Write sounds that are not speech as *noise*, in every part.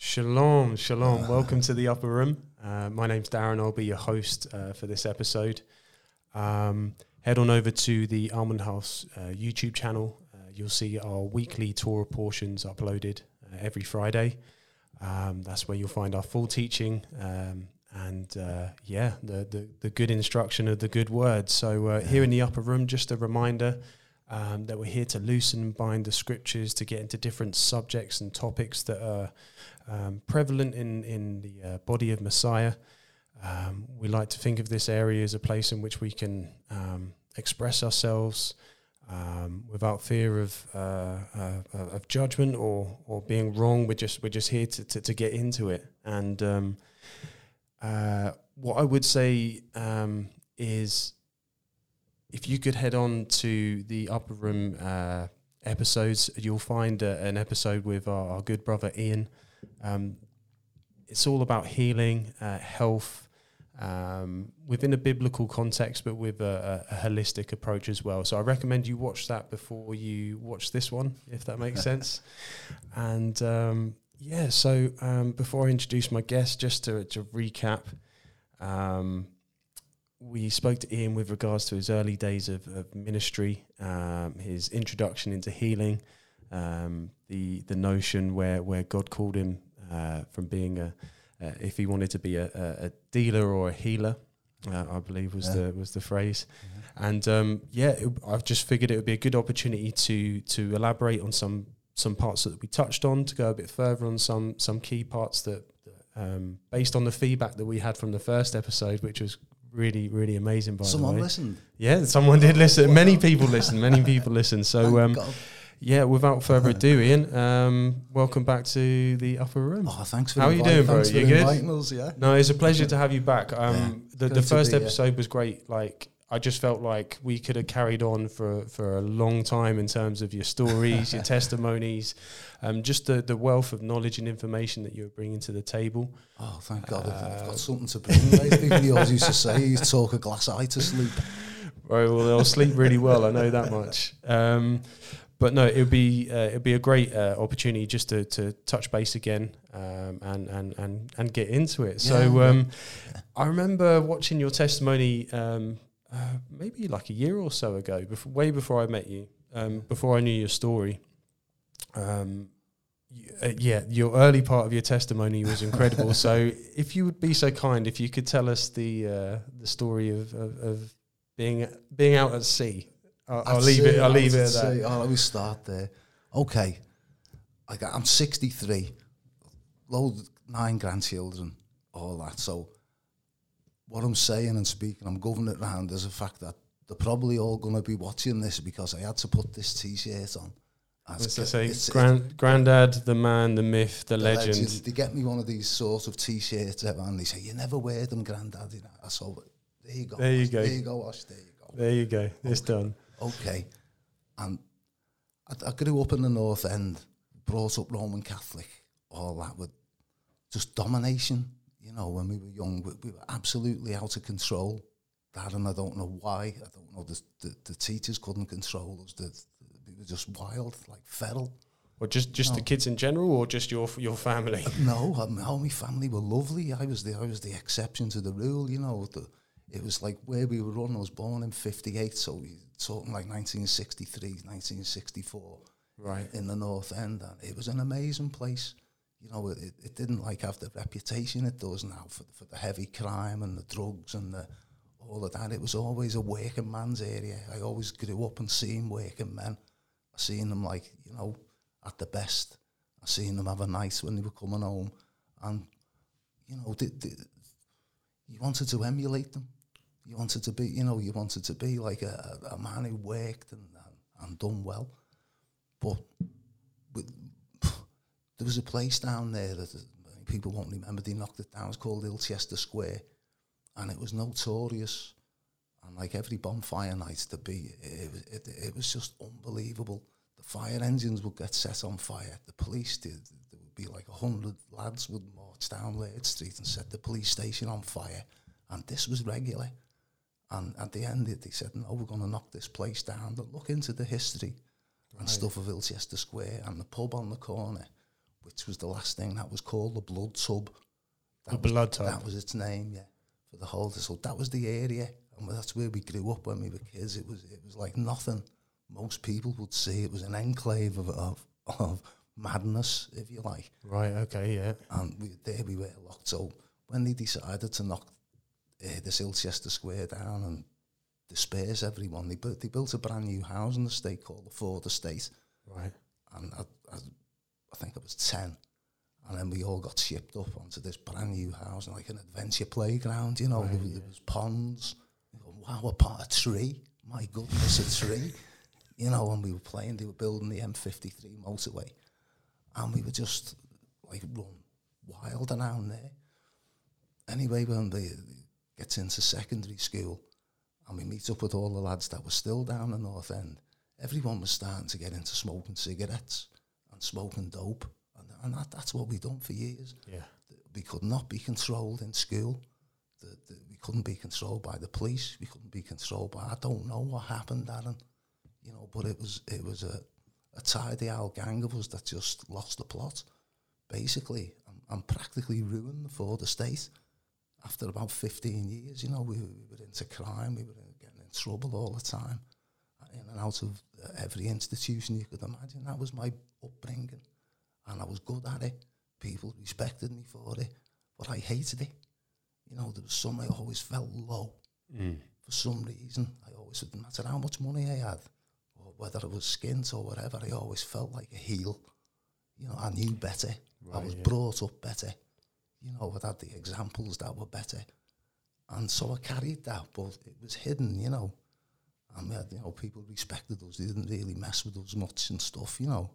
Shalom, shalom. Welcome to the upper room. Uh, my name's Darren. I'll be your host uh, for this episode. Um, head on over to the Almond House uh, YouTube channel. Uh, you'll see our weekly Torah portions uploaded uh, every Friday. Um, that's where you'll find our full teaching um, and uh, yeah, the, the the good instruction of the good word. So uh, here in the upper room, just a reminder um, that we're here to loosen and bind the scriptures to get into different subjects and topics that are um, prevalent in in the uh, body of Messiah. Um, we like to think of this area as a place in which we can um, express ourselves um, without fear of uh, uh, of judgment or or being wrong. We're just we're just here to to, to get into it. And um, uh, what I would say is, if you could head on to the upper room uh, episodes, you'll find uh, an episode with our, our good brother Ian. Um, it's all about healing, uh, health, um, within a biblical context, but with a, a, a, holistic approach as well. So I recommend you watch that before you watch this one, if that makes sense. *laughs* And um, yeah, so um, before I introduce my guest, just to, to recap, um, we spoke to Ian with regards to his early days of, of ministry, um, his introduction into healing, um, the the notion where where God called him uh, from being a uh, if he wanted to be a, a, a dealer or a healer, uh, I believe was yeah. the was the phrase, mm-hmm. and um, yeah, it, I've just figured it would be a good opportunity to to elaborate on some some parts that we touched on, to go a bit further on some some key parts that, um, based on the feedback that we had from the first episode, which was really really amazing. By someone the way, listened. Yeah, someone did listen. Many people listened. Many people listened. So. Um, yeah, without further ado, *laughs* Ian, um, welcome back to the upper room. Oh, thanks for how are you doing, bro? You good? Us, yeah. No, it's a pleasure to have you back. Um, yeah, the the first episode was great. Like I just felt like we could have carried on for for a long time in terms of your stories, your *laughs* testimonies, um, just the the wealth of knowledge and information that you're bringing to the table. Oh, thank God, uh, I've got something to bring. Like people always used to say, "You *laughs* talk a glass eye to sleep." Right, well, they'll sleep really well. I know that *laughs* much. Um, but no, it would be uh, it'd be a great uh, opportunity just to, to touch base again um, and, and and and get into it. Yeah, so um, yeah. I remember watching your testimony um, uh, maybe like a year or so ago, before, way before I met you, um, before I knew your story. Um, uh, yeah, your early part of your testimony was incredible. so, *laughs* if you would be so kind, if you could tell us the uh, the story of, of, of being being out at sea I'll, I'll leave it. I'll leave it at that. Oh, me start there. Okay, I got, I'm 63, load nine grandchildren, all that. So, what I'm saying and speaking, I'm governing it around is the fact that they're probably all going to be watching this because I had to put this T-shirt on. As to say, grand, granddad, the man, the myth, the, the legend. legend. They get me one of these sort of T-shirts, and they say, "You never wear them, granddad." You know, so there you go. There you go. There you go, Ash. There you go. There you go. It's okay. done okay. And I, I grew up in the North End, brought up Roman Catholic, all that with just domination. Know, when we were young, we, we were absolutely out of control. That, and I don't know why. I don't know. The, the, the teachers couldn't control us. The, the, we were just wild, like feral. Or just just no. the kids in general, or just your your family? *laughs* no, um, no, my family were lovely. I was the I was the exception to the rule. You know, the, it was like where we were run. I was born in '58, so we, talking like 1963, 1964, right in the North End, and it was an amazing place. You know, it, it didn't like have the reputation it does now for for the heavy crime and the drugs and the all of that. It was always a working man's area. I always grew up and seen working men. I seen them like you know at the best. I seen them have a night when they were coming home, and you know, they, they, you wanted to emulate them you wanted to be, you know, you wanted to be like a, a man who worked and, and done well. But there was a place down there that people won't remember. They knocked it down. It's called Ilchester Square, and it was notorious. And like every bonfire night to be, it, it, it was just unbelievable. The fire engines would get set on fire. The police did. There would be like a hundred lads would march down Laird Street and set the police station on fire, and this was regular. And at the end, they said, no, we're going to knock this place down. But look into the history right. and stuff of Ilchester Square and the pub on the corner which was the last thing that was called the Blood Tub. That The was, Blood Tub. That was its name, yeah, for the whole. So that was the area, and that's where we grew up when we were kids. It was it was like nothing most people would see. It was an enclave of of, of madness, if you like. Right. Okay. Yeah. And we, there we were locked. So when they decided to knock uh, this Ilchester Square down and disperse everyone, they built, they built a brand new housing estate called the Ford Estate. Right. And I, I, I think I was 10. And then we all got shipped up onto this brand new house, and like an adventure playground, you know, Right, there, was, yeah. there was ponds. Wow, a part a tree. My goodness, a tree. *laughs* You know, when we were playing, they were building the M53 motorway. And we were just like run wild around there. Anyway, when they get into secondary school and we meet up with all the lads that were still down the north end, everyone was starting to get into smoking cigarettes and smoking dope. And, and that, that's what we've done for years. Yeah. We could not be controlled in school. The, the, we couldn't be controlled by the police. We couldn't be controlled by. I don't know what happened, Darren. You know, but it was it was a, a tidy old gang of us that just lost the plot, basically, and, and practically ruined for the Ford estate. After about fifteen years, you know, we, we were into crime. We were getting in trouble all the time, in and out of every institution you could imagine. That was my upbringing, and I was good at it. People respected me for it, but I hated it. You know, there was some I always felt low Mm. for some reason. I always, no matter how much money I had, or whether it was skint or whatever, I always felt like a heel. You know, I knew better. I was yeah. brought up better. You know, I had the examples that were better. And so I carried that, but it was hidden, you know. And we had, you know, people respected us. They didn't really mess with us much and stuff, you know.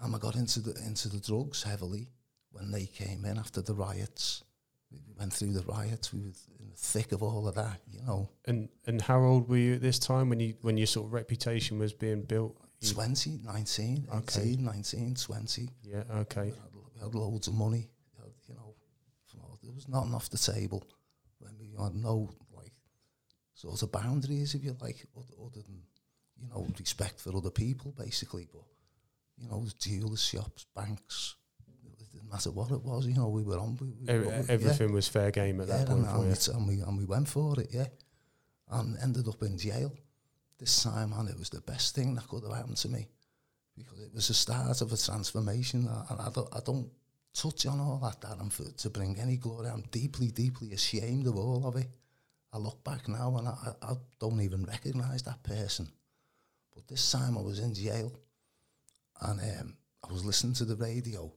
And I got into the into the drugs heavily when they came in after the riots. We we went through the riots. We were in the thick of all of that, you know. And and how old were you at this time when you when your sort of reputation was being built? You- 20, 19, Okay. 18, 19, 20. Yeah. Okay. We had, we had loads of money. You know, there was nothing off the table. When we had no, sort of boundaries, if you like, other, than, you know, respect for other people, basically. But, you know, jewelers shops, banks, it didn't matter what it was, you know, we were on. We, we Ev- were on- yeah. everything was fair game at that point and, and, we, and, we, and we went for it, yeah. And ended up in jail. This time, man, it was the best thing that could have happened to me because it was the start of a transformation. And I don't, I don't touch on all that, Darren, for, to bring any glory. I'm deeply, deeply ashamed of all of it. I look back now and I, I don't even recognise that person. But this time I was in jail and um, I was listening to the radio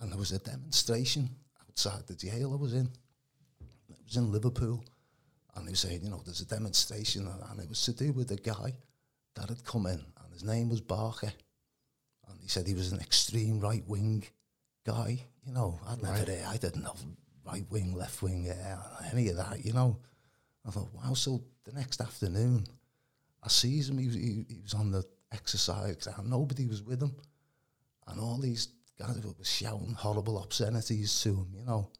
and there was a demonstration outside the jail I was in. It was in Liverpool. And they were saying, you know, there's a demonstration and, and it was to do with a guy that had come in and his name was Barker. And he said he was an extreme right wing guy. You know, I'd never, Right. I didn't know right wing, left wing, uh, any of that, you know. I thought, wow, so the next afternoon, I sees him, he was, he, he was on the exercise nobody was with him. And all these guys were shouting horrible obscenities to him, you know,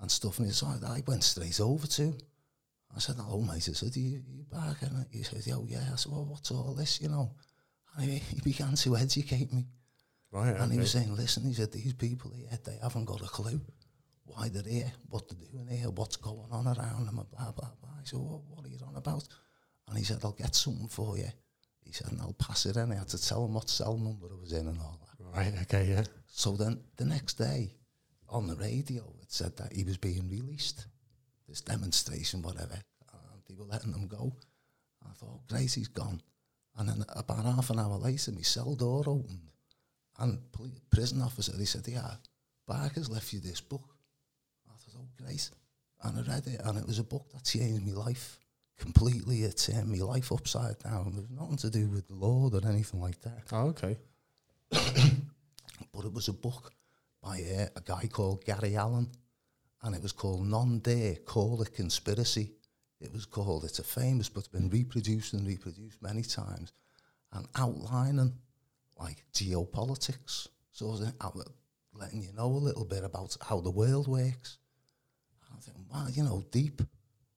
and stuff. And so I, I went straight over to him. I said, hello, mate. I said, you, you back? And he said, oh, yeah. I said, well, what's all this, you know? And he, he began to educate me. Right. And he was saying, listen, he said, these people here, they haven't got a clue why they're here, what they're doing here, what's going on around them, and blah, blah, blah. I said, well, what are you on about? And he said, I'll get something for you. He said, and I'll pass it in. I had to tell him what cell number it was in and all that. Right. Okay. Yeah. So then the next day on the radio, it said that he was being released, this demonstration, whatever, and they were letting him go. I thought, great, he's gone. And then about half an hour later, my cell door opened, and poli- prison officer, he said, yeah, Barker's left you this book. Great. And I read it, and it was a book that changed my life completely. It turned my life upside down. It was nothing to do with the Lord or anything like that Oh, okay. *coughs* but it was a book by uh, a guy called Gary Allen, and it was called None Dare, Call It Conspiracy. It was called, it's a famous, but it's been reproduced and reproduced many times, and outlining like geopolitics. So it was letting you know a little bit about how the world works. And I think, wow, you know, deep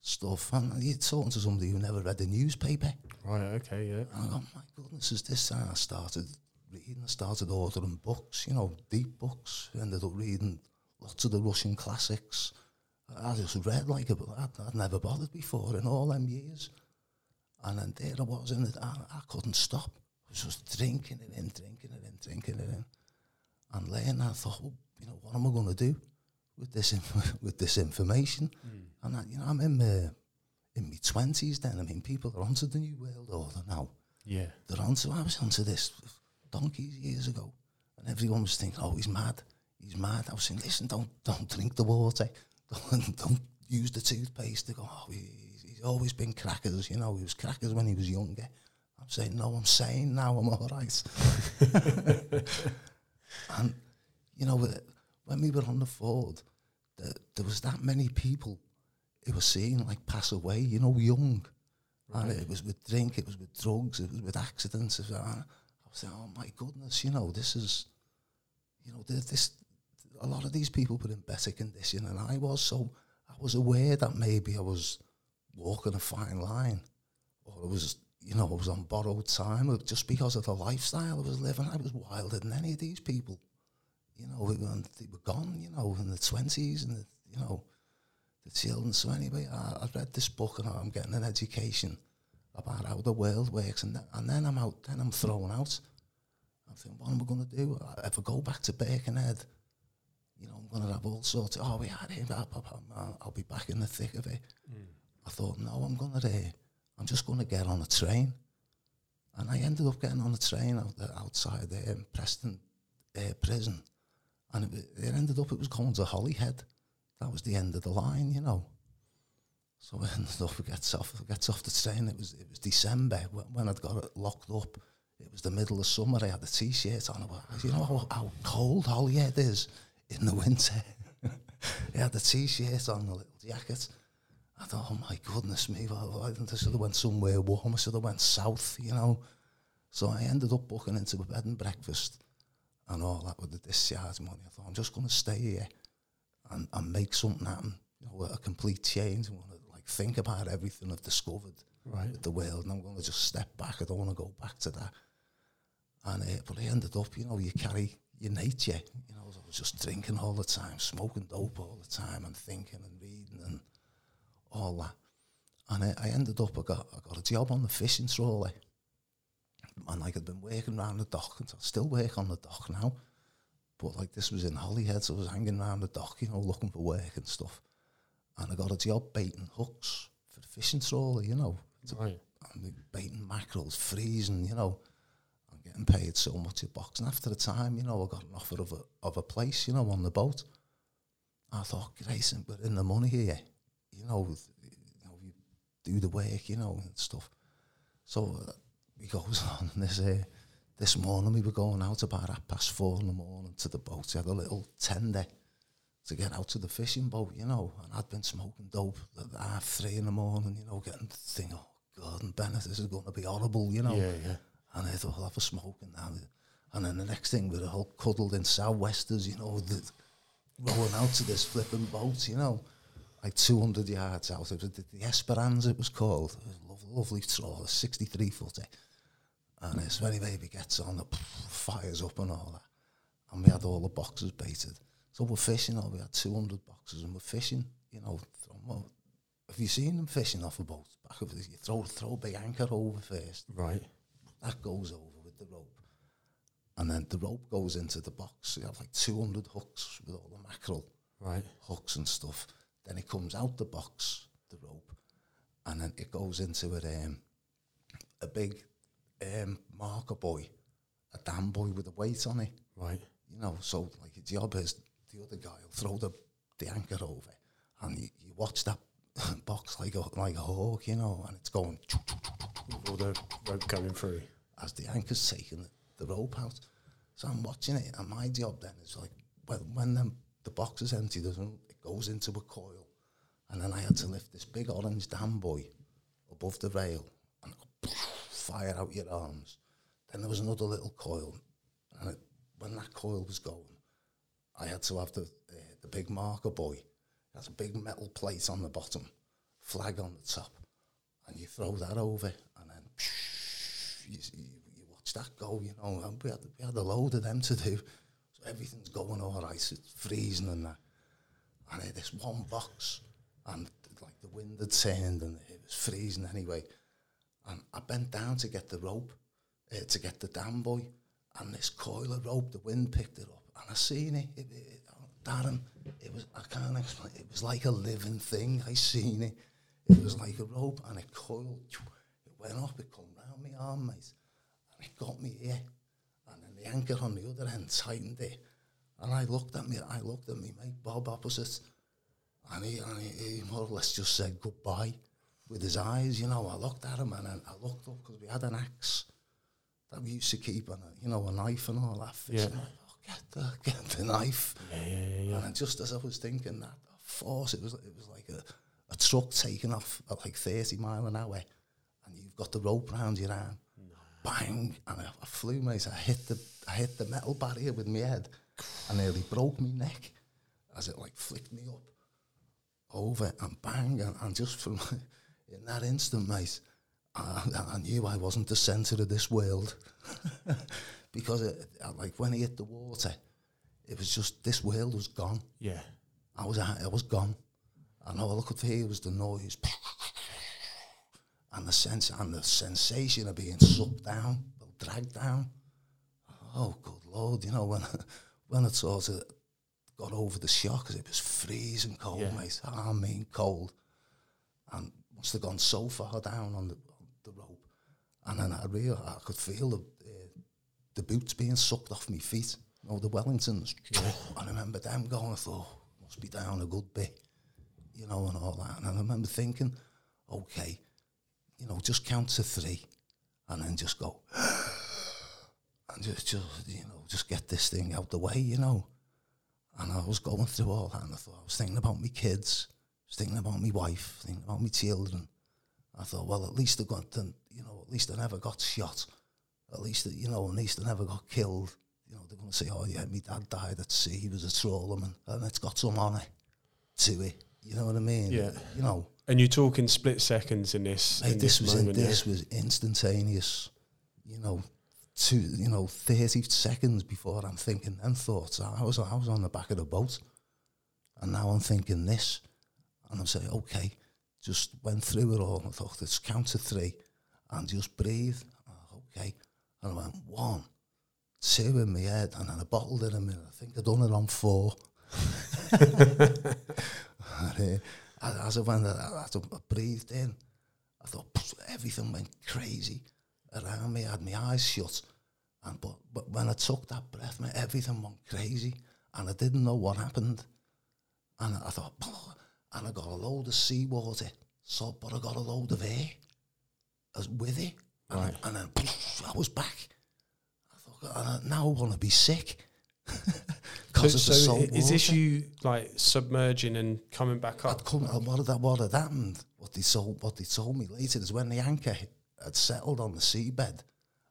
stuff. And you're talking to somebody who never read the newspaper. Right. Okay. Yeah. And I go, oh my goodness, is this? And I started reading. I started ordering books, you know, deep books. Ended up reading lots of the Russian classics. I just read like but I'd, I'd never bothered before in all them years. And then there I was in it, I, I couldn't stop. I was just drinking it in, drinking it in, drinking it in. And learning, I thought, well, you know, what am I going to do with this inf- *laughs* with this information? Mm. And I, you know, I'm in my in my twenties then. I mean, people are onto the new world order now. Yeah. They're onto. I was onto this donkeys years ago, and everyone was thinking, "Oh, he's mad. He's mad." I was saying, "Listen, don't don't drink the water. *laughs* Don't, don't use the toothpaste." They go, "Oh, he, he's always been crackers. You know, he was crackers when he was younger." I'm saying, "No, I'm saying now I'm all right." *laughs* and you know, when we were on the Ford, the, there was that many people who were seeing like pass away. You know, young. Right. And it was with drink, it was with drugs, it was with accidents. I was saying, oh my goodness, you know, this is, you know, this, this, a lot of these people were in better condition than I was. So I was aware that maybe I was walking a fine line or I was, you know, I was on borrowed time just because of the lifestyle I was living. I was wilder than any of these people. You know, and they were gone, you know, in the 20s and, the, you know, the children. So anyway, I, I read this book and I'm getting an education about how the world works, and, th- and then I'm out, then I'm thrown out. I'm thinking, what am I going to do? If I go back to Birkenhead, you know, I'm going to have all sorts of, oh, we had him, I'll, I'll be back in the thick of it. Mm. I thought, no, I'm going to, uh, I'm just going to get on a train. And I ended up getting on a train out there, outside the um, Preston uh, prison. And it, it ended up, it was going to Holyhead that was the end of the line, you know. So I ended up, gets off, gets off the train. It was it was December when, when I'd got it locked up. It was the middle of summer. I had the t-shirt on. I, you know how, how cold Holyhead is in the winter. *laughs* I had the t-shirt on, the little jacket. I thought, oh my goodness me, didn't I should have went somewhere warm? I should have went south, you know. So I ended up booking into a bed and breakfast and all that with the discharge money. I thought, I'm just going to stay here and, and make something happen, you know, a complete change. I want to like think about everything I've discovered right. with the world, and I'm going to just step back. I don't want to go back to that. And uh, but I ended up, you know, you carry your nature. You know, I was just drinking all the time, smoking dope all the time, and thinking and reading and all that. And I, I ended up, I got I got a job on the fishing trawler. And like I'd been working around the dock, and I still work on the dock now. But like this was in Holyhead, so I was hanging around the dock, you know, looking for work and stuff. And I got a job baiting hooks for the fishing trawler, you know. Right. And baiting mackerels, freezing, you know. I'm getting paid so much a box. And after the time, you know, I got an offer of a of a place, you know, on the boat. I thought, Grayson, we're in the money here. You know, you know, you do the work, you know, and stuff. So uh, he goes on, and this uh, this morning we were going out about half past four in the morning to the boat. We had a little tender to get out to the fishing boat, you know. And I'd been smoking dope at half three in the morning, you know, getting thinking, oh God, and Bennett, this is going to be horrible, you know. Yeah, yeah. And I thought, I'll have a smoke and that. And then the next thing, we were all cuddled in southwesters, you know, the, rowing out to this flipping boat, you know, like 200 yards out. It was the, the Esperanza, it was called. It was lovely, lovely trawler, 63 footer. And it's very baby gets on, the fires up and all that. And we had all the boxes baited. So we're fishing, oh, we had 200 boxes and we're fishing, you know. Well, have you seen them fishing off a boat? Back of you throw, throw a big anchor over first. Right. That goes over with the rope. And then the rope goes into the box. You have like 200 hooks with all the mackerel Right. hooks and stuff. Then it comes out the box, the rope, and then it goes into a, um, a big um, marker buoy, a dan buoy with a weight on it. Right. You know, so like your job is the other guy will throw the, the anchor over, and you, you watch that *laughs* box like a, like a hawk, you know, and it's going All the rope coming through. as the anchor's taking the, the rope out. So I'm watching it, and my job then is like when when the, the box is empty, doesn't it goes into a coil, and then I had to lift this big orange dan buoy above the rail fire out your arms. Then there was another little coil, and it, when that coil was going, I had to have the uh, the big marker buoy. That's a big metal plate on the bottom, flag on the top, and you throw that over, and then you, you, you watch that go, you know. And we had, we had a load of them to do. So everything's going all right. It's freezing and that. And I had this one box, and like the wind had turned and it was freezing anyway. And I bent down to get the rope, uh, to get the dan buoy, and this coil of rope, the wind picked it up, and I seen it. it, it Darren, it was, I can't explain, it was like a living thing. I seen it. It was like a rope, and it coiled. It went up, it come round my arm, mate, and it got me here. And then the anchor on the other end tightened it. And I looked at me, I looked at me mate Bob opposite, and he, and he, he more or less just said goodbye with his eyes, you know. I looked at him and I, I looked up because we had an axe that we used to keep, and a, you know, a knife and all that. Yeah. And I, oh, get the get the knife. Yeah, yeah, yeah. yeah. And just as I was thinking that, force, it was it was like a, a truck taking off at like 30 mile an hour, and you've got the rope round your arm. Bang! And I, I flew, mate. I hit the I hit the metal barrier with my head, and nearly broke my neck as it like flicked me up over and bang, and, and just from *laughs* in that instant, mate, I, I knew I wasn't the centre of this world *laughs* because it, like when he hit the water, it was just this world was gone. Yeah. I was I was gone, and all I could hear was the noise and the sense and the sensation of being sucked down, dragged down. Oh, good lord! You know when *laughs* when it sort of got over the shock because it was freezing cold, Yeah. mate. I mean cold, and must have gone so far down on the on the rope, and then I real I could feel the uh, the boots being sucked off my feet. You know the Wellingtons. I remember them going. I thought must be down a good bit, you know, and all that. And I remember thinking, okay, you know, just count to three, and then just go, *gasps* and just just you know, just get this thing out the way, you know. And I was going through all that, and I thought I was thinking about my kids, was thinking about my wife, thinking about my children. I thought, well, at least I got, you know, at least I never got shot. At least, you know, at least I never got killed. You know, they're going to say, oh, yeah, my dad died at sea. He was a trawlerman. And it's got some honour to it. You know what I mean? Yeah. You know, And you're talking split seconds in this. mate, in this, was moment, yeah? this was instantaneous. You know, two, you know, 30 seconds before I'm thinking them thoughts. I was, I was on the back of the boat. And now I'm thinking this. And I'm saying, okay, just went through it all. I thought, let's count to three and just breathe. Okay. And I went, one, two in my head, and then I bottled it a minute. I think I'd done it on four. *laughs* and, uh, as I went, I, I, I breathed in. I thought everything went crazy around me. I had my eyes shut. And but, but when I took that breath, everything went crazy. And I didn't know what happened. And I thought, "Pff," and I got a load of seawater. So, but I got a load of air as with it. And, Right. and then pff, I was back. I thought, "Uh, now I want to be sick. *laughs* So, Because of the so salt i- is this you like submerging and coming back up? I'd come, and what had, that, what had happened, what they, told, what they told me later is when the anchor had settled on the seabed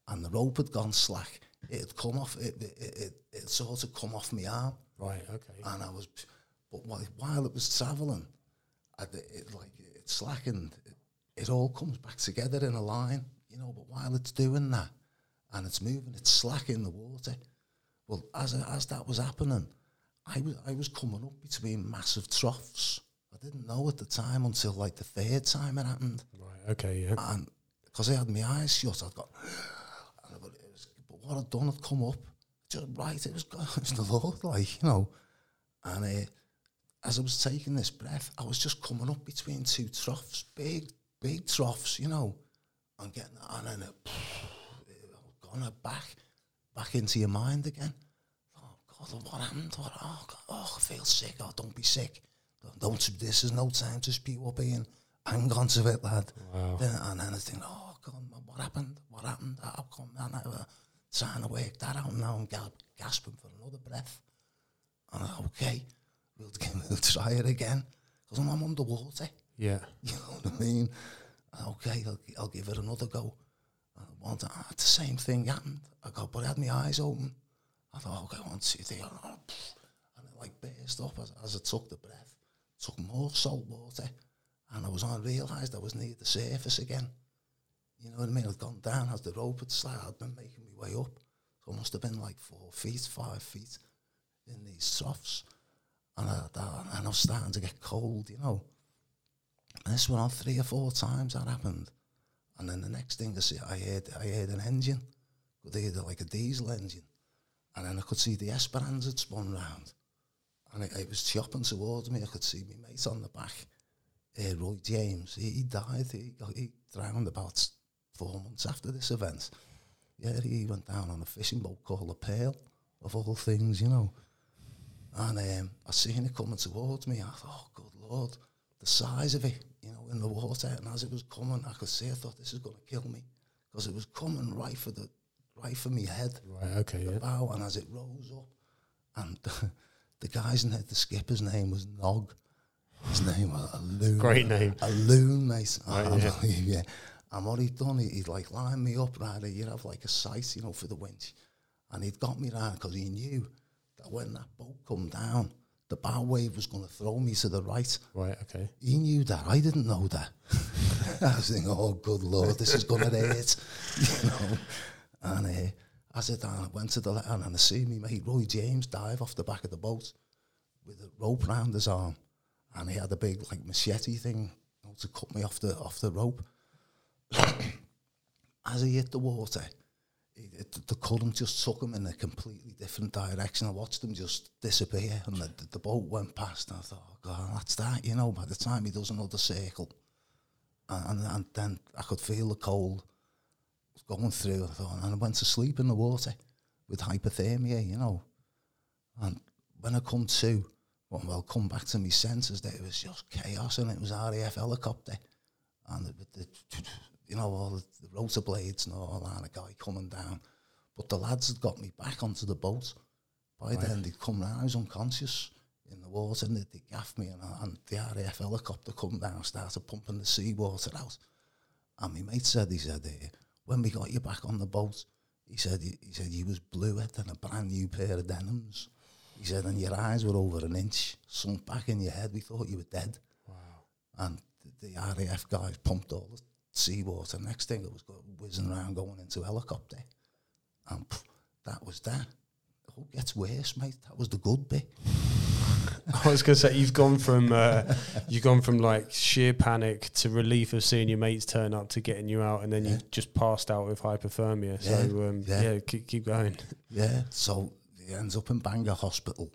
and the rope had gone slack, it had come off, it, it, it, it, it sort of come off my arm. Right. Okay. And I was, but while, it was travelling, I, it, like it slackened, it, it all comes back together in a line, you know. But while it's doing that, and it's moving, it's slack in the water. Well, as as that was happening, I was I was coming up between massive troughs. I didn't know at the time until like the third time it happened, Right. Okay. Yeah. and because I had my eyes shut, I'd got. *sighs* But, it was, but what I'd done had come up, just right. It was, *laughs* it was the Lord, like you know, and uh, as I was taking this breath, I was just coming up between two troughs, big, big troughs, you know, and getting, and then it, it gone back, back into your mind again. Oh God, what happened? What, oh, God, oh, I feel sick. Oh, don't be sick. Don't, don't this is no time to spew up in. Hang on to it, lad. Wow. Then, and then I think, oh God, what happened? What happened? How come? And I was trying to work that out. Now I'm gasping for another breath. And I, okay, we'll, we'll try it again. Because I'm underwater. Yeah. You know what I mean? Okay, I'll, I'll give it another go. And one time, ah, ah, ah the same thing happened. I got, but I had my eyes open. I thought, okay, one, two, three, and it like burst up as, as I took the breath. Took more salt water, and I was on. Realised I was near the surface again. You know what I mean? I'd gone down as the rope had slid. I'd been making my way up. So it must have been like four feet, five feet in these troughs. And I, and I was starting to get cold, you know. And this went on three or four times that happened. And then the next thing I see, I heard, I heard an engine. Could hear like a diesel engine. And then I could see the Esperanza had spun round. And it, it was chopping towards me. I could see my mate on the back, uh, Roy James. He, he died. He, he drowned about four months after this event. Yeah, he went down on a fishing boat called the Pearl, of all things, you know. And um, I seen it coming towards me. I thought, oh, good Lord, the size of it, you know, in the water. And as it was coming, I could see, I thought, this is going to kill me. Because it was coming right for the right for me head. Right, okay, the yeah. bow, and as it rose up, and *laughs* the guy's name, the skipper's name was Nog. His name was a loon. Great name. A loon, mate. Right, I yeah. believe, yeah. And what he'd done, he, he'd like lined me up right. You'd have like a sight, you know, for the winch. And he'd got me round because he knew that when that boat come down, the bow wave was going to throw me to the right. Right, okay. He knew that. I didn't know that. *laughs* I was thinking, oh, good Lord, this is going *laughs* to hurt. You know? And uh, I said, and I went to the letter and I see me mate Roy James dive off the back of the boat with a rope round his arm. And he had a big like machete thing you know, to cut me off the off the rope. *coughs* As he hit the water, it, the current just took him in a completely different direction. I watched him just disappear, and the, the, boat went past. And I thought, oh, God, that's that, you know. By the time he does another circle, and, and, and then I could feel the cold going through. I thought, and I went to sleep in the water with hypothermia, you know. And when I come to, well, well come back to my senses, there was just chaos, and it was RAF helicopter, and the, you know all the, the rotor blades and all that, and a guy coming down. But the lads had got me back onto the boat. By Right. then they'd come round, I was unconscious in the water, and they, they gaffed me, and, I- and the RAF helicopter come down, started pumping the seawater out. And my mate said, he said, eh, when we got you back on the boat, he said, he, he said you was bluer than a brand new pair of denims. He said, and your eyes were over an inch sunk back in your head. We thought you were dead. Wow. And the, the RAF guys pumped all the seawater. Next thing it was whizzing around going into a helicopter. And pff, that was that. Oh, it gets worse, mate. That was the good bit. *laughs* I was going to say you've gone from uh, you've gone from like sheer panic to relief of seeing your mates turn up to getting you out, and then Yeah. you just passed out with hypothermia. So Yeah, um, yeah. yeah, keep, keep going. Yeah, so he ends up in Bangor Hospital.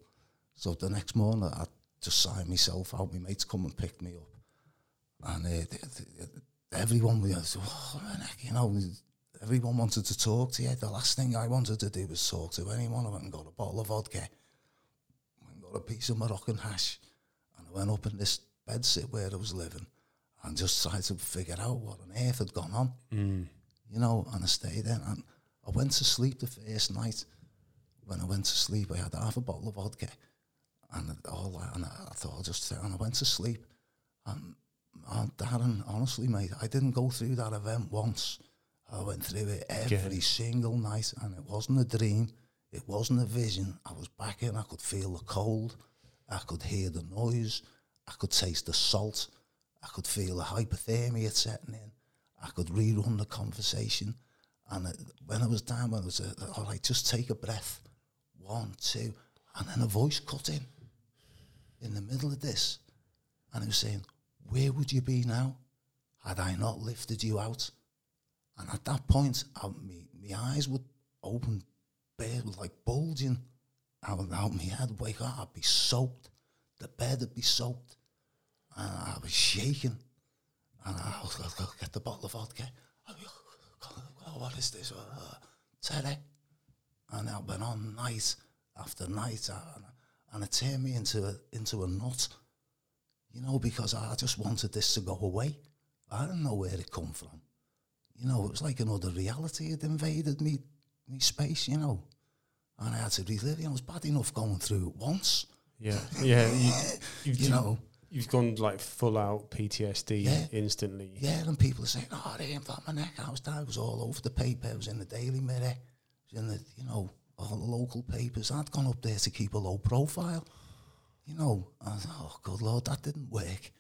So the next morning, I just signed myself out. My mates come and picked me up. And uh, th- th- everyone was, oh, you know, everyone wanted to talk to you. The last thing I wanted to do was talk to anyone. I went and got a bottle of vodka, went and got a piece of Moroccan hash, and I went up in this bedsit where I was living and just tried to figure out what on earth had gone on Mm. you know, and I stayed there. And I went to sleep the first night. When I went to sleep, I had half a bottle of vodka, and all that. And I, I thought I'll just and I went to sleep. And uh, Darren, honestly, mate, I didn't go through that event once. I went through it every single night, and it wasn't a dream. It wasn't a vision. I was back in. I could feel the cold. I could hear the noise. I could taste the salt. I could feel the hypothermia setting in. I could rerun the conversation. And it, when I was down, when I was, uh, all right, just take a breath. One, two. And then a voice cut in, in the middle of this. And it was saying, where would you be now had I not lifted you out? And at that point, I, me, my eyes would open, bare, like bulging out, out my head. Wake up, I'd be soaked. The bed would be soaked. And I was shaking. And I was going to get the bottle of vodka. Oh, what is this? Uh, Teddy. And I went on night after night. And, and it turned me into a, into a nut. You know, because I just wanted this to go away. I didn't know where it come from. You know, it was like another reality had invaded me, me space, you know. And I had to relive, know, it was bad enough going through it once. Yeah, yeah. You, *laughs* you've, You know, you've gone like full out PTSD Yeah. instantly. yeah, and people are saying, oh, they ain't got my neck. I was down, it was all over the paper. It was in the Daily Mirror. It was in the, you know, all the local papers. I'd gone up there to keep a low profile. You know, I thought, oh, good Lord, that didn't work.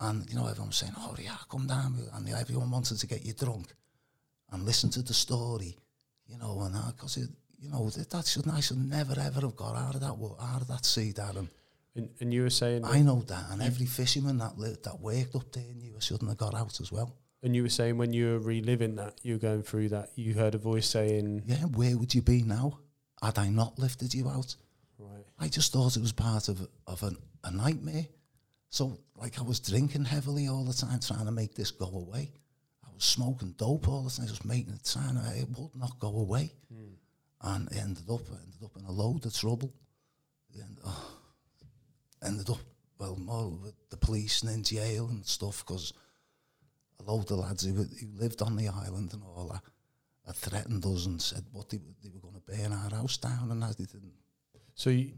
And, you know, everyone was saying, oh, yeah, come down. And everyone wanted to get you drunk and listen to the story, you know, and because, you know, that should, I should never, ever have got out of that, out of that sea, Darren. And, and you were saying... I know that, and every fisherman that lived, that worked up there knew I shouldn't have got out as well. And you were saying when you were reliving that, you were going through that, you heard a voice saying... Yeah, where would you be now? Had I not lifted you out? Right. I just thought it was part of, of an, a nightmare. So, like, I was drinking heavily all the time, trying to make this go away. I was smoking dope all the time, just making it trying to, it would not go away. Mm. And it ended up, ended up in a load of trouble. And, oh, ended up, well, more with the police and in jail and stuff, because a load of lads who, who lived on the island and all that had threatened us and said what they, they were going to burn our house down and as they didn't. So you,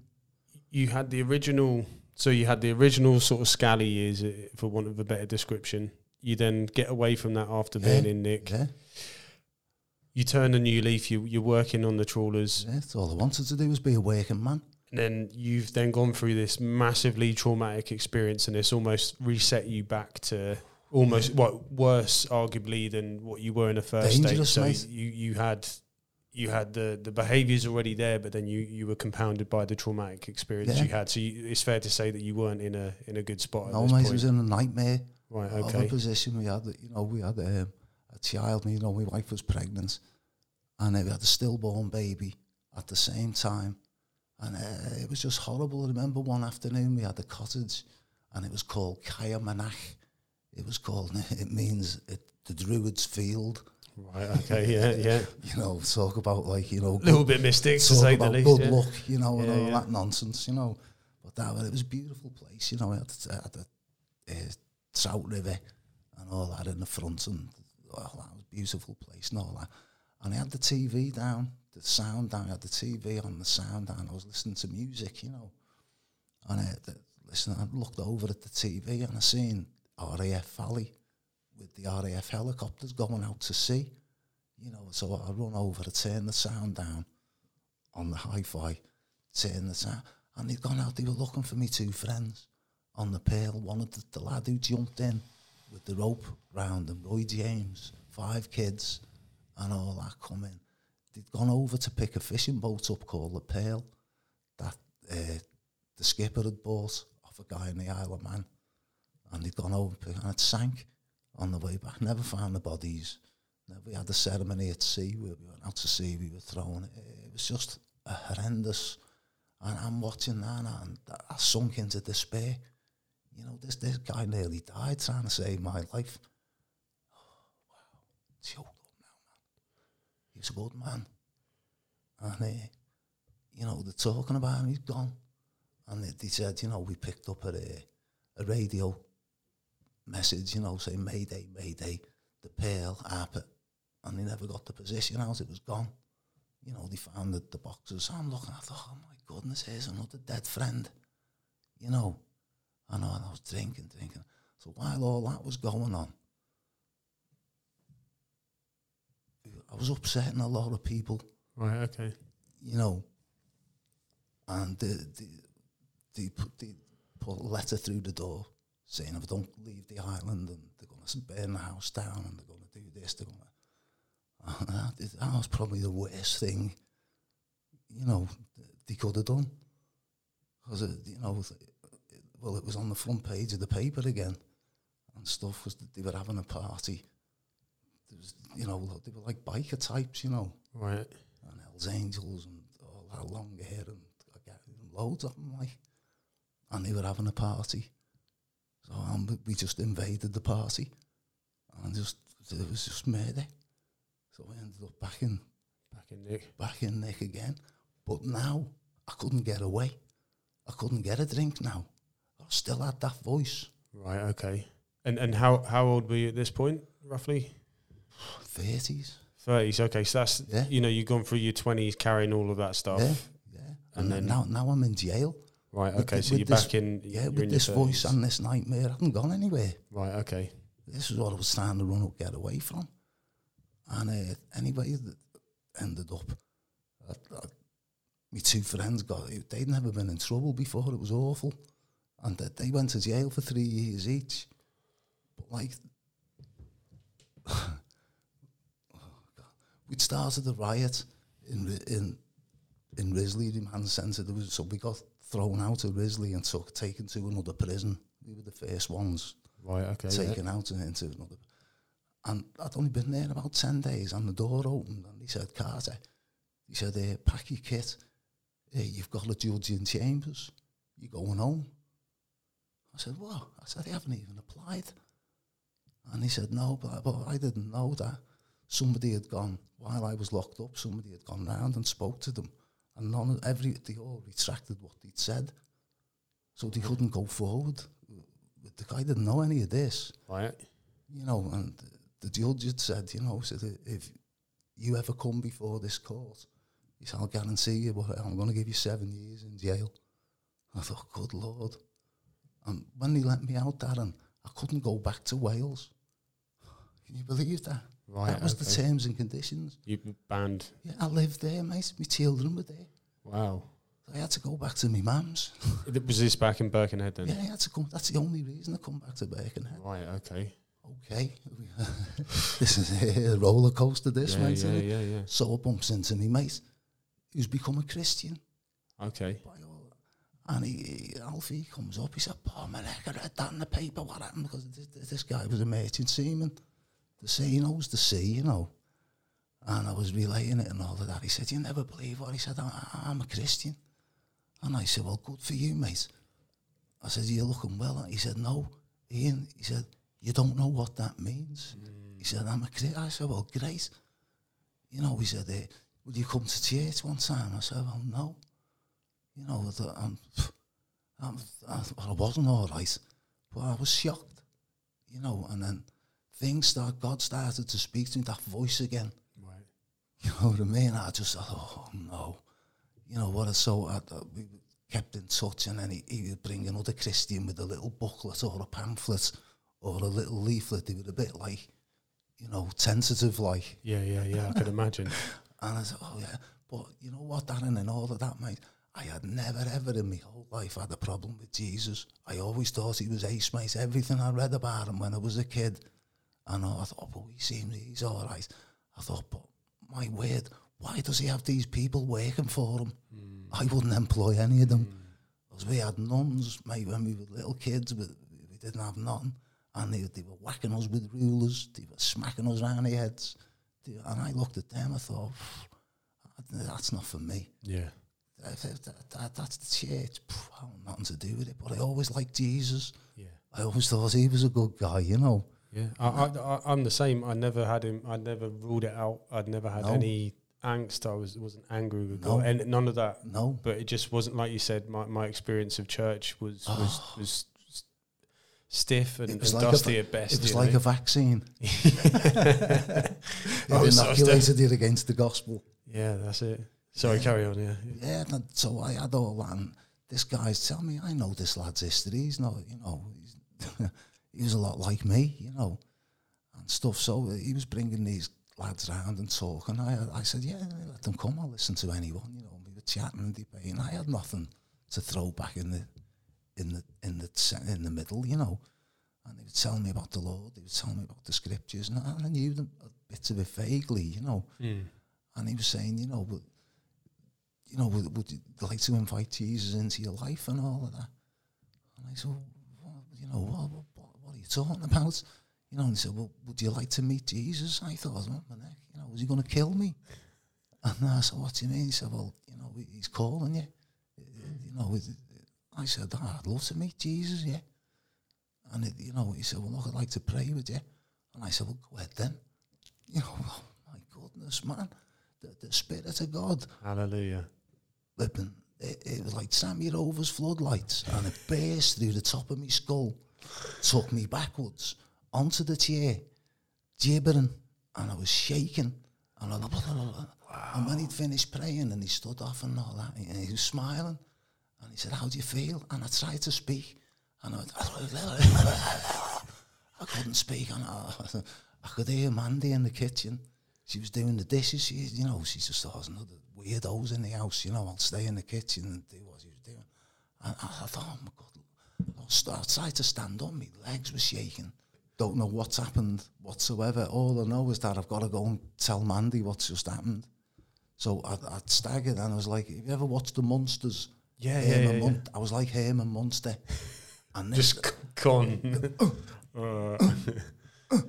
you had the original so you had the original sort of scally years, uh, for want of a better description. You then get away from that after yeah, being in Nick. Yeah. You turn a new leaf. You you're working on the trawlers. Yeah, that's all I wanted to do was be a working man. And then you've then gone through this massively traumatic experience, and it's almost reset you back to almost yeah. what worse, arguably, than what you were in the first Dangerous, state. So you you had you had the the behaviors already there, but then you you were compounded by the traumatic experience Yeah. you had. So you, it's fair to say that you weren't in a in a good spot. No, mate, it was in a nightmare right. of a Okay. position. We had, you know, we had um, a child. You know, my wife was pregnant, and uh, we had a stillborn baby at the same time, and uh, it was just horrible. I remember one afternoon we had a cottage, and it was called Kaya Manach. It was called. *laughs* It means it, the Druids' Field. Right. Okay. Yeah. Yeah. *laughs* You know, talk about like you know, A little bit mystic talk about least. good yeah. luck, you know, and Yeah, all yeah. that nonsense, you know. But that it was a beautiful place, you know. It had, it had a uh, trout river and all that in the front, and oh, that was a beautiful place and all that. And I had the TV down, the sound down. I had the TV on, the sound down. I was listening to music, you know. And I, the, listen, I looked over at the TV and I seen RAF Valley with the RAF helicopters going out to sea. You know, so I run over to turn the sound down on the hi-fi, turn the sound, and they'd gone out. They were looking for me two friends on the pale. One of the, the lad who jumped in with the rope round him, Roy James, five kids, and all that coming. They'd gone over to pick a fishing boat up called the Pale that uh, the skipper had bought off a guy in the Isle of Man, and they'd gone over and it sank on the way back. Never found the bodies. We had the ceremony at sea where we went out to sea. We were thrown. It, was just a horrendous. And I'm watching that, and I sunk into despair. You know, this this guy nearly died trying to save my life. Oh, wow, choked up now, man. He was a good man, and uh, you know they're talking about him. He's gone, and they, they said, you know, we picked up a a radio message, you know, saying Mayday, Mayday, the Pale, Harper, and they never got the position out. It was gone. You know, they found the, the boxes. I'm looking, I thought, oh my goodness, here's another dead friend. You know, I know, and I was drinking, drinking. So while all that was going on, I was upsetting a lot of people, Right. Okay. you know, and the they, they, put, they put a letter through the door saying if I don't leave the island and they're going to burn the house down and they're going to do this, they're going to... Oh, and that, that was probably the worst thing, you know, they could have done. Because, you know, well, it was on the front page of the paper again and stuff was that they were having a party. There was, you know, they were like biker types, you know, Right. and Hells Angels and all that long hair and I loads of them, like. And they were having a party. So um, we just invaded the party and just, it was just murder. So I ended up back in, Back in Nick. back in Nick again. But now I couldn't get away. I couldn't get a drink now. I still had that voice. Right. Okay. And and how how old were you at this point? Roughly 30s. thirties. Okay. So that's Yeah. you know you've gone through your twenties carrying all of that stuff. Yeah, yeah. And And, then- now, now I'm in jail. Right. Okay. the- so you're this- back in. Yeah, with in this voice and this nightmare, I haven't gone anywhere. Right. Okay. This is what I was trying to run up, get away from. And uh, anybody that ended up, uh, uh, my two friends got, they'd never been in trouble before, it was awful. And uh, they went to jail for three years each. But like, *sighs* we'd started the riot in in in Risley Remand Centre. There was so we got thrown out of Risley and took taken to another prison. We were the first ones Right. Okay. yeah. taken out and into another. And I'd only been there about 10 days and the door opened and he said, Carter, he said, uh, pack your kit. Uh, you've got a judge in chambers. You're going home. I said, what? I said, I haven't even applied. And he said, no, but, but I didn't know that. Somebody had gone, while I was locked up, somebody had gone round and spoke to them. And none of, every, they all retracted what they'd said. So they couldn't go forward. The guy didn't know any of this Right. you know, and the judge had said, you know, said if you ever come before this court, he said, I'll guarantee you, what, I'm going to give you seven years in jail. I thought, good Lord. And when they let me out, Darren, I couldn't go back to Wales. Can you believe that? Right. that was the terms and conditions. You banned. Yeah, I lived there, mate. My children were there. Wow. I had to go back to my mum's. Was this back in Birkenhead then? Yeah, I had to come. That's the only reason I come back to Birkenhead. Right. Okay. Okay. *laughs* this is a roller coaster, this, yeah, mate. yeah, yeah, yeah. So I bumps into me mate, who's become a Christian. Okay. And he, he, Alfie comes up, he said, Paul, man, I read that in the paper, what happened? Because this, this guy was a merchant seaman. The sea, he knows the sea, you know. And I was relaying it and all of that. He said, you never believe what? He said, I'm a Christian. And I said, well, good for you, mate. I said, you're looking well. He said, no, Ian. He said, you don't know what that means. He said, I'm a Christian. I said, well, great. You know, he said, eh, will you come to church one time? I said, well, no. You know, I'm, I'm, I, well, I wasn't all right, but I was shocked. You know, and then things start, God started er to speak to me, that voice again. Right. You know what I mean? I just thought, oh no. You know what? So I, I, we kept in touch, and then he, he would bring another Christian with a little booklet or a pamphlet or a little leaflet. They were a bit like, you know, tentative like. Yeah, yeah, yeah. I could imagine. *laughs* And I said, oh yeah. But you know what, Darren, and all of that, mate, I had never ever in my whole life had a problem with Jesus. I always thought he was ace, mate. Everything I read about him when I was a kid. And I thought, oh, but he seems he's all right. I thought, but my word, why does he have these people working for him? Hmm. I wouldn't employ any of them. Hmm. Because we had nuns, mate, when we were little kids, we, we didn't have nothing. And they, they were whacking us with rulers, they were smacking us around the heads. And I looked at them, I thought, that's not for me. Yeah. That, that, that's the church. I want nothing to do with it. But I always liked Jesus. Yeah. I always thought he was a good guy, you know. Yeah, I, I, I, I'm the same. I never had him. I never ruled it out. I'd never had No. any angst. I was wasn't angry with No. God, and none of that. No. But it just wasn't like you said. My, my experience of church was ah. was, was stiff and, It and like dusty at best. It was like know? a vaccine. *laughs* it so inoculated you against the gospel. yeah, that's it. Sorry, Yeah. carry on. Yeah, Yeah, so I had all that. And this guy's telling me, I know this lad's history. He's not, you know, he's, *laughs* he was a lot like me, you know, and stuff. So he was bringing these lads round and talking. I, I said, yeah, let them come. I'll listen to anyone. You know, we were chatting and debating. I had nothing to throw back in the in the in the in the middle, you know. And they was telling me about the Lord. They was telling me about the scriptures, and I, and I knew them bits of it vaguely, you know. Mm. And he was saying, you know, would, you know, would, would you like to invite Jesus into your life and all of that? And I said, well, you know, what, what, what are you talking about? You know, and he said, well, would you like to meet Jesus? I thought, oh, my neck, you know, was he going to kill me? And I said, what do you mean? He said, well, you know, he's calling you. You know, I said, oh, I'd love to meet Jesus, yeah. And, it, you know, he said, well, look, I'd like to pray with you. And I said, well, go ahead then. You know, *laughs* oh, my goodness, man. The, the Spirit of God Hallelujah. flipping. It, it was like Sammy Rover's floodlights, and it burst through the top of my skull, took me backwards onto the chair, gibbering, and I was shaking. And, I, and when he'd finished praying and he stood off and all that, and he was smiling, and he said, "How do you feel?" And I tried to speak, and I, went, *laughs* I couldn't speak, and I, I could hear Mandy in the kitchen. She was doing the dishes. She, you know, she just thought oh, another weirdos in the house. You know, I'll stay in the kitchen and do what she was doing. And I, I thought, oh my God, I I tried to stand up. My legs were shaking. don't know what's happened whatsoever. All I know is that I've got to go and tell Mandy what's just happened. So I, I'd staggered and I was like, have you ever watched The Munsters? Yeah, yeah, Herman yeah, Mun- I was like Herman Munster, And this, Just c- gone. Uh, *laughs*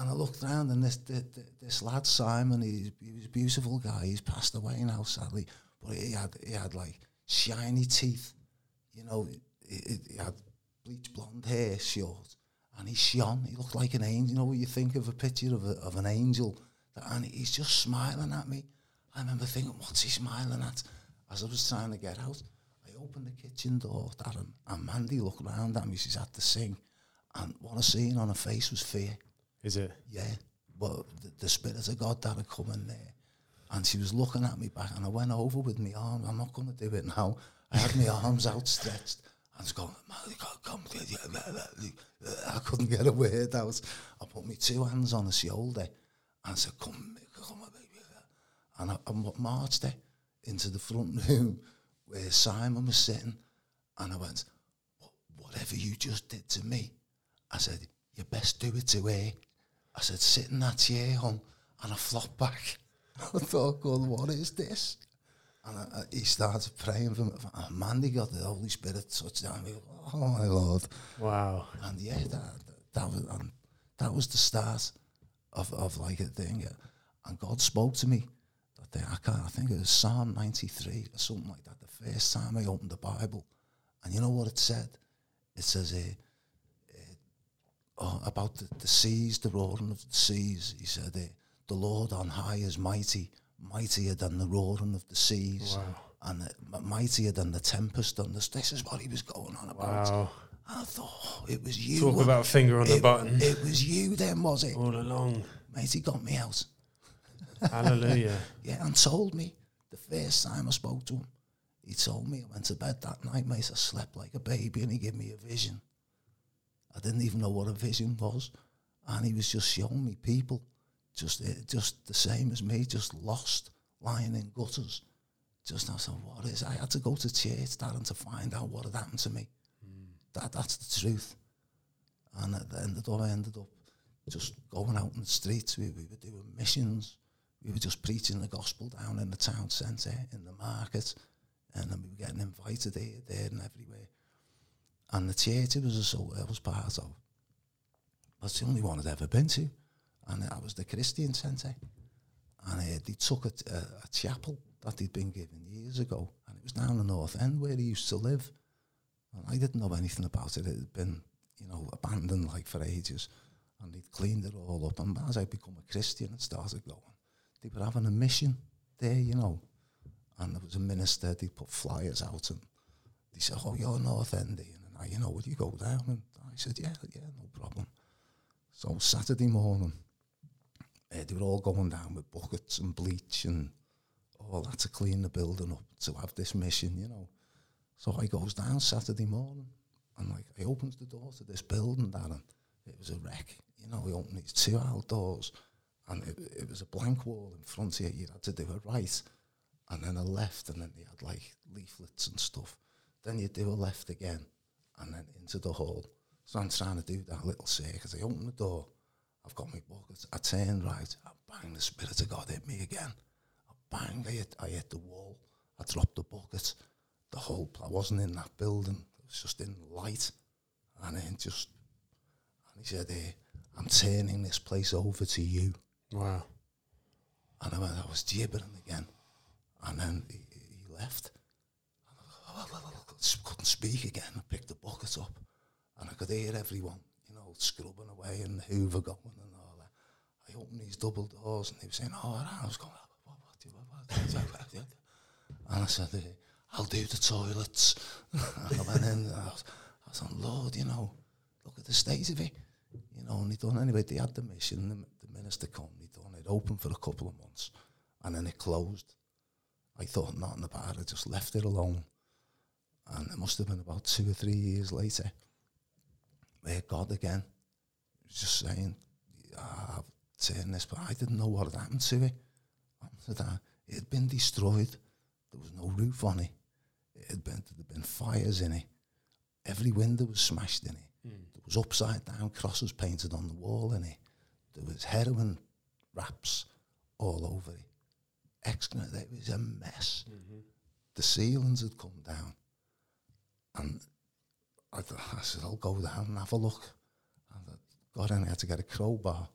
And I looked around, and this this, this lad Simon, he, he was a beautiful guy. He's passed away now, sadly, but he had he had like shiny teeth, you know. He, he had bleach blonde hair, short, and he shone. He looked like an angel. You know, what you think of a picture of a, of an angel, and he's just smiling at me. I remember thinking, what's he smiling at? As I was trying to get out, I opened the kitchen door, Darren, and Mandy looked round at me. She's had to sing, and what I seen on her face was fear. Is it? Yeah, but the, the spirit of God that had come in there, and she was looking at me back, and I went over with my arm. I'm not going to do it now. I had my *laughs* arms outstretched. I was going, man, come, come, uh, I couldn't get a word out. I put my two hands on her shoulder and said, come, come, baby. And I, I marched her into the front room where Simon was sitting, and I went, whatever you just did to me, I said, you best do it to her. I said, sit in that chair, hon, and I flopped back. *laughs* I thought, God, what is this? And I, eh, I, eh, he started praying for me. And ah, Mandy got the Holy Spirit touched down me. Oh, my Lord. Wow. And yeah, eh, that, that, that was and that was the start of, of like a thing. And God spoke to me that day. I, can't, I think it was Psalm 93 or something like that. The first time I opened the Bible. And you know what it said? It says, uh, oh, about the, the seas, the roaring of the seas. He said, the Lord on high is mighty, mightier than the roaring of the seas. Wow. And uh, mightier than the tempest on this. This is what he was going on about. Wow. I thought, oh, it was you. Talk about finger on the button It was you then, was it? all along. Mate, he got me out. *laughs* Hallelujah. Yeah, and told me the first time I spoke to him, he told me I went to bed that night, mate. I slept like a baby, and he gave me a vision. I didn't even know what a vision was, and he was just showing me people, just uh, just the same as me, just lost, lying in gutters. Just I said, what is? I had to go to church, Darren, to find out what had happened to me. That that's the truth. And at the end of all, I ended up just going out in the streets. We, we were doing missions. We were just preaching the gospel down in the town centre, in the market. And then we were getting invited here, there and everywhere. And the church it was a so I was part of. That's the only one I'd ever been to. And that was the Christian centre. And uh, they took a, a, a chapel that he'd been given years ago. And it was down the North End where he used to live. And I didn't know anything about it. It had been, you know, abandoned like for ages. And they'd cleaned it all up. And as I become a Christian and started going, they were having a mission there, you know. And there was a minister, they put flyers out and they said, oh, you're North Endian. And I, you know, would you go down? And I said, yeah, yeah, no problem. So Saturday morning, uh, they were all going down with buckets and bleach and all that to clean the building up to have this mission, you know. So I goes down Saturday morning and like I opens the door to this building and it was a wreck. You know, we opened these two outdoors and it, it was a blank wall in front here. You had to do a right and then a left and then they had like leaflets and stuff. Then you do a left again and then into the hall. So I'm trying to do that little circus. I open the door, I've got my buckets, I turn right, I bang, the Spirit of God hit me again. I bang, I hit, I hit the wall, I dropped the bucket. The whole, I wasn't in that building, it was just in light. And then just, and he said, eh, I'm turning this place over to you. Wow. And I went, I was gibbering again. And then he, he left. And I couldn't speak again. I picked the bucket up and I could hear everyone, know, scrubbing away and the hoover going and all that. I opened these double doors and they were saying, oh, I was going, what, what, what, what, do you-" *laughs* and I said, I'll do the toilets. *laughs* and I went in I was, I was on, Lord, you know, look at the state of it. You know, and he done anyway, they had the mission, the, the minister come, he done it open for a couple of months and then it closed. I thought nothing about it, I just left it alone. And it must have been about two or three years later, where God again just saying, "Ah, I've turned this, but I didn't know what had happened to it. After that, it had been destroyed. There was no roof on it. It had been, there had been fires in it. Every window was smashed in it. There was upside down, crosses painted on the wall in it. There was heroin wraps all over it. Excellent. It was a mess. Mm-hmm. The ceilings had come down. And I, I said, I'll go down and have a look. And I got in, had to get a crowbar,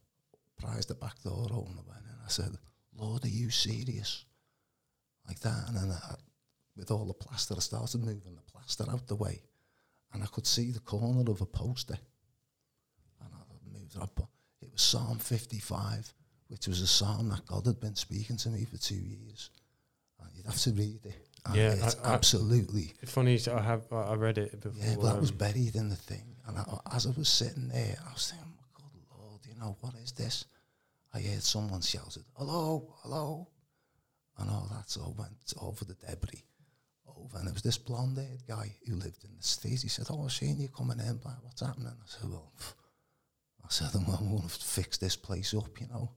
prized the back door open, and went in. I said, Lord, are you serious? Like that. And then I, with all the plaster, I started moving the plaster out the way. And I could see the corner of a poster. And I moved it up. It was Psalm 55, which was a psalm that God had been speaking to me for two years. And you'd have to read it. And Yeah, it's I- I- absolutely. Funny, I have I I read it before. Yeah, but that was um, buried in the thing. And I, as I was sitting there, I was thinking, good Lord, you know, what is this? I heard someone shouted, hello, hello. And all that so I went over the debris. Over, and it was this blonde haired guy who lived in the States. He said, Oh, I've seen you coming in, but what's happening? I said, Well. I said, well, I'm going to fix this place up, you know.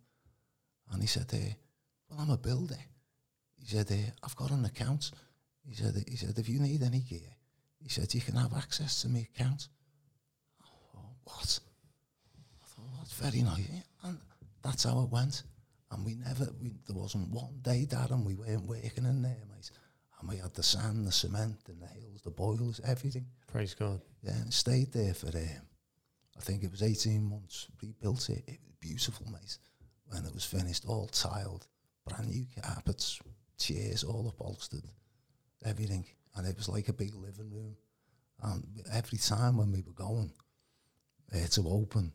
And he said, eh, Well, I'm a builder. He said, eh, I've got an account. He said, he said, if you need any gear, he said, you can have access to my account. Oh, what? I thought, that's very nice. And that's how it went. And we never, we, there wasn't one day, Dad, and we weren't working in there, mate. And we had the sand, the cement, and the nails, the boilers, everything. praise God. Yeah, and stayed there for, um, I think it was 18 months. Rebuilt it. It was beautiful, mate. When it was finished, all tiled, brand new carpets, chairs, all upholstered, everything. And it was like a big living room. And every time when we were going uh, to open,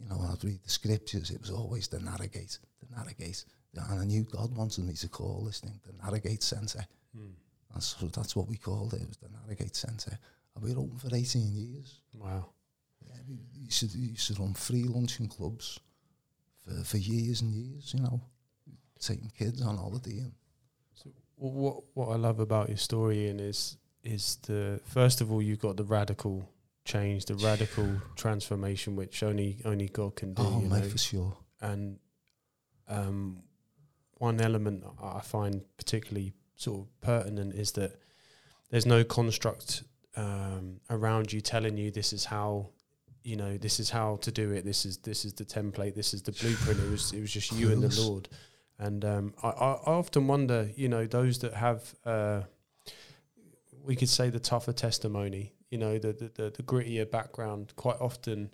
you know, I'd read the scriptures, it was always the Narrow Gate, the Narrow Gate. And I knew God wanted me to call this thing the Narrow Gate Centre. Hmm. And so that's what we called it. It was the Narrow Gate Centre. And we were open for 18 years. Wow. Yeah, we used to, we used to run free luncheon clubs for, for years and years, you know, taking kids on holiday. And what what I love about your story Ian, is is the first of all you've got the radical change, the radical *sighs* transformation, which only only God can do. oh, mate, know? for sure. and um, one element I find particularly sort of pertinent is that there's no construct um, around you telling you this is how you know this is how to do it. This is this is the template. This is the blueprint. It was it was just you and the Lord. And um, I, I I often wonder, you know, those that have, uh, we could say, the tougher testimony, you know, the the, the, the grittier background. Quite often,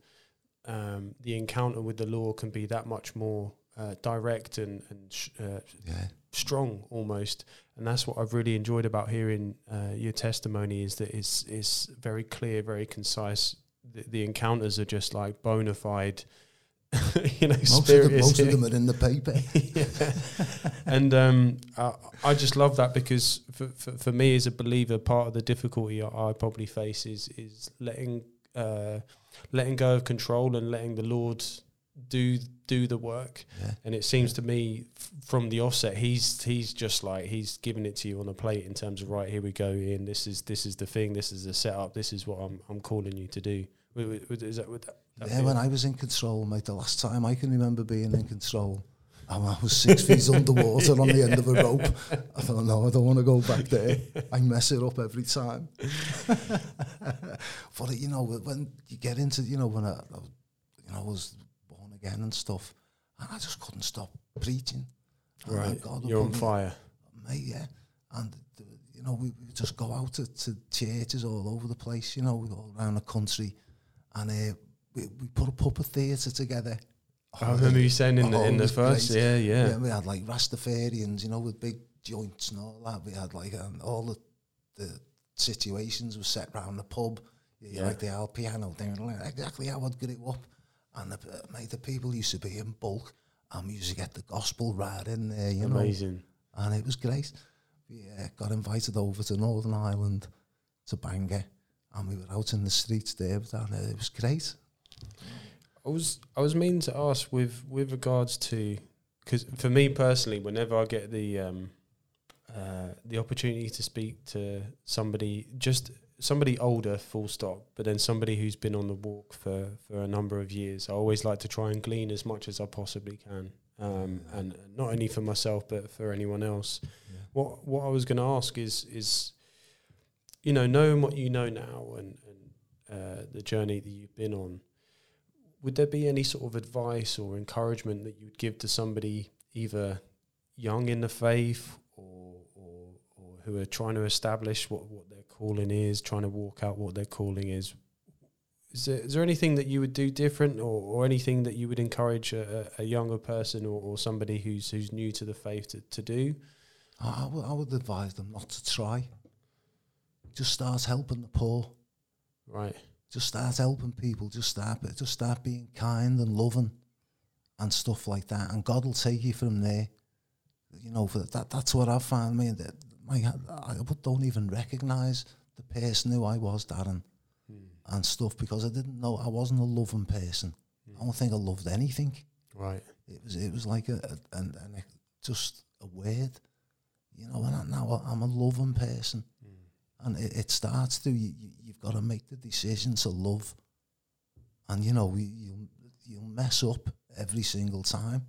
um, the encounter with the law can be that much more uh, direct and and sh- uh, Yeah. strong almost. And that's what I've really enjoyed about hearing uh, your testimony is that it's it's very clear, very concise. The, the encounters are just like bona fide. *laughs* you know, Most, of, most of them are in the paper. *laughs* yeah. and um, I, I just love that because for, for, for me as a believer, part of the difficulty I, I probably face is is letting uh, letting go of control and letting the Lord do do the work. Yeah. And it seems to me f- from the offset, he's he's just like he's giving it to you on a plate in terms of right here we go in. This is this is the thing. This is the setup. This is what I'm I'm calling you to do. Is that, would that Yeah, when? I was in control, mate, the last time I can remember being in control, I was six feet *laughs* underwater on the end of a rope. I thought, no, I don't want to go back there. I mess it up every time. *laughs* but you know, when you get into, you know, when I, you know, I was born again and stuff, and I just couldn't stop preaching. And right, God you're on fire. mate, yeah. And, you know, we, we just go out to, to churches all over the place, you know, all around the country. And uh, we, we put a puppet theatre together. I remember you saying in the in the first, great. yeah, yeah, Yeah, we had like Rastafarians, you know, with big joints and all that. We had like um, all the, the situations were set round the pub. Yeah. Like the old piano thing, exactly how I'd get it up. And the, uh, mate, the people used to be in bulk. And we used to get the gospel right in there, you know amazing. and it was great. We uh, got invited over to Northern Ireland to Bangor, and we were out in the streets there, and uh, it was great. I was I was meaning to ask with with regards to because for me personally, whenever I get the um, uh, the opportunity to speak to somebody, just somebody older, full stop, but then somebody who's been on the walk for for a number of years, I always like to try and glean as much as I possibly can, um, and not only for myself but for anyone else. What what I was going to ask is is, you know, knowing what you know now and, and uh, the journey that you've been on, would there be any sort of advice or encouragement that you'd give to somebody either young in the faith or or, or who are trying to establish what, what their calling is, trying to walk out what their calling is? Is there, is there anything that you would do different or, or anything that you would encourage a, a younger person or, or somebody who's who's new to the faith to, to do? I, I, would, I would advise them not to try. Just start helping the poor. Right. Just start helping people. Just start, just start being kind and loving, and stuff like that. And God will take you from there. You know, for that. That's what I found. I mean, that my I don't even recognise the person who I was, Darren, Hmm. and stuff because I didn't know I wasn't a loving person. I don't think I loved anything. Right. It was it was like a, a and, and a, just a word, you know. And I, now I'm a loving person, and it, it starts to you, you. You've got to make the decision to love, and you know you you'll, mess up every single time,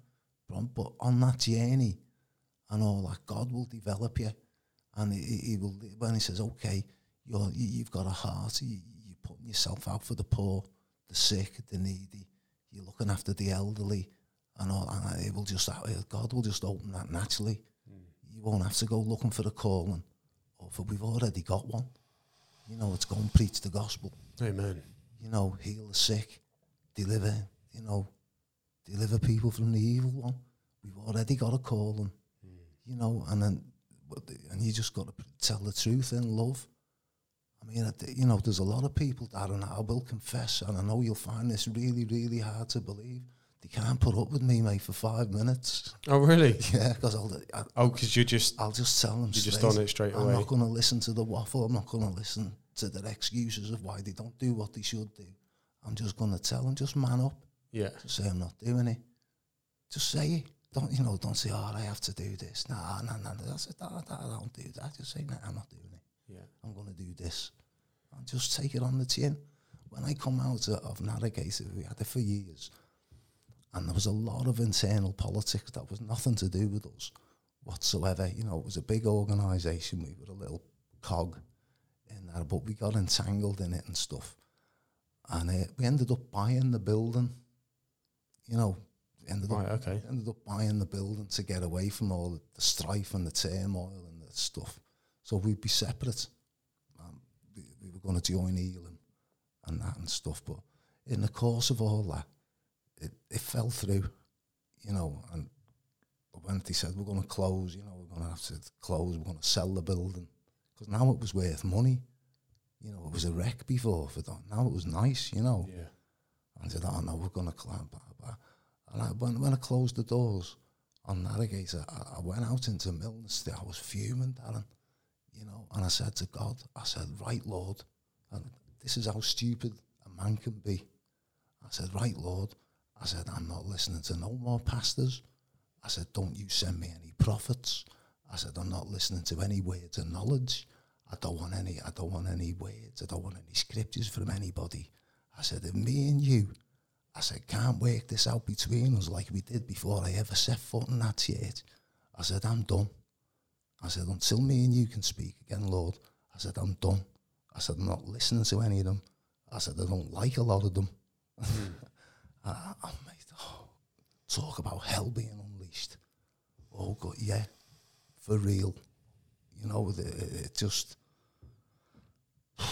but, on that journey, and all that, God will develop you, and he, he will when He says, "Okay, you're you, you've got a heart, you, you're putting yourself out for the poor, the sick, the needy." You're looking after the elderly, and all, and it will just God will just open that naturally. Hmm. You won't have to go looking for a calling, for we've already got one. You know, it's go and preach the gospel. Amen. You know, heal the sick, deliver. You know, deliver people from the evil one. We've already got a calling. Hmm. You know, and then and you just got to tell the truth in love. I mean, you know, there's a lot of people that, and I will confess, and I know you'll find this really, really hard to believe. They can't put up with me, mate, for five minutes. Oh, really? Yeah, because I'll, I, Oh, because you're just I'll just tell them just straight. on it straight away. I'm not going to listen to the waffle. I'm not going to listen to their excuses of why they don't do what they should do. I'm just going to tell them, just man up. Yeah. Just say I'm not doing it. Just say it. Don't you know? Don't say, "Oh, I have to do this." Nah, nah, nah. I said, nah, nah, I don't do that. Just say, "Nah, I'm not doing it. Yeah. I'm going to do this." And just take it on the chin. When I come out of, of Navigator, we had it for years, and there was a lot of internal politics that was nothing to do with us whatsoever. You know, it was a big organisation. We were a little cog in that, but we got entangled in it and stuff. And uh, we ended up buying the building. You know, ended Right. up Okay. ended up buying the building to get away from all the, the strife and the turmoil and the stuff. So we'd be separate. Um, we, we were going to join Elim and that and stuff. But in the course of all that, it, it fell through, you know. And when they said we're going to close, you know, we're going to have to close, we're going to sell the building because now it was worth money. You know, it was a wreck before for that. Now it was nice, you know. Yeah. And I said, oh no, we're going to climb. Blah, blah. And I, when, when I closed the doors on Navigator, I, I went out into Milnes. I was fuming, Darren. You know, and I said to God, I said, right, Lord, and this is how stupid a man can be. I said, right, Lord, I said, I'm not listening to no more pastors. I said, don't you send me any prophets. I said, I'm not listening to any words of knowledge. I don't want any, I don't want any words. I don't want any scriptures from anybody. I said, if me and you, I said, can't work this out between us like we did before I ever set foot in that church. I said, I'm done. I said, until me and you can speak again, Lord, I said, I'm done. I said, I'm not listening to any of them. I said, I don't like a lot of them. Uh, oh, mate, oh, talk about hell being unleashed. Oh, God, yeah, for real. You know, it, it just... *sighs*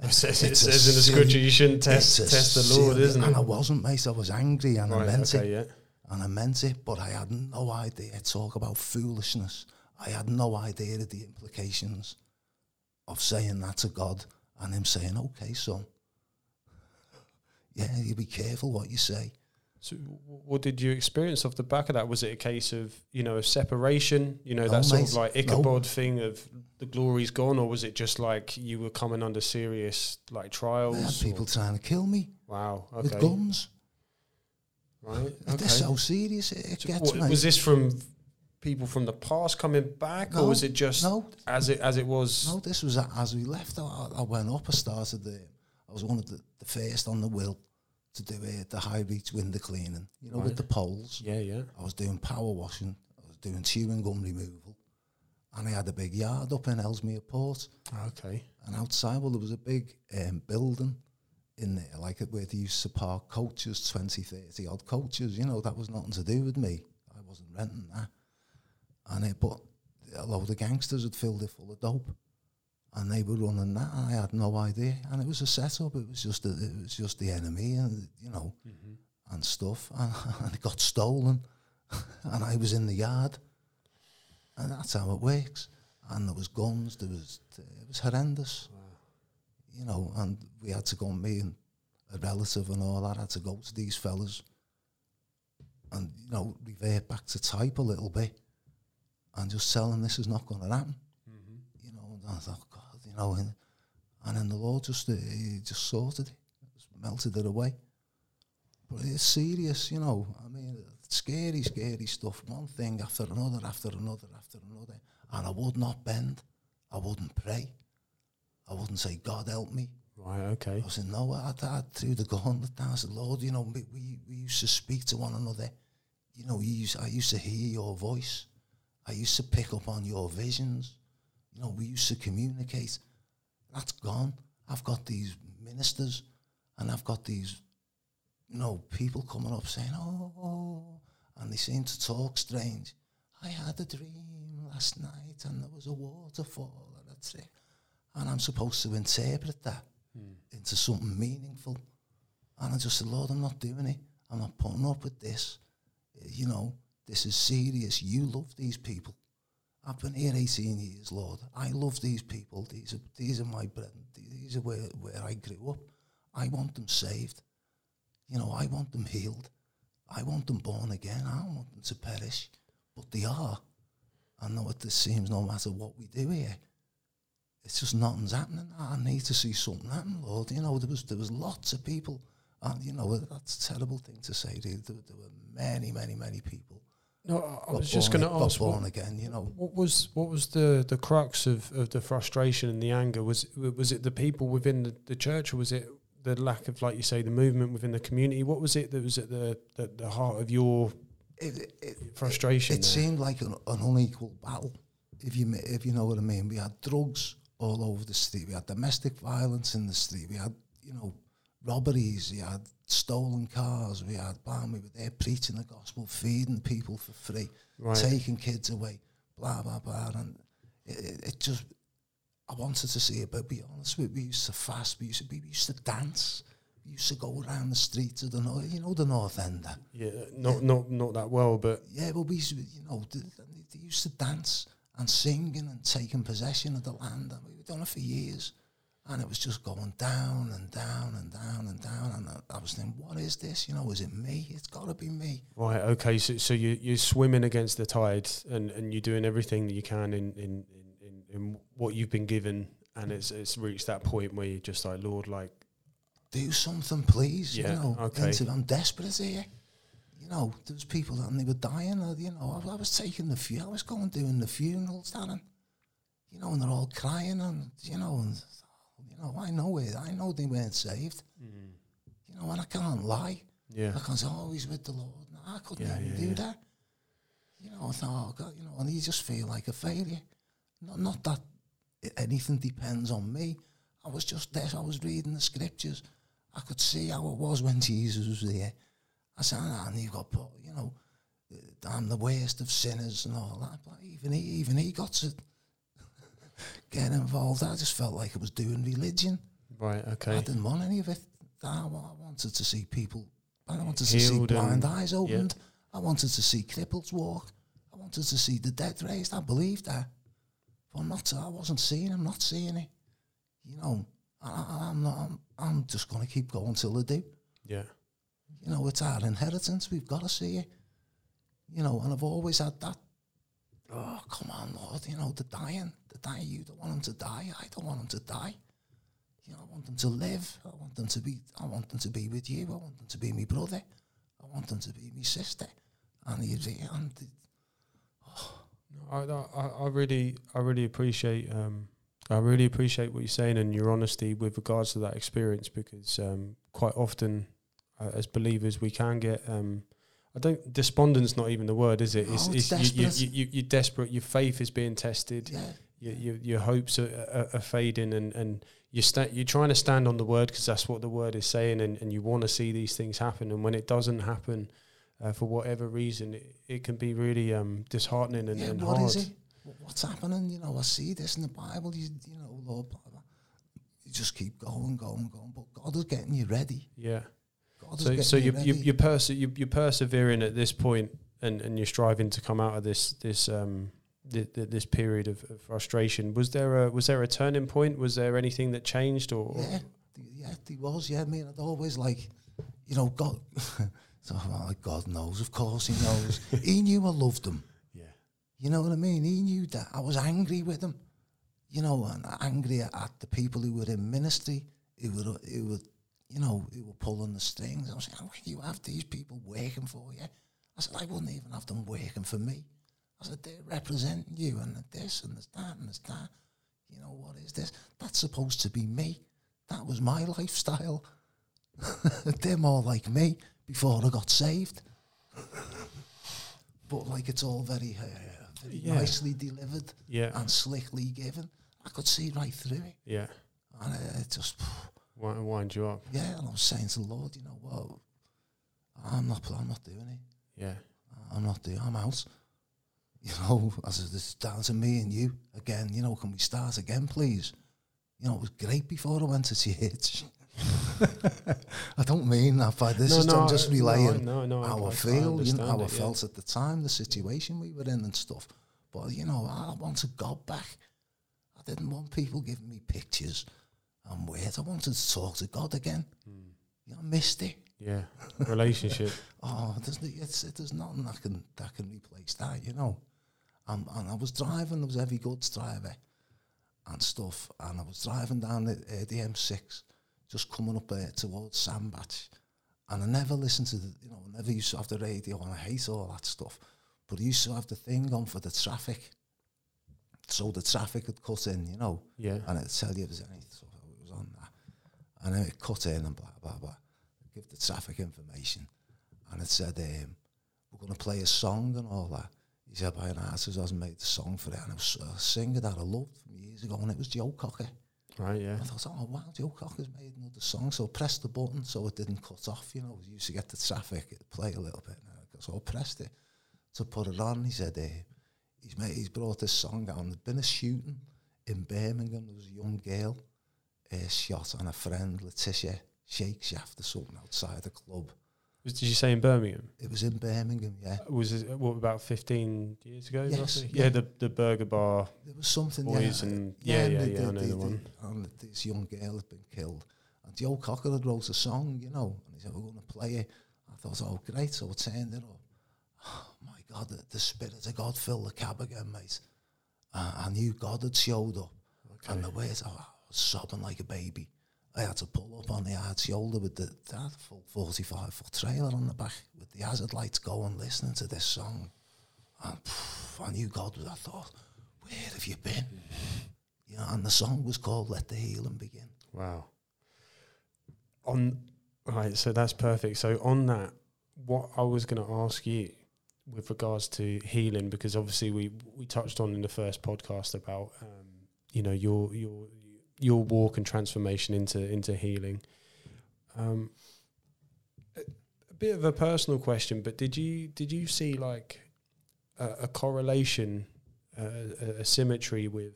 It says, it a says in the scripture you shouldn't test test the Lord, isn't it? And I wasn't, mate. I was angry and I Right. meant it. Yeah. and I meant it, but I had no idea. Talk about foolishness. I had no idea of the implications of saying that to God and Him saying, "Okay, son, yeah, you be careful what you say." So, what did you experience off the back of that? Was it a case of you know a separation? You know No, that oh, sort mate, of like no. Ichabod thing of the glory's gone, or was it just like you were coming under serious like trials? people trying to kill me wow. with guns. Right. This Okay. how serious it, So gets, what, was this from people from the past coming back, or was it just no, as it as it was? no. This was as we left. I, I went up. I started the. I was one of the, the first on the wheel to do uh, the high reach window cleaning. You know, Right. with the poles. Yeah. Yeah. I was doing power washing, I was doing chewing gum removal, and I had a big yard up in Ellesmere Port. Okay. And outside, well, there was a big um, building in there, like where they used to park coaches, 20, 30 odd coaches. You know, that was nothing to do with me. I wasn't renting that. And it, but a load of gangsters had filled it full of dope. And they were running that, and I had no idea. And it was a setup. It was just a, it was just the enemy, and you know, Mm-hmm. and stuff. And, *laughs* and it got stolen, *laughs* and I was in the yard, and that's how it works. And there was guns. There was it was horrendous you know, and we had to go, me and a relative and all that, had to go to these fellas and, you know, revert back to type a little bit and just tell them this is not going to happen. You know, and I thought, know, and, and then the Lord just, uh, he just sorted it, just melted it away. But it's serious, you know, I mean, scary, scary stuff. One thing after another, after another, after another. And I would not bend. I wouldn't pray. I wouldn't say, God help me. Right. Okay. I said, no, I, I threw the gauntlet down. I said, Lord, you know, we, we, we used to speak to one another. You know, you used, I used to hear your voice. I used to pick up on your visions. You know, we used to communicate. That's gone. I've got these ministers and I've got these, you know, people coming up saying, oh, oh, and they seem to talk strange. I had a dream last night and there was a waterfall and a tree. And I'm supposed to interpret that hmm. into something meaningful. And I just said, Lord, I'm not doing it. I'm not putting up with this. You know, this is serious. You love these people. I've been here 18 years, Lord. I love these people. These are these are my bread. These are where, where I grew up. I want them saved. You know, I want them healed. I want them born again. I don't want them to perish. But they are. I know it seems no matter what we do here, it's just nothing's happening. I need to see something happen, Lord. You know, there was there was lots of people, and you know that's a terrible thing to say. There, there were many, many, many people. No, I- was just going to ask. What, born again. You know, what was what was the, the crux of, of the frustration and the anger? Was was it the people within the, the church, or was it the lack of, like you say, the movement within the community? What was it that was at the the, the heart of your it, it, frustration? it there? seemed like an, an unequal battle. If you if you know what I mean, we had drugs all over the street. We had domestic violence in the street. We had you know robberies. We had stolen cars. We had bam. We were there preaching the gospel, feeding people for free, Right. taking kids away, blah blah blah. And it, it, it just I wanted to see it, but be honest with we used to fast. We used to we used to dance. We used to go around the streets of the north, you know, the north end. there. yeah, not not not that well, but Yeah, well, we, used to, you know, they, they used to dance and singing and taking possession of the land, and we were doing it for years. And it was just going down and down and down and down. And I, I was thinking, what is this? You know, is it me? It's got to be me. right, okay. So so you you're swimming against the tide, and, and you're doing everything that you can in in, in, in in what you've been given, and it's it's reached that point where you're just like, Lord, like Do something, please. Yeah, you know, okay. I'm desperate as here. You know, there was people that and they were dying. uh, You know, I, I was taking the fu- I was going doing the funerals, Darren. You know, and they're all crying, and you know, and you know, I know it. I know they weren't saved. You know, and I can't lie. yeah, I oh, he's with the Lord. No, I couldn't Yeah, even yeah, do yeah. that. You know, I thought, oh, God, you know, and you just feel like a failure. Not, not that anything depends on me. I was just there. I was reading the scriptures. I could see how it was when *laughs* Jesus was there. I said, ah, and you got, you know, I'm the worst of sinners and all that. But even he, even he got to get involved. I just felt like I was doing religion. right, Okay. I didn't want any of it. I wa- I wanted to see people. I wanted to see blind eyes opened. I wanted to see cripples walk. I wanted to see the dead raised. I believed that. But I'm not. I wasn't seeing. I'm not seeing it. You know. I, I'm not. I'm, I'm just going to keep going till I do. yeah, You know, it's our inheritance. We've got to see it. You know, and I've always had that. Oh, come on, Lord. You know, the dying, the dying. You don't want them to die. I don't want them to die. You know, I want them to live. I want them to be. I want them to be with you. I want them to be my brother. I want them to be my sister. And you, and the, I, I, I really, I really appreciate, um, I really appreciate what you're saying and your honesty with regards to that experience because um, quite often, uh, as believers, we can get, um, I don't. Despondent's not even the word, is it? No, it's you, you, desperate. you, you, you're desperate. Your faith is being tested. Yeah, Your, your, your hopes are, are, are fading, and and you sta- you're trying to stand on the word because that's what the word is saying, and, and you want to see these things happen. And when it doesn't happen, uh, for whatever reason, it, it can be really um, disheartening and, yeah. and What hard. is it? What's happening? You know, I see this in the Bible. You, you know, Lord, blah, blah. you just keep going, going, going. But God is getting you ready. Yeah. So so you you you're, perse- you you're persevering at this point, and, and you're striving to come out of this this um th- th- this period of, of frustration. Was there a was there a turning point? Was there anything that changed, or Yeah, yeah, he was. Yeah, I mean, I'd always like, you know, God. *laughs* so like, God knows, of course, He knows. *laughs* he knew I loved him. yeah You know what I mean? He knew that I was angry with him. You know, and angry at, at the people who were in ministry, who were, who were, you know, who were pulling the strings. I was saying, how can you have these people working for you? I said, I wouldn't even have them working for me. I said, they're representing you and this and there's that and there's that. You know, what is this? That's supposed to be me. That was my lifestyle. *laughs* they're more like me before I got saved. but like it's all very, uh, very Yeah. nicely delivered yeah and slickly given. I could see right through it. yeah And it, it just, wind, wind you up? yeah, and I was saying to the Lord, you know, well, I'm not, I'm not doing it. Yeah I'm not doing I'm out. You know, I said, it's down to me and you again. You know, can we start again, please? You know, it was great before I went to church. *laughs* I don't mean that by this. No, is, no, I'm just I- relaying no, no, I- how I, I- I feel, you know, how I it, yeah. felt at the time, the situation we were in and stuff. But, you know, I wanted God back. I didn't want people giving me pictures and words. I wanted to talk to God again. Hmm. You know, I missed it. yeah relationship *laughs* Oh, there's, it's, there's nothing that can, that can replace that, you know. Um, and I was driving, I was heavy goods driver and stuff, and I was driving down the, uh, the M6, just coming up there towards Sandbach, and I never listened to the, you know, I never used to have the radio, and I hate all that stuff, but I used to have the thing on for the traffic, so the traffic would cut in, you know, yeah and it'd tell you if there's any stuff that was on that. And then it cut in and blah, blah, blah. Give the traffic information. And it said, um, we're going to play a song and all that. He said, by an artist hasn't made the song for it. And it was a singer that I loved from years ago, and it was Joe Cocker. right yeah I thought, oh, wow, Joe Cocker's made another song. So I pressed the button so it didn't cut off, you know. We used to get the traffic, it'd play a little bit. So I pressed it to put it on. He said, uh, he's, made, he's brought this song down. There'd been a shooting in Birmingham. There was a young girl uh, shot and a friend, Letitia Shakes after something outside the club. Was- did you say in Birmingham It was in Birmingham, yeah. was it what about 15 years ago Yes, yeah. yeah the the burger bar There was something, boys yeah. and yeah yeah yeah, the- I know the- one And this young girl had been killed. And Joe Cocker had wrote a song, you know, and he said, we're going to play it. I thought, oh, great. So I turned it up. Oh, my God, the, the Spirit of God filled the cab again, mate. Uh, I knew God had showed up. And the words, oh, I was sobbing like a baby. I had to pull up on the hard shoulder with the that full 45 foot trailer on the back with the hazard lights going, listening to this song. And pff, I knew God was, I thought, where have you been? You know, and the song was called Let the Healing Begin. Wow. On right, so that's perfect. So on that, what I was going to ask you with regards to healing, because obviously we we touched on in the first podcast about um, you know your your your walk and transformation into into healing. Um, a, a bit of a personal question, but did you did you see like a, a correlation, uh, a, a symmetry with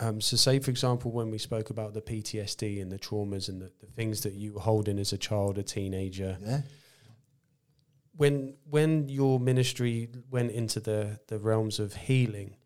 um, so, say for example, when we spoke about the PTSD and the traumas and the, the things that you were holding as a child, a teenager, Yeah. when when your ministry went into the the realms of healing,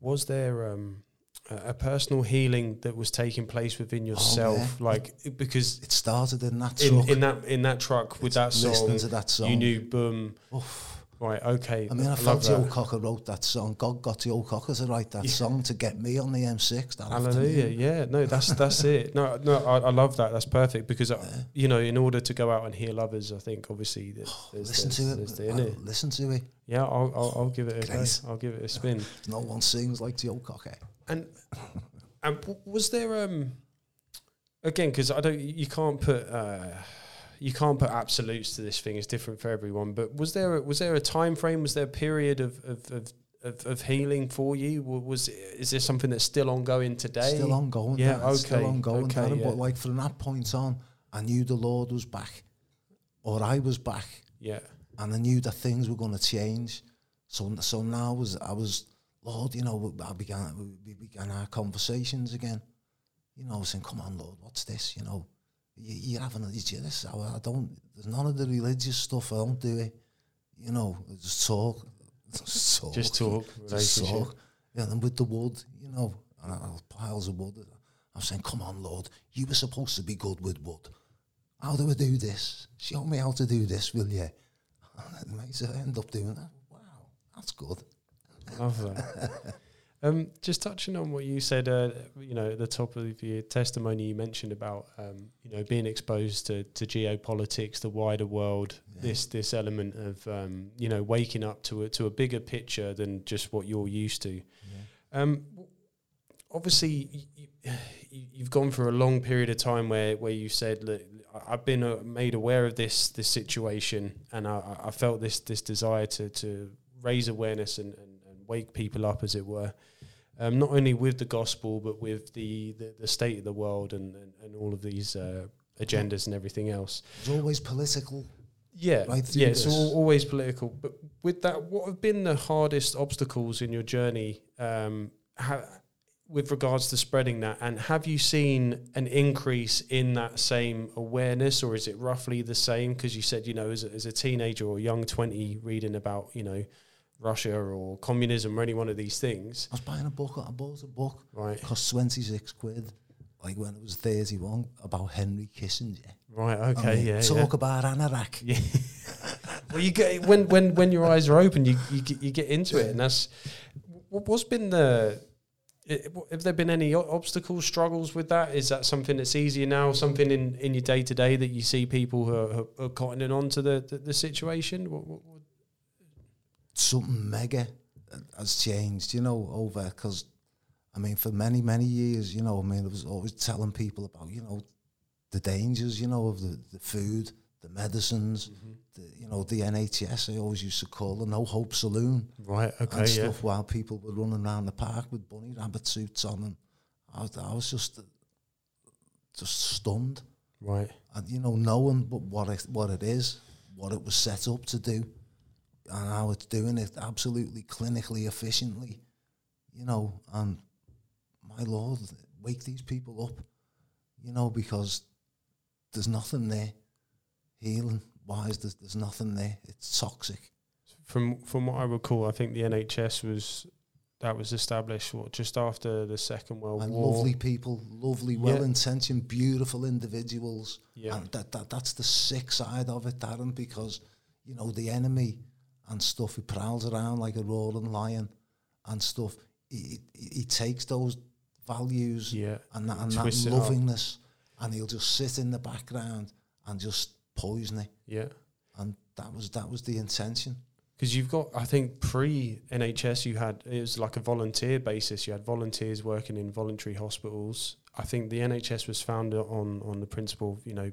was there um, a, personal healing that was taking place within yourself? yeah. Like because It started in that in, truck. in that in that truck with that listening song, to that song. you knew, boom, Oof. right, okay. I mean, I, love felt Joe that. Cocker wrote that song. God got Joe Cocker to write that Yeah. song to get me on the M6. That Hallelujah! afternoon. Yeah, no, that's that's *laughs* it. No, no, I, I love that. That's perfect because uh, Yeah. you know, in order to go out and heal others, I think obviously there's, there's, Listen there's, to there's it. the, Listen to it. Yeah, I'll, I'll I'll give it a. I'll give it a spin. No one sings like Joe Cocker. And and was there um again because I don't you can't put uh you can't put absolutes to this thing. It's different for everyone. But was there a, was there a time frame? Was there a period of of, of, of, of healing for you? Wa- Was is this something that's still ongoing today? Still ongoing. Yeah, okay, Still ongoing. okay, yeah. But like from that point on, I knew the Lord was back, or I was back, Yeah, and I knew that things were going to change. So, so now was I was Lord. You know, I began we began our conversations again. You know, I was saying, "Come on, Lord, what's this?" You know, you, you're having a this. I, I don't. There's none of the religious stuff. I don't do it. You know, just talk. Just *laughs* talk. just talk. Just talk. Yeah, and with the wood, you know, and I- piles of wood. I'm saying, come on, Lord, you were supposed to be good with wood. How do I do this? Show me how to do this, will you? *laughs* And mate, I end up doing that. Wow, that's good. Love that. *laughs* um, just touching on what you said, uh, you know, at the top of your testimony, you mentioned about, um, you know, being exposed to, to geopolitics, the wider world, Yeah. this this element of, um, you know, waking up to a, to a bigger picture than just what you're used to. Um, obviously, you, *sighs* you've gone through a long period of time where, where you said, "Look, I've been uh, made aware of this this situation, and I, I- felt this this desire to to raise awareness and, and wake people up, as it were." Um, not only with the gospel, but with the, the, the state of the world and, and, and all of these uh, agendas and everything else. It's always political. Yeah, right yeah. It's this. al- always political. But with that, what have been the hardest obstacles in your journey um, ha- with regards to spreading that? And have you seen an increase in that same awareness, or is it roughly the same? Because you said, you know, as a, as a teenager or young twenty, reading about, you know, Russia or communism or any one of these things, I was buying a book. I bought a book. right? cost 26 quid. Like when it was 31, about Henry Kissinger. Right. I Okay. mean, yeah. Talk yeah. about Anorak. Yeah. well, you get when when when your eyes are open, you you get, you get into it, and that's what's been the. i- Have there been any obstacles, struggles with that? Is that something that's easier now? Something in, in your day to day that you see people who are, who are cottoning on to the, the, the situation? What- something mega has changed, you know, over because I mean, for many many years, you know, I mean, I was always telling people about, you know, the dangers, you know, of the, the food, the medicines, mm-hmm. the, you know, the NHS. I always used to call the No Hope Saloon Right. and Okay. Yeah. stuff while people were running around the park with bunny rabbit suits on, and I was, I was just uh, just stunned. Right. and you know knowing what what it, what it is, what it was set up to do, and I was doing it absolutely clinically efficiently, you know, and my lord, wake these people up, you know, because there's nothing there, healing wise, there's, there's nothing there. It's toxic. From from what I recall, I think the NHS was that was established what just after the Second World And War. lovely people, lovely, Yeah. well-intentioned, beautiful individuals. Yeah. And that, that that's the sick side of it, Darren, because you know the enemy and stuff. He prowls around like a roaring lion and stuff. He, he, he takes those values Yeah. and that, and that Twists it up. lovingness, and he'll just sit in the background and just poison it. Yeah. And that was that was the intention. Because you've got, I think, pre NHS, you had it was like a volunteer basis. You had volunteers working in voluntary hospitals. I think the NHS was founded on on the principle of you know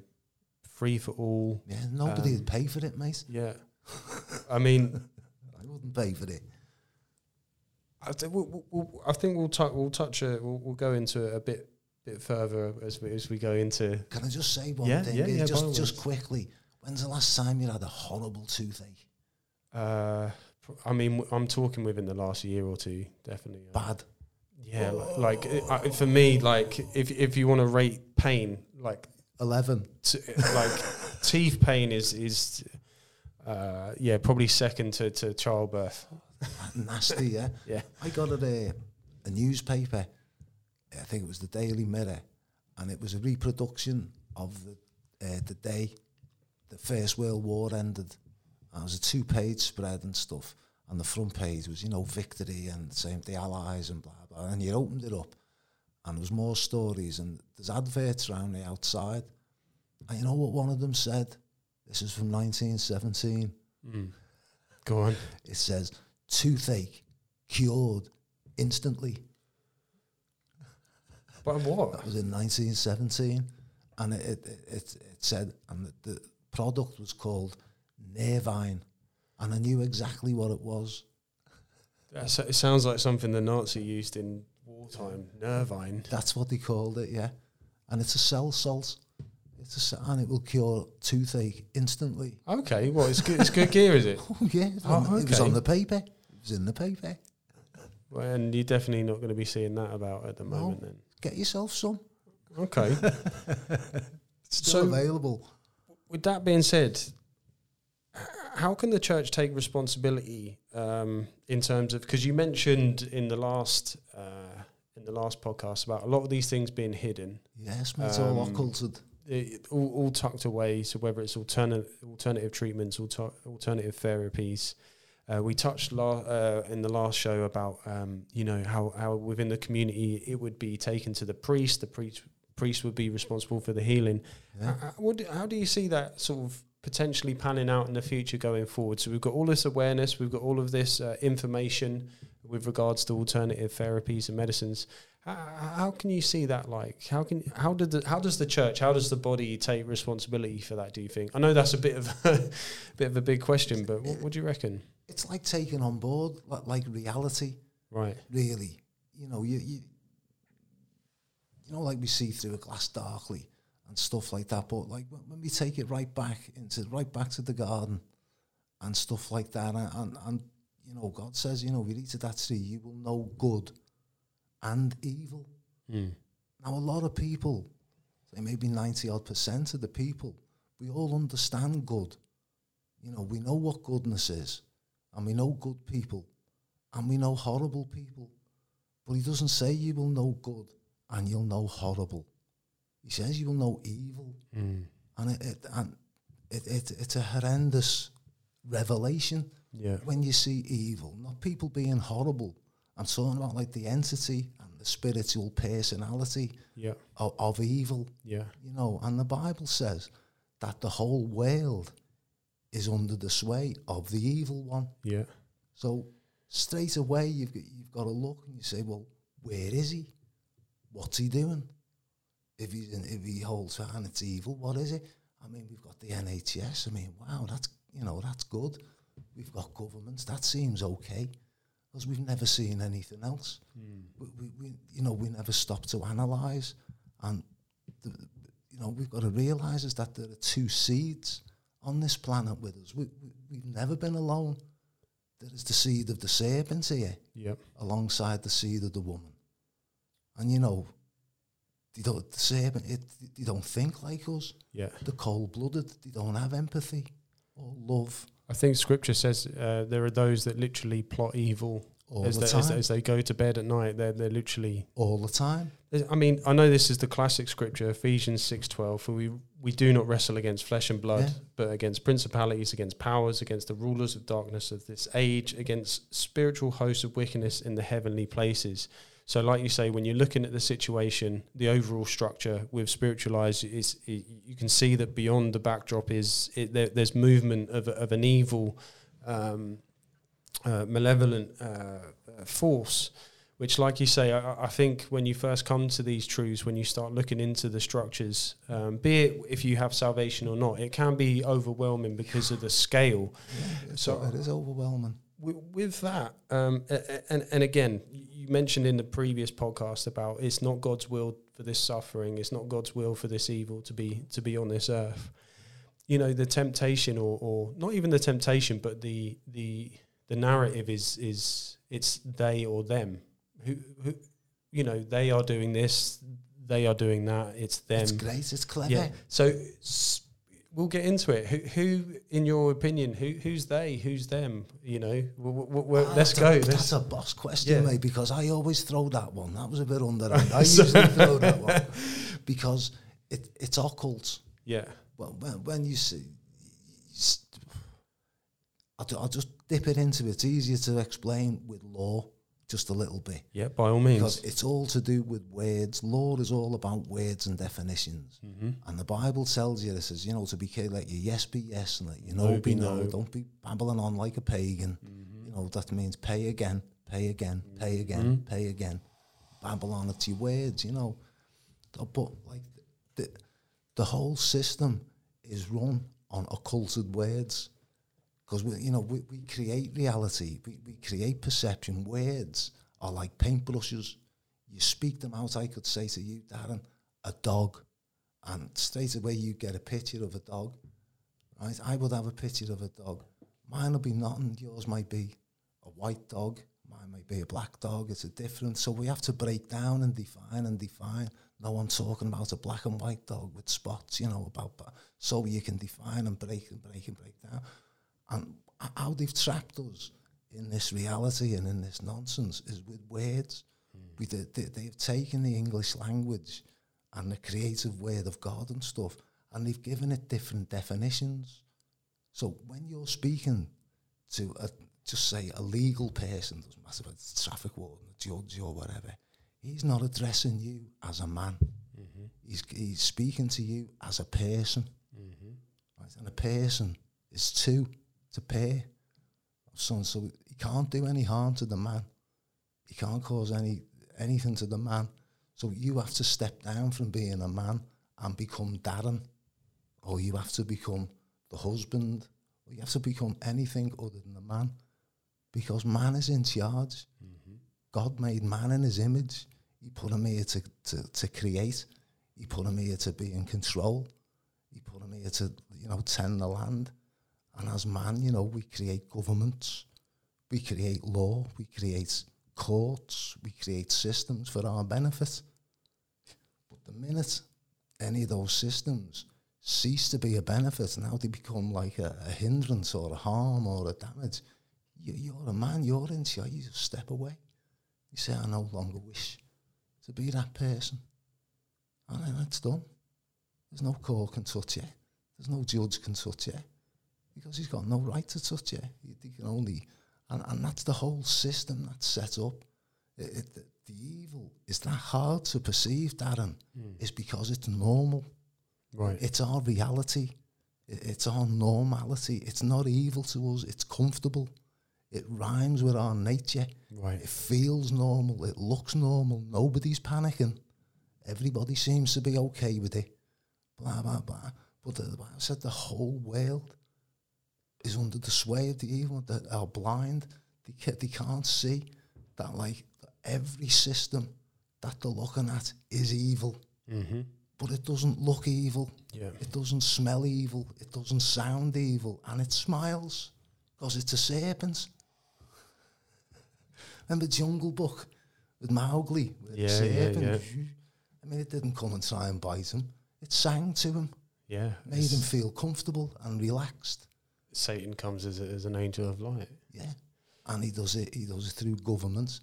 free for all. Yeah, nobody Um, would pay for it, mate. Yeah, *laughs* I mean, I wouldn't pay for it. I, th- we'll, we'll- I think we'll touch we'll touch a, we'll, we'll go into it a bit bit further as we as we go into. Can I just say one Yeah, thing? yeah, yeah, just just quickly. When's the last time you had a horrible toothache? Uh, I mean, I'm talking within the last year or two, definitely. Bad. Yeah, li- like it- for me, like if if you want to rate pain, like Eleven. t- like *laughs* teeth pain is is uh, yeah probably second to, to childbirth. *laughs* Nasty, yeah. *laughs* Yeah. I got a, a newspaper, I think it was the Daily Mirror, and it was a reproduction of the uh, the day the First World War ended. And it was a two-page spread and stuff. And the front page was, you know, victory and same the Allies and blah blah. And you opened it up, and there was more stories and there's adverts around the outside. And you know what one of them said? This is from 1917. Mm. Go on. It says toothache cured instantly. But what? That was in 1917, and it it, it, it said, and the, the product was called Nervine, and I knew exactly what it was. That's, it sounds like something the Nazi used in wartime. Nervine. That's what they called it, yeah. And it's a cell salt. It's a, s- and it will cure toothache instantly. Okay, well, it's good. It's good gear, is it? *laughs* Oh yeah, it was, Oh, on, it was on the paper. It was in the paper. Well, and you're definitely not going to be seeing that about at the No. moment, then. Get yourself some. Okay. *laughs* Still So- available. With that being said, how can the church take responsibility um, in terms of because you mentioned in the last uh, in the last podcast about a lot of these things being hidden, Yes, mate, it's all Um, occulted. It, all, all tucked away. So whether it's alternative alternative treatments, alter, alternative therapies. Uh, we touched la- uh, in the last show about um, you know how, how within the community it would be taken to the priest. The priest priest would be responsible for the healing. Yeah. H- h- what do- how do you see that sort of potentially panning out in the future going forward? So we've got all this awareness, we've got all of this uh, information with regards to alternative therapies and medicines. How, how can you see that? Like, how can how did the how does the church, how does the body take responsibility for that? Do you think? I know that's a bit of a *laughs* bit of a big question, but what, what do you reckon? It's like taking on board like, like reality. Right. really. You know, you, you you know, like we see through a glass darkly and stuff like that. But like when we take it right back into right back to the garden and stuff like that, and and, and you know, God says, you know, if you eat of that tree, you will know good and evil. Mm. Now, a lot of people, say maybe ninety odd percent of the people, we all understand good. You know, we know what goodness is, and we know good people, and we know horrible people. But he doesn't say you will know good and you'll know horrible. He says you will know evil, Mm. and it, it and it, it it's a horrendous revelation Yeah. when you see evil, not people being horrible. I'm talking about like the entity and the spiritual personality Yeah. of, of evil, Yeah. you know. And the Bible says that the whole world is under the sway of the evil one. Yeah. So straight away, you've got, you've got to look and you say, well, where is he? What's he doing? If he's in, if he holds her and it's evil, what is it? I mean, we've got the NHS. I mean, wow, that's you know that's good. We've got governments. That seems okay, because we've never seen anything else. Hmm. We, we, we, you know, we never stop to analyse, and the, you know, we've got to realise is that there are two seeds on this planet with us. We, we, we've never been alone. There is the seed of the serpent here Yeah. alongside the seed of the woman. And you know, they don't, the serpent, it, they don't think like us. Yeah. They're cold blooded. They don't have empathy or love I think Scripture says uh, there are those that literally plot evil all as, the they, time. as, as they go to bed at night. They're they're literally. all the time. I mean, I know this is the classic Scripture, Ephesians six twelve. For we we do not wrestle against flesh and blood, Yeah. but against principalities, against powers, against the rulers of darkness of this age, against spiritual hosts of wickedness in the heavenly places. So, like you say, when you're looking at the situation, the overall structure with spiritual eyes, is it, you can see that beyond the backdrop is it, there, there's movement of, of an evil, um, uh, malevolent uh, force. Which, like you say, I, I think when you first come to these truths, when you start looking into the structures, um, be it if you have salvation or not, it can be overwhelming because of the scale. So- So it is overwhelming. With, with that, um, and and again, you mentioned in the previous podcast about it's not God's will for this suffering, it's not God's will for this evil to be to be on this earth. You know, the temptation, or, or not even the temptation, but the the the narrative is is it's they or them. Who who, you know, they are doing this, they are doing that. It's them. It's great. It's clever. Yeah. So s- we'll get into it. Who, who, in your opinion, who, who's they? Who's them? You know, w- w- w- Ah, let's go. A, that's a boss question, Yeah. mate, because I always throw that one. That was a bit underhand. *laughs* I usually throw that one because it, it's occult. yeah. Well, when, when you see, I'll, I'll just dip it into it. It's easier to explain with law, just a little bit. Yeah. By all means. Because it's all to do with words. Law is all about words and definitions. hmm And the Bible tells you this is, you know, to be clear, let your yes be yes and let your no, No be no. no. Don't be babbling on like a pagan. You know, that means pay again, pay again, pay again, pay again. Babble on at your words, you know. But like the, the whole system is run on occulted words. Because we, you know, we, we create reality, we, we create perception. Words are like paintbrushes. You speak them out. I could say to you, Darren, a dog, and straight away you get a picture of a dog. Right? I would have a picture of a dog. Mine will be nothing. Yours might be a white dog. Mine might be a black dog. It's a difference. So we have to break down and define and define. No one talking about a black and white dog with spots, you know, about that. So you can define and break and break and break down. And how they've trapped us in this reality and in this nonsense is with words. Mm. We, they, they've taken the English language and the creative word of God and stuff, and they've given it different definitions. So when you're speaking to a, just say a legal person, doesn't matter if it's a traffic warden, a judge or whatever, he's not addressing you as a man. Mm-hmm. He's, he's speaking to you as a person. Mm-hmm. Right? And a person is two to pay So, so he can't do any harm to the man. He can't cause any anything to the man. So you have to step down from being a man and become Darren. Or you have to become the husband. Or you have to become anything other than a man. Because man is in charge. Mm-hmm. God made man in his image. He put him here to, to, to create. He put him here to be in control. He put him here to, you know, tend the land. And as man, you know, we create governments, we create law, we create courts, we create systems for our benefit. But the minute any of those systems cease to be a benefit, now they become like a, a hindrance or a harm or a damage, you, you're a man, you're in charge, you just step away. You say, I no longer wish to be that person. And then it's done. There's no court can touch you. There's no judge can touch you because he's got no right to touch you. He, he can only, and, and that's the whole system that's set up. It, it, the, the, evil is that hard to perceive, Darren, mm. is because it's normal. Right. It's our reality. It, it's our normality. It's not evil to us. It's comfortable. It rhymes with our nature. Right. It feels normal. It looks normal. Nobody's panicking. Everybody seems to be okay with it. Blah, blah, blah. But the, I said the whole world is under the sway of the evil that are blind. They, they can't see that like every system that they're looking at is evil. Mm-hmm. But it doesn't look evil. Yeah. It doesn't smell evil. It doesn't sound evil. And it smiles because it's a serpent. Remember Jungle Book with Mowgli? With yeah, serpent? yeah, yeah. I mean, it didn't come and try and bite him. It sang to him. Yeah. Made him feel comfortable and relaxed. Satan comes as, a, as an angel of light. Yeah, and he does it. He does it through government.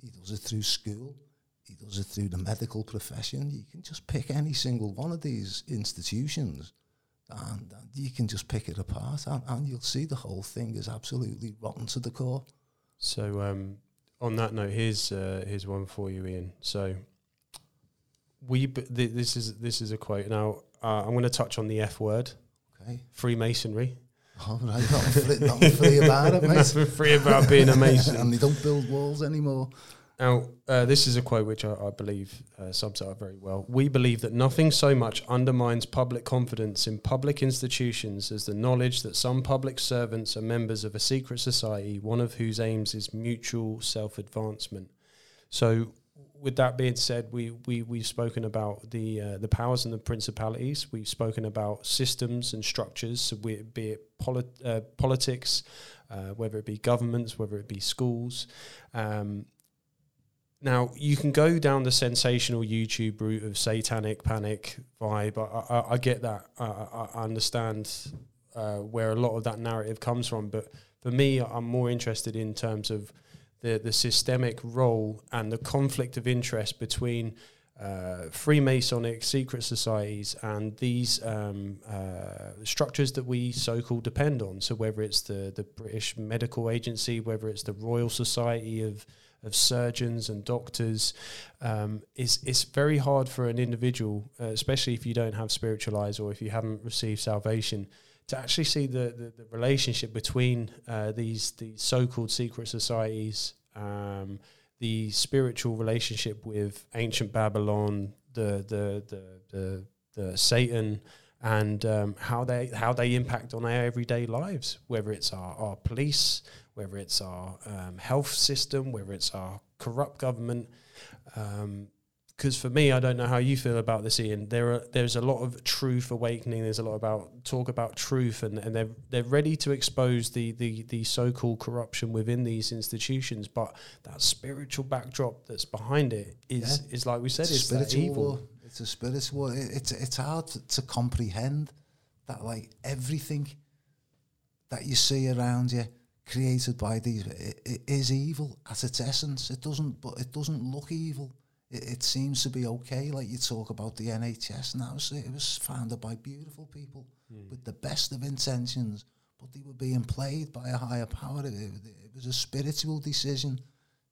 He does it through school. He does it through the medical profession. You can just pick any single one of these institutions, and, and you can just pick it apart, and, and, you'll see the whole thing is absolutely rotten to the core. So, um, on that note, here's uh, here's one for you, Ian. So, we b- th- this is this is a quote. Now, uh, I'm going to touch on the F word. Okay. Freemasonry. Oh, right, nothing, free, nothing free about it, *laughs* mate. free about being a mason. and they don't build walls anymore. Now, uh, this is a quote which I, I believe uh, sums it up very well. We believe that nothing so much undermines public confidence in public institutions as the knowledge that some public servants are members of a secret society, one of whose aims is mutual self advancement. So, with that being said, we, we, we've spoken about the uh, the powers and the principalities. We've spoken about systems and structures, so be it polit- uh, politics, uh, whether it be governments, whether it be schools. Um, now, you can go down the sensational YouTube route of satanic panic vibe. I, I, I get that. I, I understand uh, where a lot of that narrative comes from. But for me, I'm more interested in terms of the, the systemic role and the conflict of interest between uh, Freemasonic secret societies and these um, uh, structures that we so-called depend on. So whether it's the the British Medical Agency, whether it's the Royal Society of of surgeons and doctors, um, it's it's very hard for an individual, uh, especially if you don't have spiritual eyes or if you haven't received salvation, to actually see the, the, the relationship between uh, these these so-called secret societies, um, the spiritual relationship with ancient Babylon, the the the the, the Satan, and um, how they how they impact on our everyday lives, whether it's our, our police, whether it's our um, health system, whether it's our corrupt government. Because for me, I don't know how you feel about this, Ian. There are there's a lot of truth awakening. There's a lot about talk about truth, and, and they're they're ready to expose the the the so-called corruption within these institutions. But that spiritual backdrop that's behind it is Yeah. is like we said, it's a that evil. war. It's a spiritual. It, it's it's hard to, to comprehend that like everything that you see around you created by these it, it is evil at its essence. It doesn't, but it doesn't look evil. It, it seems to be okay. Like you talk about the NHS, and that was it was founded by beautiful people hmm. with the best of intentions, but they were being played by a higher power. It, it, it was a spiritual decision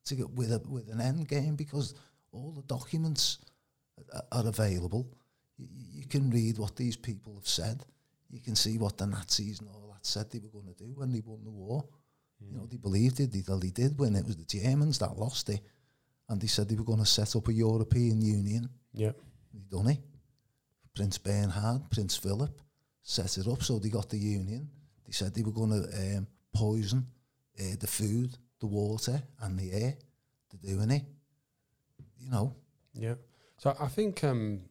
to get with a with an end game because all the documents are- are available. You, you can read what these people have said. You can see what the Nazis and all that said they were going to do when they won the war. You know, hmm. they believed it. They, they did win. It was the Germans that lost it, and they said they were going to set up a European Union. Yeah, They done it. Prince Bernhard, Prince Philip set it up, so they got the union. They said they were going to um, poison uh, the food, the water, and the air. They're doing it. You know, yeah. So I think um,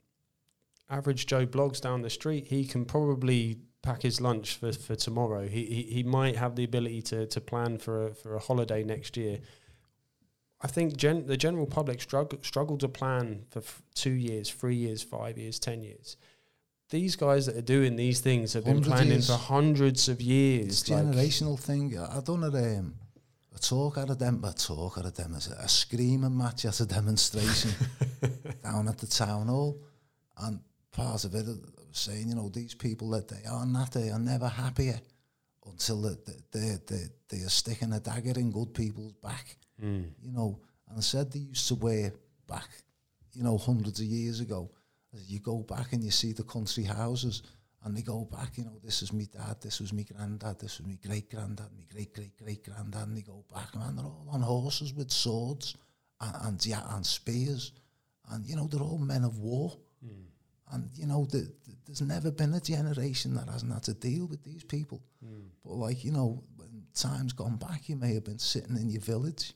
average Joe Bloggs down the street, he can probably pack his lunch for, for tomorrow. He, he he might have the ability to to plan for a, for a holiday next year. I think gen- the general public struggle struggle to plan for f- two years, three years, five years, ten years. These guys that are doing these things have been planning years. for hundreds of years. it's a generational thing. I done a, um, a talk at a dem, a talk at a dem, a, a screaming match at a demonstration *laughs* down at the town hall, and part of it I was saying, you know, these people that they are not, they are never happier until they, they, they, they are sticking a dagger in good people's back. Mm. you know, and I said they used to wear back, you know, hundreds of years ago. You go back and you see the country houses, and they go back, you know, this is me dad, this was me granddad, this was me great granddad, me great great great granddad, and they go back, man, they're all on horses with swords and and, yeah, and spears, and you know, they're all men of war. And you know, the, the, there's never been a generation that hasn't had to deal with these people. But like you know, when time's gone back, you may have been sitting in your village,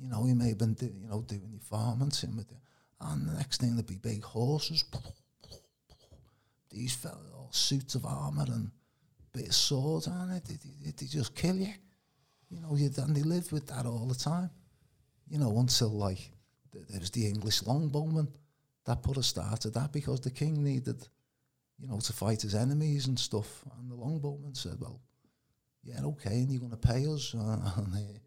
you know, he may have been, do, you know, doing your farming, sitting with the, and the next thing there'd be big horses. These fellas, all suits of armour and bit of swords on it, they, they, they just kill you. You know, you, and they lived with that all the time. You know, until like, th- there was the English longbowmen that put a start to that because the king needed, you know, to fight his enemies and stuff. And the longbowmen said, well, yeah, okay, and you're going to pay us. Uh, *laughs* and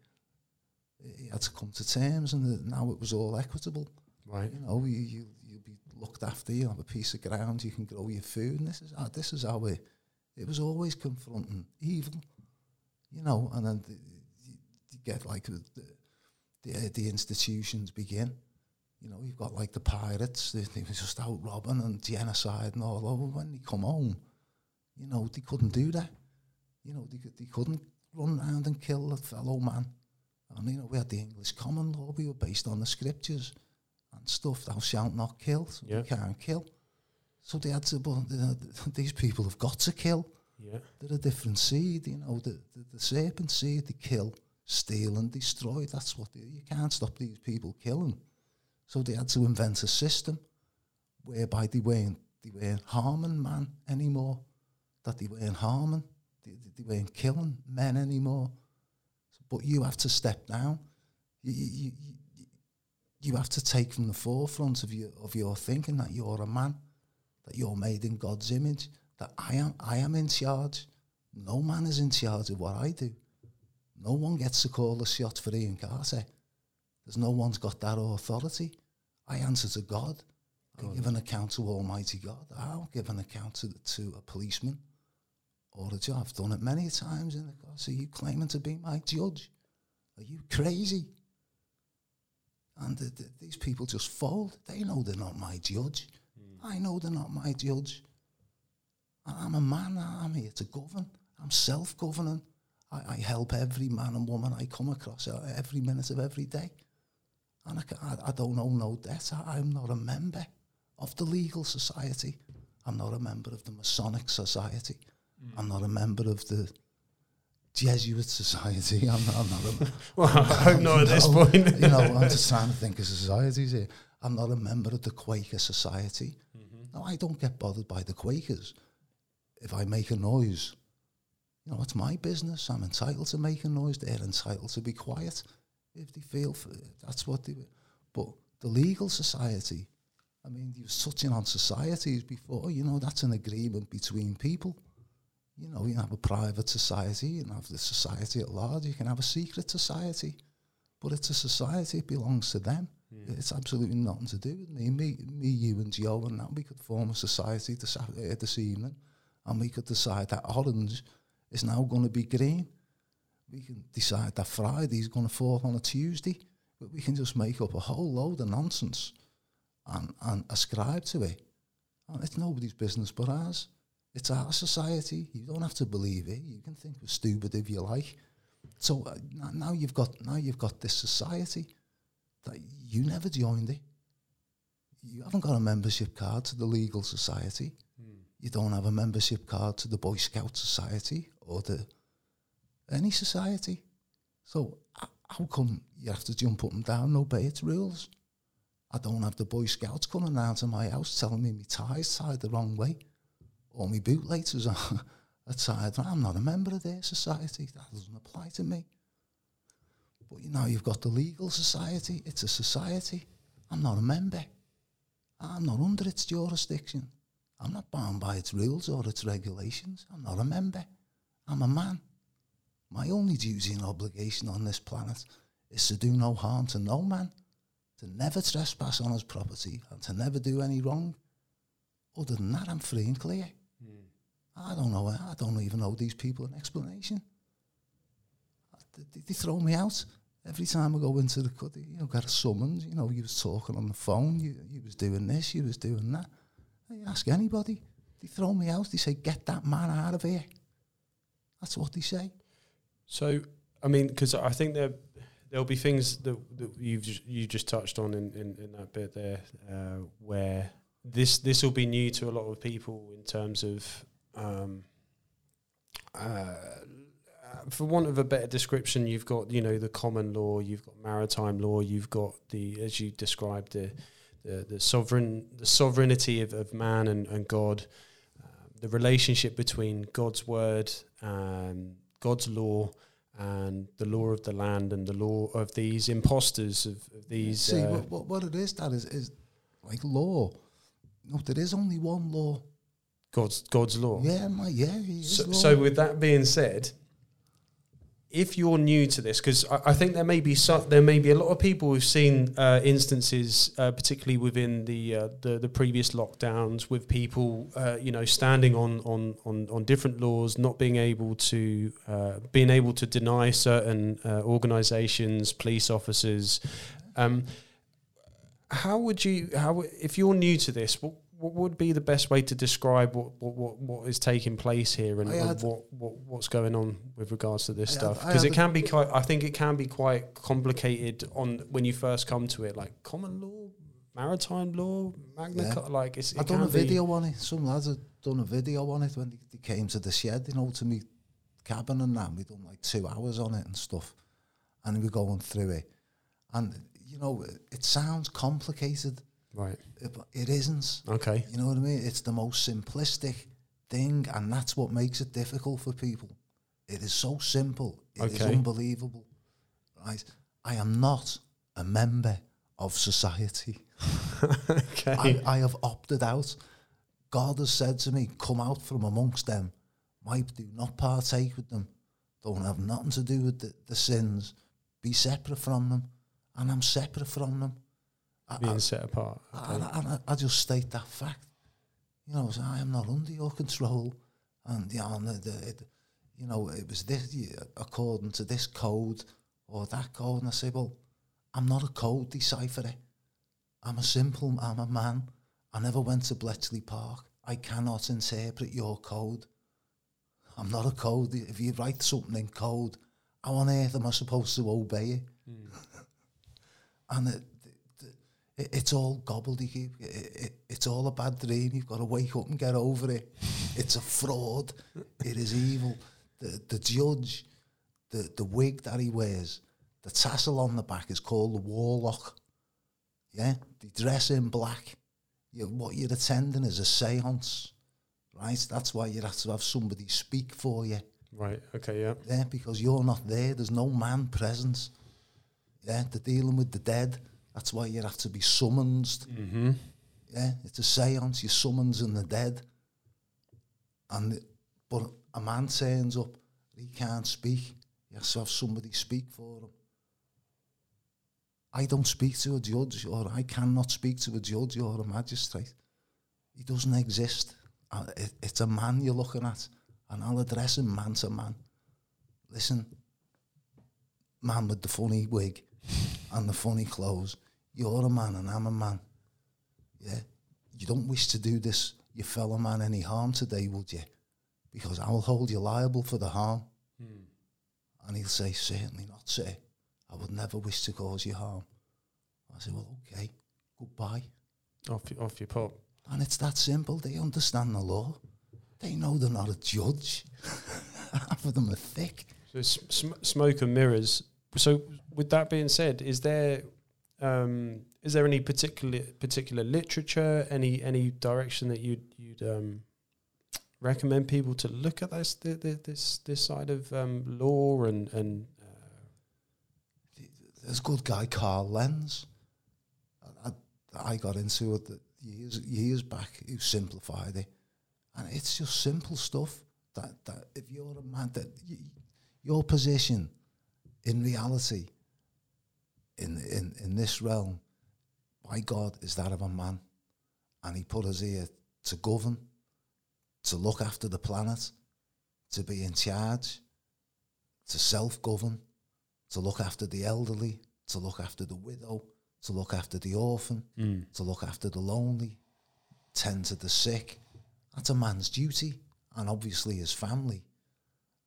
he had to come to terms, and uh, now it was all equitable. Right. You know, you, you you'll be looked after. You have a piece of ground. You can grow your food, and this is how this is how it. It was always confronting evil, you know, and then the, you, you get like the the, uh, the institutions begin. You know, you've got like the pirates. They, they were just out robbing and genocide and all over. When they come home, you know, they couldn't do that. You know, they, they couldn't run around and kill a fellow man. And, you know, we had the English common law. We were based on the scriptures and stuff. Thou shalt not kill. So Yeah. You can't kill. So they had to, but *laughs* uh, these people have got to kill. Yeah. They're a different seed, you know. The, the, the serpent seed, they kill, steal, and destroy. That's what they, you can't stop these people killing. So they had to invent a system whereby they weren't they weren't harming man anymore. That they weren't harming, they- they weren't killing men anymore. But you have to step down. You, you, you, have to take from the forefront of your of your thinking that you're a man, that you're made in God's image, that I am I am in charge. No man is in charge of what I do. No one gets to call the shot for Ian Carter. There's no one's got that authority. I answer to God. I give an account to Almighty God. I don't give an account to, to a policeman or a judge. I've done it many times. And the God, so you claiming to be my judge? Are you crazy? And the, the, these people just fold. They know they're not my judge. I know they're not my judge. And I'm a man. I'm here to govern. I'm self-governing. I, I help every man and woman I come across uh, every minute of every day. And I, I, I don't owe no debt. I, I'm not a member of the legal society. I'm not a member of the Masonic Society. I'm not a member of the Jesuit Society. I'm not, I'm not a, *laughs* well, I hope not at this point. you know, I'm just *laughs* trying to think of societies here. I'm not a member of the Quaker Society. Mm-hmm. No, I don't get bothered by the Quakers. If I make a noise, you know, it's my business. I'm entitled to make a noise. They're entitled to be quiet if they feel for, that's what they. But the legal society, I mean, you're touching on societies before. You know, that's an agreement between people. You know, you can have a private society, you can have the society at large, you can have a secret society, but it's a society, it belongs to them. It's absolutely nothing to do with me. Me, me you and Joe and that, we could form a society this, uh, this evening and we could decide that orange is now going to be green. We can decide that Friday is going to fall on a Tuesday, but we can just make up a whole load of nonsense and, and ascribe to it. And it's nobody's business but ours. It's our society. You don't have to believe it. You can think we're stupid if you like. So uh, now you've got now you've got this society that you never joined it. You haven't got a membership card to the legal society. You don't have a membership card to the Boy Scout Society or the any society. So h- how come you have to jump up and down and obey its rules? I don't have the Boy Scouts coming round to my house telling me my tie's tied the wrong way or my bootlaters are, *laughs* tied. I'm not a member of their society. That doesn't apply to me. But you know, you've got the legal society. It's a society. I'm not a member. I'm not under its jurisdiction. I'm not bound by its rules or its regulations. I'm not a member. I'm a man. My only duty and obligation on this planet is to do no harm to no man, to never trespass on his property, and to never do any wrong. Other than that, I'm free and clear. I don't know. I don't even know these people an explanation. They, they throw me out every time I go into the cut. You know, got a summons. You know, you was talking on the phone. You, you was doing this. You was doing that. You ask anybody. They throw me out. They say, "Get that man out of here." That's what they say. So, I mean, because I think there there'll be things that, that you've you just touched on in, in, in that bit there, uh, where this this will be new to a lot of people in terms of, um, uh, for want of a better description, you've got you know the common law, you've got maritime law, you've got the as you described the the, the sovereign the sovereignty of, of man and, and God, uh, the relationship between God's word and God's law and the law of the land and the law of these imposters of, of these. See, uh, what, what, what it is, that is, is like law. No, there is only one law. God's God's law. Yeah, my, yeah. So, so with that being said, if you're new to this, because I, I think there may be some, there may be a lot of people who've seen uh, instances, uh, particularly within the, uh, the the previous lockdowns, with people, uh, you know, standing on, on on on different laws, not being able to uh, being able to deny certain uh, organisations, police officers. Um, how would you how if you're new to this what what would be the best way to describe what what, what, what is taking place here and, what, what what's going on with regards to this I stuff because it can be quite I think it can be quite complicated on when you first come to it like common law maritime law magna Yeah. Like it's, it I done a video on it. Some lads had done a video on it when they, they came to the shed, you know, to me cabin and that. We done like two hours on it and stuff. And we were going through it. And, you know, it, it sounds complicated. Right It, it isn't. okay You know what I mean? It's the most simplistic thing, and that's what makes it difficult for people. It is so simple. It is Okay. unbelievable. Right? I am not a member of society. *laughs* okay I, I have opted out. God has said to me, come out from amongst them. I do not partake with them. Don't have nothing to do with the, the sins. Be separate from them. And I'm separate from them. Being I, set apart and, I, and I, I just state that fact. You know, I am not under your control. And, you know, and the, the, it, you know, it was this, according to this code or that code. And I say, well, I'm not a code decipherer. I'm a simple, I'm a man. I never went to Bletchley Park. I cannot interpret your code. I'm not a code. If you write something in code, how on earth am I supposed to obey it? Hmm. *laughs* and it, It, it's all gobbledygook. It, it, it's all a bad dream. You've got to wake up and get over it. It's a fraud. It is evil. The, the judge, the, the wig that he wears, the tassel on the back is called the warlock. Yeah, they dress in black. You, what you're attending is a seance, right? That's why you have to have somebody speak for you. Right. Okay. Yeah. Yeah, because you're not there. There's no man present. Yeah, they're dealing with the dead. That's why you have to be summoned. Mm-hmm. Yeah, it's a seance. You summons in the dead. And but a man turns up. He can't speak. He has to have somebody speak for him. I don't speak to a judge, or I cannot speak to a judge or a magistrate. He doesn't exist. Uh, it, it's a man you're looking at, and I'll address him man to man. Listen, man with the funny wig and the funny clothes, you're a man and I'm a man. Yeah, you don't wish to do this your fellow man any harm today, would you? Because I will hold you liable for the harm. Hmm. And he'll say, certainly not, sir. I would never wish to cause you harm. I say, well, okay, goodbye. Off, off your pop. And it's that simple. They understand the law. They know they're not a judge. *laughs* Half of them are thick. So sm- smoke and mirrors. So, with that being said, is there um, is there any particular particular literature, any any direction that you'd you'd um, recommend people to look at this thi- thi- this this side of um, law and and There's a good guy, Karl Lentz. I, I, got into it years years back. Who simplified it, and it's just simple stuff. That that if you're a man, that your position in reality, in in in this realm, by God, is that of a man, and He put us here to govern, to look after the planet, to be in charge, to self-govern to look after the elderly, to look after the widow, to look after the orphan, mm. to look after the lonely, tend to the sick. That's a man's duty, and obviously his family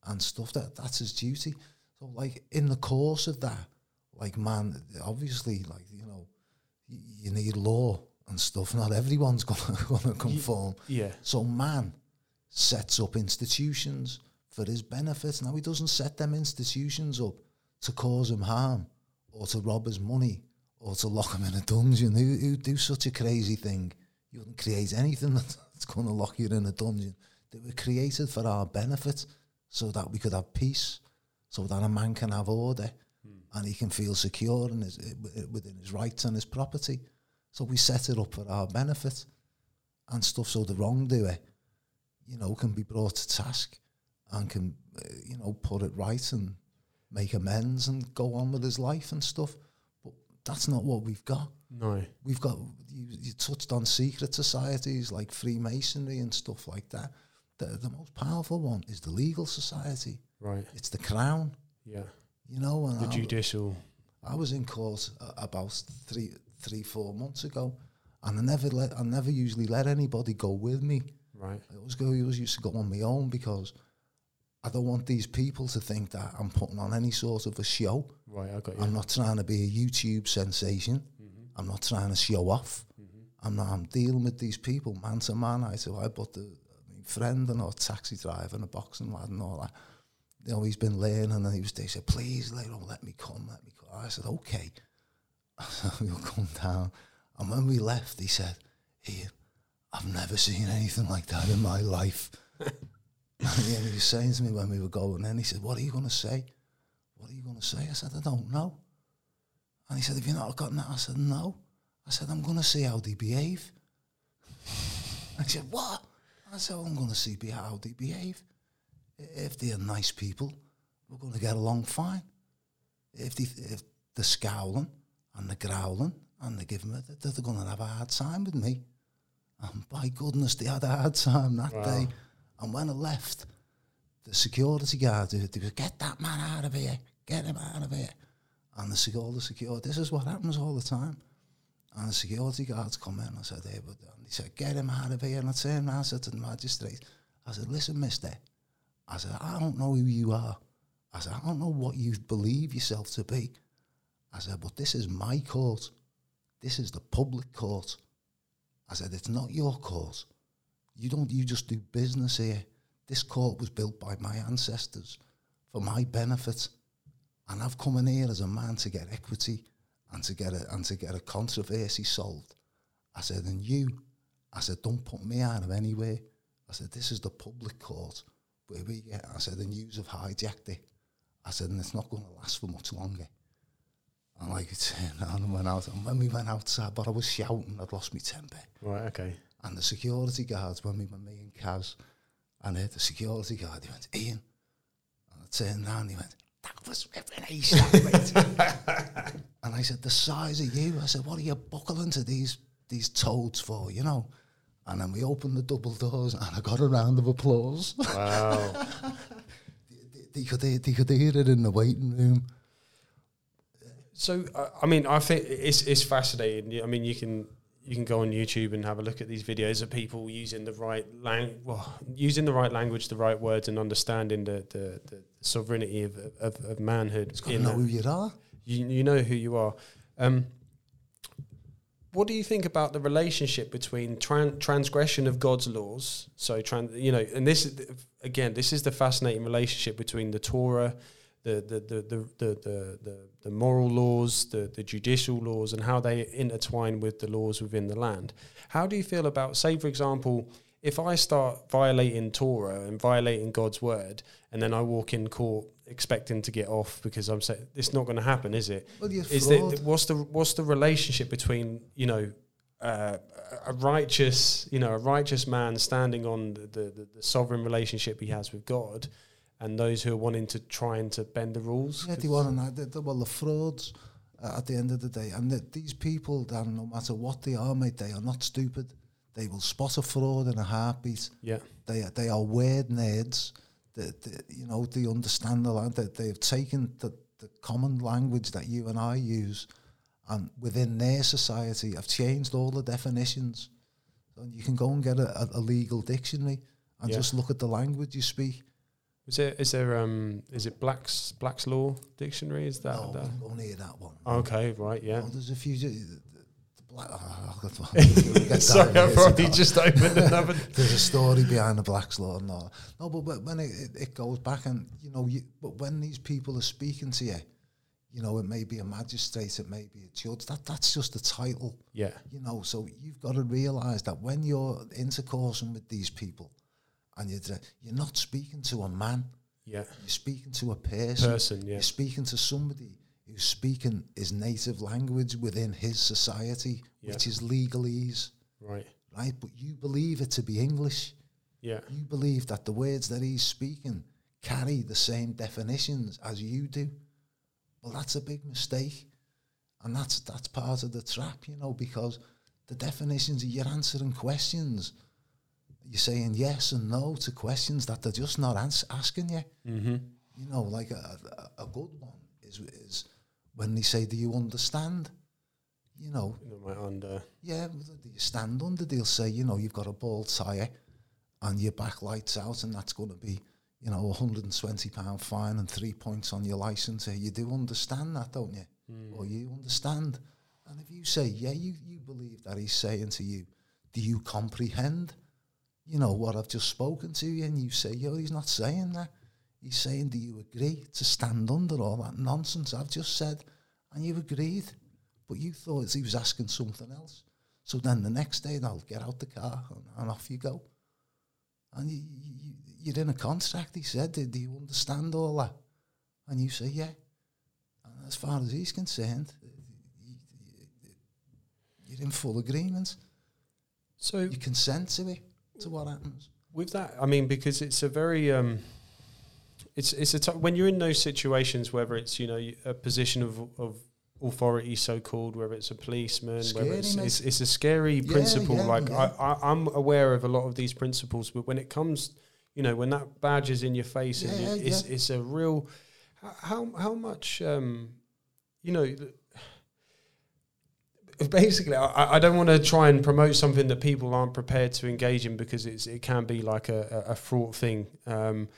and stuff. That that's his duty. So, like in the course of that, like man, obviously, like you know, you need law and stuff. Not everyone's *laughs* gonna gonna conform. yeah So man sets up institutions for his benefit. Now he doesn't set them institutions up to cause him harm or to rob his money or to lock him in a dungeon. Who who do such a crazy thing? You wouldn't create anything *laughs* that's going to lock you in a dungeon. They were created for our benefit, so that we could have peace, so that a man can have order, and he can feel secure in his, within his rights and his property. So we set it up for our benefit and stuff, so the wrongdoer, you know, can be brought to task and can, uh, you know, put it right and make amends and go on with his life and stuff. But that's not what we've got. no We've got, you, you touched on secret societies like Freemasonry and stuff like that. The, the most powerful one is the legal society. right It's the crown, yeah you know. The I, judicial I was in court uh, about three, three, four months ago, and I never let, I never usually let anybody go with me. right I always go, I always used to go on my own because I don't want these people to think that I'm putting on any sort of a show. right I got you I'm not trying to be a YouTube sensation. I'm not trying to show off. I'm not. I'm dealing with these people man to man. I said, I bought the I mean, friend and a taxi driver and a boxing lad and all that. You know, he's been learning and he was. They said, please, let, let me come, let me come. I said, okay. *laughs* we'll come down. And when we left, he said, Ian, I've never seen anything like that in my life. *laughs* and he was saying to me when we were going in, he said, what are you going to say? What are you going to say? I said, I don't know. And he said, have you not got that? I said, no. I said, I'm going to see how they behave. *laughs* He said, what? I said, I'm going to see how they behave. If they're nice people, we're going to get along fine. If, they, if they're scowling and they're growling and they're giving me, they're, they're going to have a hard time with me. And by goodness, they had a hard time that Wow. day. And when I left, the security guard, they, was, get that man out of here, get him out of here. And the security, the security, this is what happens all the time. And the security guards come in, I said, hey, but, and he said, get him out of here. And I turned around, I said to the magistrate, I said, listen, mister, I said, I don't know who you are. I said, I don't know what you believe yourself to be. I said, but this is my court. this is the public court. I said, it's not your court. You don't, you just do business here. This court was built by my ancestors for my benefit. And I've come in here as a man to get equity and to get a, and to get a controversy solved. I said, and you, I said, don't put me out of anywhere. I said, this is the public court where we get, I said, the news have hijacked it. I said, and it's not going to last for much longer. And like it turned around and went out. And when we went outside, but I was shouting, I'd lost my temper. Right. Okay. And the security guards, when we were me and Kaz, and uh, the security guard, he went, Ian. And I turned around, he went, that was ripping *laughs* ASAP, And I said, the size of you. I said, what are you buckling to these these toads for, you know? And then we opened the double doors and I got a round of applause. Wow. *laughs* they, they, could hear, they could hear it in the waiting room. So I mean, I think it's it's fascinating. I mean, you can you can go on YouTube and have a look at these videos of people using the right lang well, using the right language, the right words, and understanding the the, the sovereignty of, of, of manhood. It's got to know who you are. You you know who you are. Um, what do you think about the relationship between tran- transgression of God's laws? So, tran- you know, and this is again, this is the fascinating relationship between the Torah the the the the the, the, the, moral laws, the, the judicial laws, and how they intertwine with the laws within the land. How do you feel about, say, for example, if I start violating Torah and violating God's word, and then I walk in court expecting to get off because I'm saying it's not going to happen, is it? Well, is it what's the what's the relationship between you know uh, a righteous you know a righteous man standing on the, the, the sovereign relationship he has with God? and those who are wanting to trying to bend the rules. Yeah, they want to. Well, the frauds uh, at the end of the day, and the, these people, Dan, no matter what they are, mate, they are not stupid. They will spot a fraud in a heartbeat. Yeah, they are, they are word nerds. That you know, they understand the language. That they have taken the, the common language that you and I use, and within their society, have changed all the definitions. And you can go and get a, a, legal dictionary and yeah. just look at the language you speak is there is there um is it Black's Black's Law Dictionary? Is that no, that? only that one. Okay, right, yeah. There's a few. Black, oh, oh *laughs* Sorry, I probably *laughs* just opened another. there's a story behind the Black's Law. No, no, but, when it, it, it, goes back and you know, you, but when these people are speaking to you, you know, it may be a magistrate, it may be a judge. That that's just a title. Yeah. You know, so you've got to realise that when you're intercoursing with these people and you're, you're not speaking to a man. Yeah. You're speaking to a person. Person, yeah. You're speaking to somebody who's speaking his native language within his society, yeah. which is legalese. Right. Right? But you believe it to be English. Yeah. You believe that the words that he's speaking carry the same definitions as you do. Well, that's a big mistake. And that's that's part of the trap, you know, because the definitions you're answering questions you're saying yes and no to questions that they're just not ans- asking you. Mm-hmm. You know, like a, a, a, good one is is when they say, "Do you understand?" You know, under. Yeah, do you stand under? They'll say, you know, you've got a bald tire, and your back lights out, and that's going to be, you know, a hundred and twenty pound fine and three points on your license. You do understand that, don't you? Mm. Or you understand? And if you say, yeah, you you believe that he's saying to you, do you comprehend? you know, what I've just spoken to you, and you say, yo, he's not saying that. He's saying, do you agree to stand under all that nonsense I've just said? And you agreed, but you thought he was asking something else. So then the next day, they'll get out the car and, and off you go. And you, you, you're in a contract, he said, do you understand all that? And you say, yeah. And as far as he's concerned, you're in full agreement. So you consent to it to what happens. With that, I mean, because it's a very, um, it's it's a t- when you're in those situations, whether it's you know a position of of authority, so called, whether it's a policeman, scary, whether it's, it's, it's a scary yeah, principle. Yeah, like yeah. I, I, I'm aware of a lot of these principles, but when it comes, you know, when that badge is in your face, and you, it's it's a real. How how much, um, you know *laughs* basically, I, I don't want to try and promote something that people aren't prepared to engage in because it's it can be like a, a, a fraught thing. Um,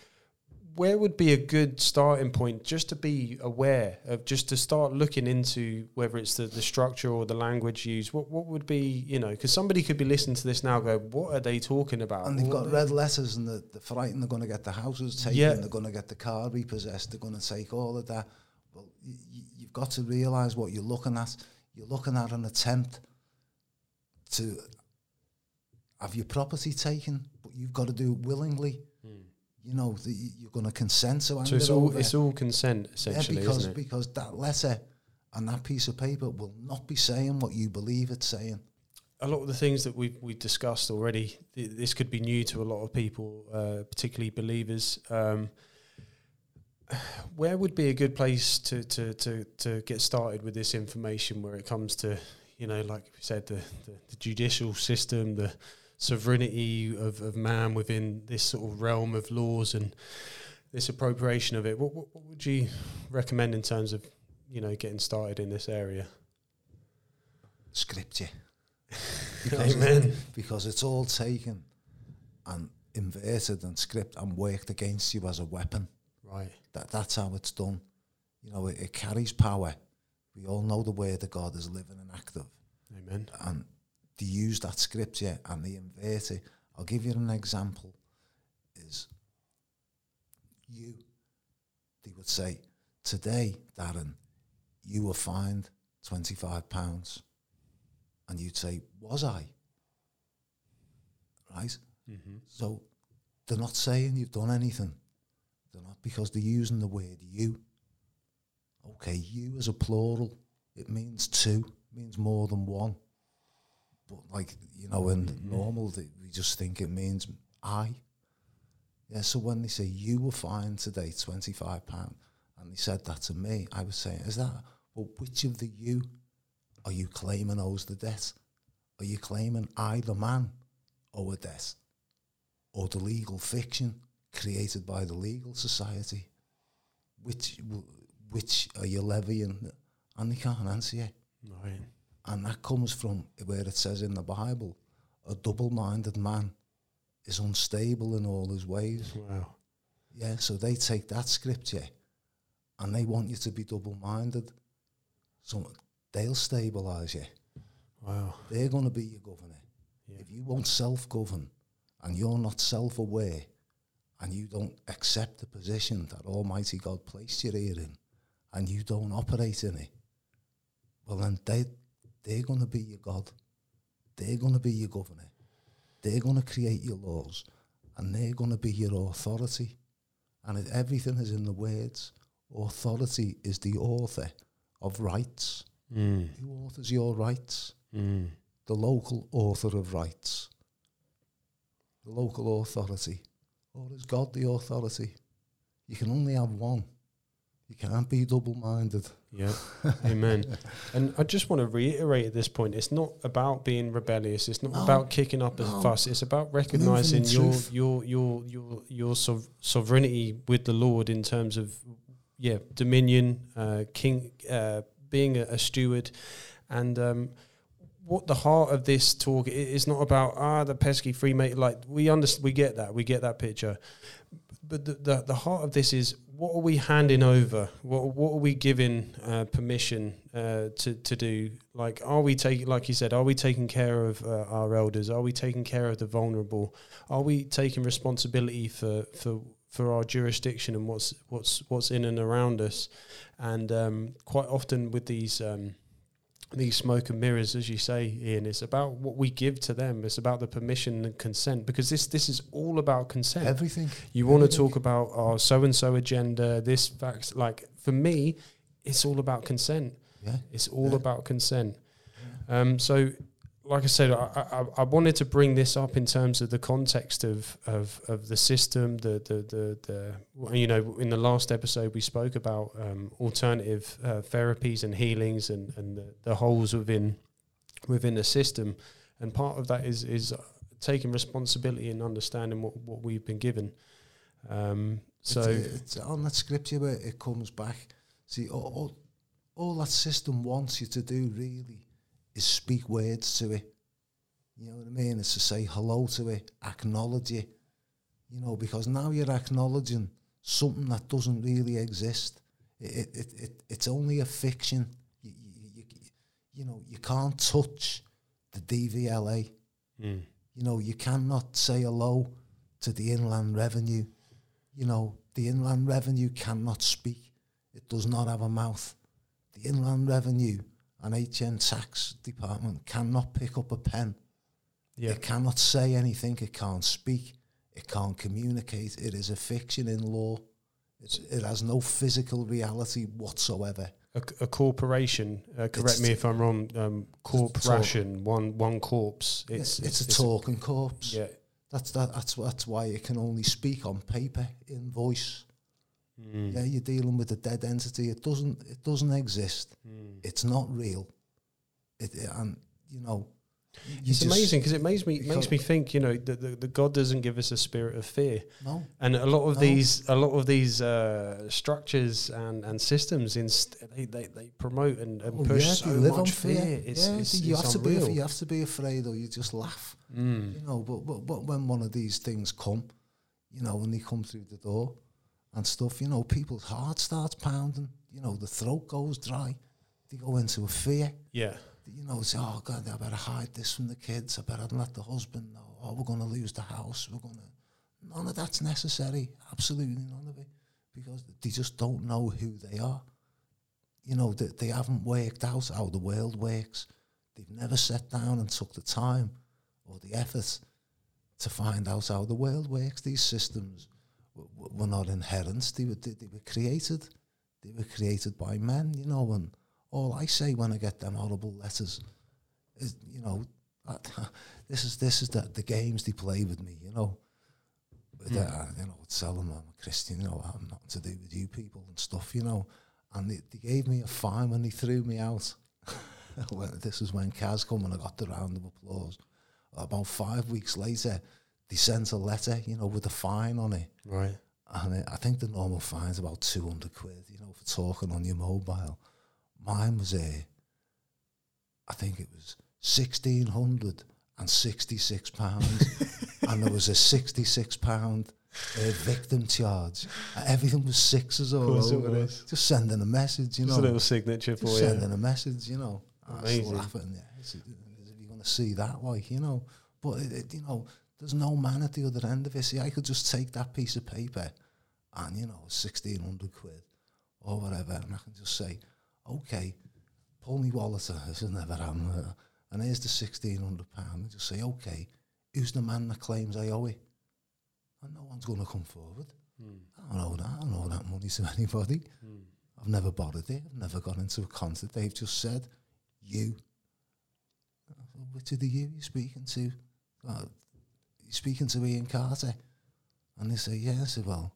where would be a good starting point just to be aware of just to start looking into whether it's the, the structure or the language used what what would be you know because somebody could be listening to this now go what are they talking about And they've What got red letters and they're, they're frightened they're going to get the houses taken, Yeah. they're going to get the car repossessed, they're going to take all of that. Well, you, you've got to realise what you're looking at. You're looking at an attempt to have your property taken, but you've got to do it willingly. You know, the, you're going to consent to hand so it's it all over. it's all consent Yeah, essentially because isn't it because that letter and that piece of paper will not be saying what you believe it's saying. a lot of the things that we've we've discussed already, th- this could be new to a lot of people, uh, particularly believers. Um, where would be a good place to, to, to, to get started with this information where it comes to, you know, like we said, the, the, the judicial system, the sovereignty of, of man within this sort of realm of laws and this appropriation of it? What, what, what would you recommend in terms of, you know, getting started in this area? Scripture. *laughs* Amen. because it's all taken and inverted and script and worked against you as a weapon. Right. That that's how it's done. You know, it, it carries power. We all know the word of God is living and active, Amen. and they use that scripture and they invert it. I'll give you an example. Is you? They would say today, Darren, you were fined twenty five pounds, and you'd say, was I? Right. Mm-hmm. So they're not saying you've done anything. They're not because they're using the word you. Okay, you as a plural, it means two, means more than one. But like, you know, in mm-hmm. normal, they, we just think it means I. Yeah, so when they say you were fined today £25, and they said that to me, I was saying, is that, well, which of the you are you claiming owes the debt? Are you claiming I, the man, owe a debt? or the legal fiction created by the legal society, which which are you levying? And they can't answer you. Right. And that comes from where it says in the Bible, a double-minded man is unstable in all his ways. Wow. Yeah, so they take that scripture and they want you to be double-minded. So they'll stabilise you. Wow. They're going to be your governor. Yeah. If you won't self-govern and you're not self-aware and you don't accept the position that Almighty God placed you here in and you don't operate in it, well then they, they're going to be your God. They're going to be your governor. They're going to create your laws and they're going to be your authority. And everything is in the words. Authority is the author of rights. Mm. Who authors your rights? Mm. the local author of rights, the local authority, or is God the authority? You can only have one. You can't be double minded. Yeah. *laughs* Amen. And I just want to reiterate at this point it's not about being rebellious. It's not No. about kicking up a No. fuss. It's about recognizing in your, your your your your sovereignty with the Lord in terms of yeah, dominion, uh, king uh, being a, a steward and um what the heart of this talk is not about ah the pesky freeman like we understand we get that we get that picture but the, the the heart of this is what are we handing over? What what are we giving uh, permission uh, to to do? Like are we taking like you said are we taking care of uh, our elders? Are we taking care of the vulnerable? Are we taking responsibility for for for our jurisdiction and what's what's what's in and around us? And um, quite often with these um, these smoke and mirrors, as you say, Ian, it's about what we give to them. It's about the permission and consent because this this is all about consent. Everything. you want to talk about our so and so agenda, this facts. Like for me, it's all about consent. Yeah. It's all Yeah. about consent. Um, so, like I said, I, I, I wanted to bring this up in terms of the context of of, of the system. The, the the the you know in the last episode we spoke about um, alternative uh, therapies and healings and and the, the holes within within the system, and part of that is is taking responsibility and understanding what what we've been given. Um, so it's, it's on that scripture where it comes back. See, all, all, all that system wants you to do really is speak words to it. You know what I mean? It's to say hello to it, acknowledge it. You know, because now you're acknowledging something that doesn't really exist. It, it, it, it it's only a fiction. You, you, you, you know, you can't touch the DVLA. Mm. You know, you cannot say hello to the Inland Revenue. You know, the Inland Revenue cannot speak. It does not have a mouth. The Inland Revenue and HN Tax Department cannot pick up a pen. Yeah. It cannot say anything. It can't speak. It can't communicate. It is a fiction in law. It's, it has no physical reality whatsoever. A, a corporation. Uh, correct It's- me if I'm wrong. Um, corporation. One one corpse. It's It's, it's, a talking corpse. Yeah. That's that. That's that's why it can only speak on paper in voice. Mm. Yeah, you're dealing with a dead entity. It doesn't. It doesn't exist. Mm. It's not real. It, it- and you know, you It's amazing because it makes me makes me think. You know, that the, the God doesn't give us a spirit of fear. No, And a lot of No. these, a lot of these uh, structures and, and systems, inst- they, they they promote and, and Oh, push yeah, so they live on much fear. fear. It's, yeah, it's, you it's have to be. unreal. You have to be afraid, or you just laugh. Mm. You know, but, but but when one of these things come, you know, when they come through the door and stuff, you know, people's heart starts pounding. You know, the throat goes dry. They go into a fear. Yeah, you know, say, oh God, I better hide this from the kids. I better let the husband know. Oh, we're going to lose the house. We're going to. None of that's necessary. Absolutely none of it, because they just don't know who they are. You know, they, they haven't worked out how the world works. They've never sat down and took the time or the effort to find out how the world works. These systems were not inherent. They were they, they were created. They were created by men. You know, and all I say when I get them horrible letters is, you know, *laughs* this is this is the, the games they play with me, you know. But, uh, you know, tell them I'm a Christian, you know, I'm nothing to do with you people and stuff, you know. And they, they gave me a fine when they threw me out. *laughs* when, this is when Kaz come and I got the round of applause. About five weeks later, they sent a letter, you know, with a fine on it. right. And it, I think the normal fine's about 200 quid, you know, for talking on your mobile. Mine was a, I think it was 1666 pounds. *laughs* and there was a 66 pound uh, victim charge. Everything was sixes all it over it. Just sending a message, you Just know. a little signature for Just you. sending a message, you know. I was Amazing. laughing, yeah. It's- You're going to see that, like, you know. But, it, it, you know, there's no man at the other end of it. See, I could just take that piece of paper and, you know, 1600 quid or whatever, and I can just say, okay, pull me wallet out, this has never happened. uh, And here's the 1600 pound. And just say, okay, who's the man that claims I owe it? And no one's going to come forward. Mm. I don't owe that. I don't know that money to *laughs* anybody. Mm. I've never borrowed it. I've never gone into a concert. They've just said, you. Which of the you you speaking to? Uh, speaking to Ian Carter? And they say, yeah. I said, well,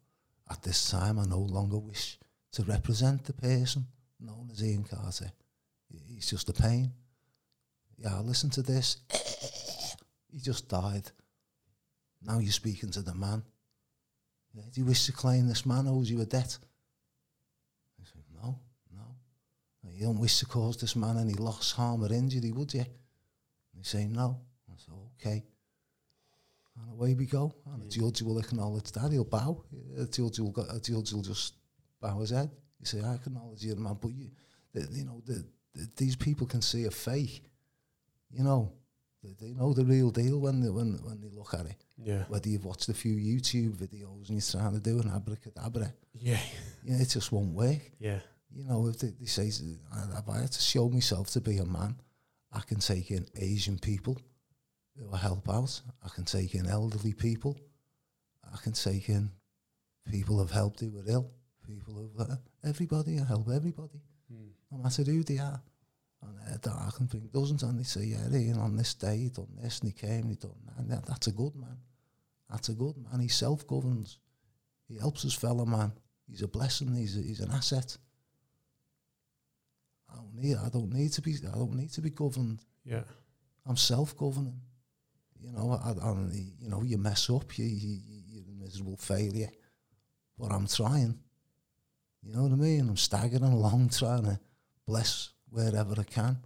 at this time, I no longer wish to represent the person known as Ian Carter. He- He's just a pain. Yeah, listen to this. *coughs* he just died. Now you're speaking to the man. Yeah, do you wish to claim this man owes you a debt? I said, no, no. You don't wish to cause this man any loss, harm, or injury, would you? And he say, no. I said, okay. And away we go. And the judge will acknowledge that. He'll bow. Eh, the judge will, go, eh, the judge will just bow his head. He say, I acknowledge you, man. But, you, the, you know, the, the, these people can see a fake. You know, they, they know the real deal when they, when, when they look at it. Yeah. Whether you've watched a few YouTube videos and you're trying to do an abracadabra, Yeah. you know, it just won't work. Yeah. You know, if they, they say, if I had to show myself to be a man, I can take in Asian people who will help out. I can take in elderly people. I can take in people who've helped who are ill. People who've, uh, everybody, I help everybody, Mm. no matter who they are. And uh, that I can bring dozens and they say, yeah, Ian, on this day, he done this and he came and he done that. And that. That's a good man. That's a good man. He self-governs. He helps his fellow man. He's a blessing. He's, a, he's an asset. I don't need. I don't need to be. I don't need to be governed. Yeah. I'm self-governing. You know, I, I, you know, you mess up, you, you, you- you're a miserable failure. But I'm trying. You know what I mean? I'm staggering along, trying to bless wherever I can,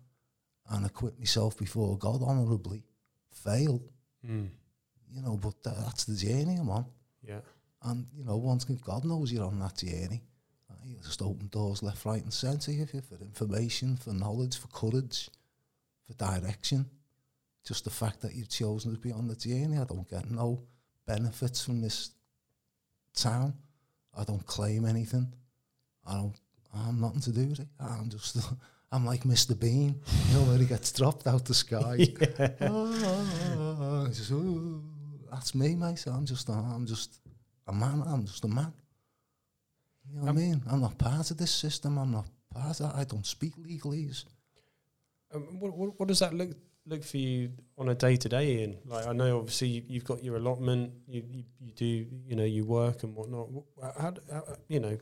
and acquit myself before God honourably. Fail, Mm. you know. But tha- that's the journey I'm on. Yeah. And, you know, once God knows you're on that journey, he'll just open doors left, right and centre you for information, for knowledge, for courage, for direction. Just the fact that you've chosen to be on the journey. I don't get no benefits from this town. I don't claim anything. I don't, I'm nothing to do with it. I'm just, *laughs* I'm like Mr. Bean, you know, where he gets dropped out the sky. *laughs* yeah. oh, just, oh, that's me, mate. I'm just, I'm just a man. I'm just a man. You know what Um, I mean? I'm not part of this system. I'm not part of. I don't speak legalese. Um, what, what, what does that look look for you on a day to day? Ian, like I know obviously you, you've got your allotment, you, you you do you know you work and whatnot. How, how you know?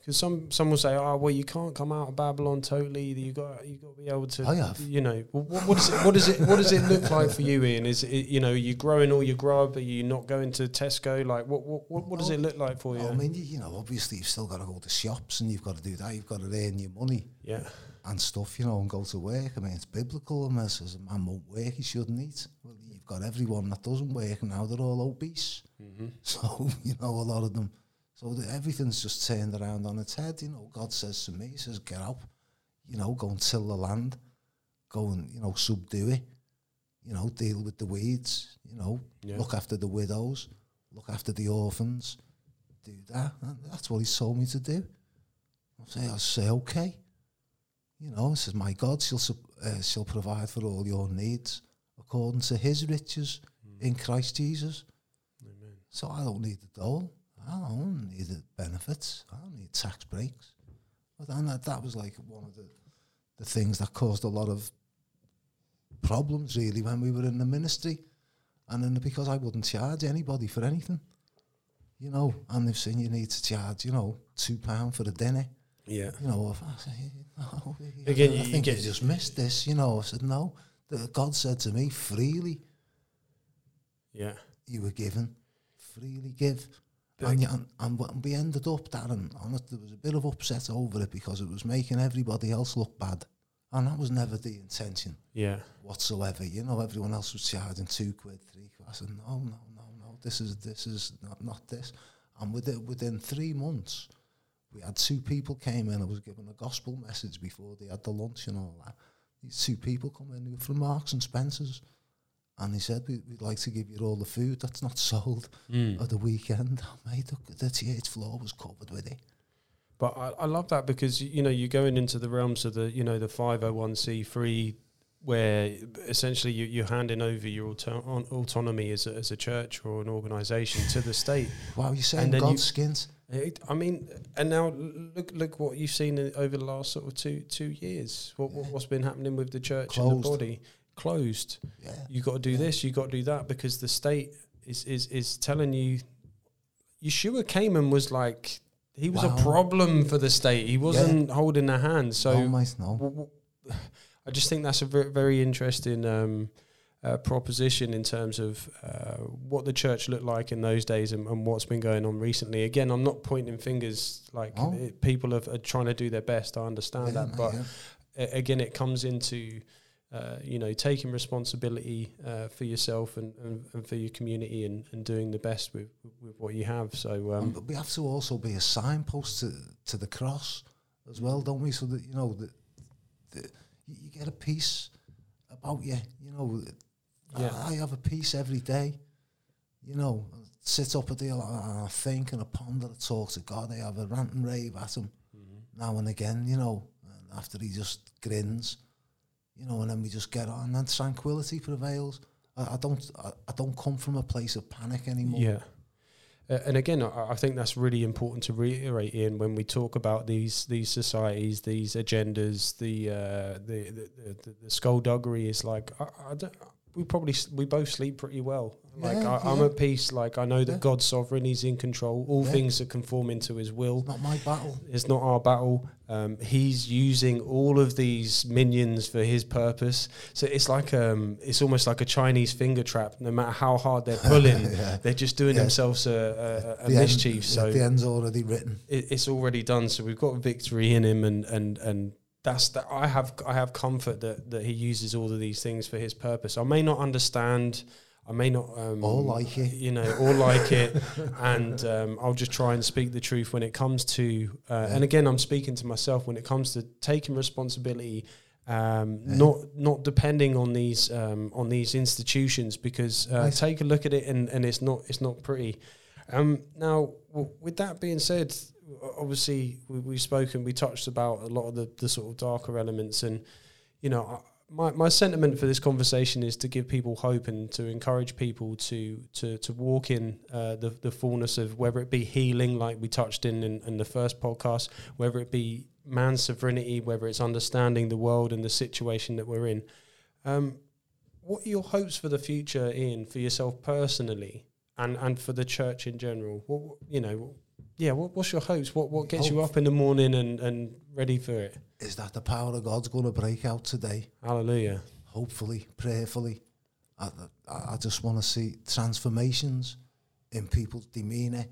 Because some some will say, oh well, you can't come out of Babylon totally. You got you got to be able to. Oh, I have. You know, what, what does it what does it what does it look like for you, Ian? Is it you know you growing all your grub? Are you not going to Tesco? Like what what what, what does it look like for you? I mean, you know, obviously you've still got to go to shops and you've got to do that. You've got to earn your money yeah, and stuff, you know, and go to work. I mean, it's biblical. And says a man won't work, he shouldn't eat. Well, you've got everyone that doesn't work now. They're all obese. mm-hmm. *laughs* So, you know, a lot of them. So the, everything's just turned around on its head. You know, God says to me, He says, get up, you know, go and till the land, go and, you know, subdue it, you know, deal with the weeds, you know, yeah. look after the widows, look after the orphans, do that. And that's what He's told me to do. I'll say, I'll say, okay. You know, says, my God shall, uh, shall provide for all your needs according to His riches in Christ Jesus. Amen. So I don't need the dole. I don't need the benefits. I don't need tax breaks. But and that, that was like one of the, the things that caused a lot of problems really when we were in the ministry. And then because I wouldn't charge anybody for anything. You know, and they've seen you need to charge, you know, two pound for a dinner. Yeah. You know, I say, *laughs* oh, no, Again, I, you- I you think you, get- just missed this. You know, I said no. God said to me, freely Yeah. you were given, freely give. And, you- and, and we ended up, Darren, honest, there was a bit of upset over it because it was making everybody else look bad. And that was never the intention Yeah. whatsoever. You know, everyone else was charging two quid, three quid. I said, no, no, no, no, this is this is not, not this. And within, within three months, we had two people came in. I was given a gospel message before they had the lunch and all that. These two people come in who were from Marks and Spencers. And they said, we, we'd like to give you all the food that's not sold Mm. at the weekend. *laughs* Mate, the, the church floor was covered with it. But I, I love that because you know you're going into the realms of the you know the 501c3 where essentially you, you're handing over your auto- on- autonomy as a, as a church or an organisation to the state. Wow, you're saying then you- skins? It, I mean, and now look look what you've seen in- over the last sort of two two years. What, what what's been happening with the church and the body? Closed. Yeah. You got to do Yeah. this. You got to do that because the state is is is telling you. Yeshua came and was like he was Wow. a problem for the state. He wasn't holding their hand. So mate, no. *sighs* I just think that's a very, very interesting um, uh, proposition in terms of uh, what the church looked like in those days and, and what's been going on recently. Again, I'm not pointing fingers. Like No. it, people are, are trying to do their best. I understand Yeah, that, but yeah. a- again, it comes into uh, you know taking responsibility uh, for yourself and, and, and for your community and, and doing the best with with what you have. So Um, but we have to also be a signpost to, to the cross as well, don't we? So that you know that you get a peace about you. You know, Yeah. I, I have a peace every day. You know, I sit up a the and I think and I ponder, I talk to God. I have a rant and rave at Him now and again. You know, and after He just grins, you know, and then we just get on, and tranquility prevails. I, I don't, I, I don't come from a place of panic anymore. Yeah. Uh, and again, I, I think that's really important to reiterate in when we talk about these these societies, these agendas, the uh, the, the, the the skullduggery is like I, I don't, we probably we both sleep pretty well. Like Yeah, I, I'm yeah. at peace. Like I know that Yeah. God's sovereign; He's in control. All things are conforming to His will. Not my battle. It's not our battle. Um, he's using all of these minions for his purpose. So it's like um, it's almost like a Chinese finger trap. No matter how hard they're *laughs* pulling, they're just doing themselves a, a, a The end- mischief. so the end's already written. it, it's already done. So we've got victory in him, and and and that's that. I have I have comfort that that he uses all of these things for his purpose. I may not understand. I may not um, Or like it. you know, or like it, and um, I'll just try and speak the truth when it comes to. Uh, And again, I'm speaking to myself when it comes to taking responsibility, um, not not depending on these um, on these institutions because uh, Right. take a look at it and, and it's not it's not pretty. Um, now, with that being said, obviously we, we've spoken, we touched about a lot of the, the sort of darker elements, and you know, my my sentiment for this conversation is to give people hope and to encourage people to to to walk in uh, the the fullness of whether it be healing, like we touched in, in in the first podcast, whether it be man's sovereignty, whether it's understanding the world and the situation that we're in. Um, what are your hopes for the future, Ian, for yourself personally, and and for the church in general? What- you know, yeah. What, what's your hopes? What what gets you up in the morning and and ready for it? Is that the power of God's going to break out today? Hallelujah. Hopefully, prayerfully. I, I I just want to see transformations in people's demeanour,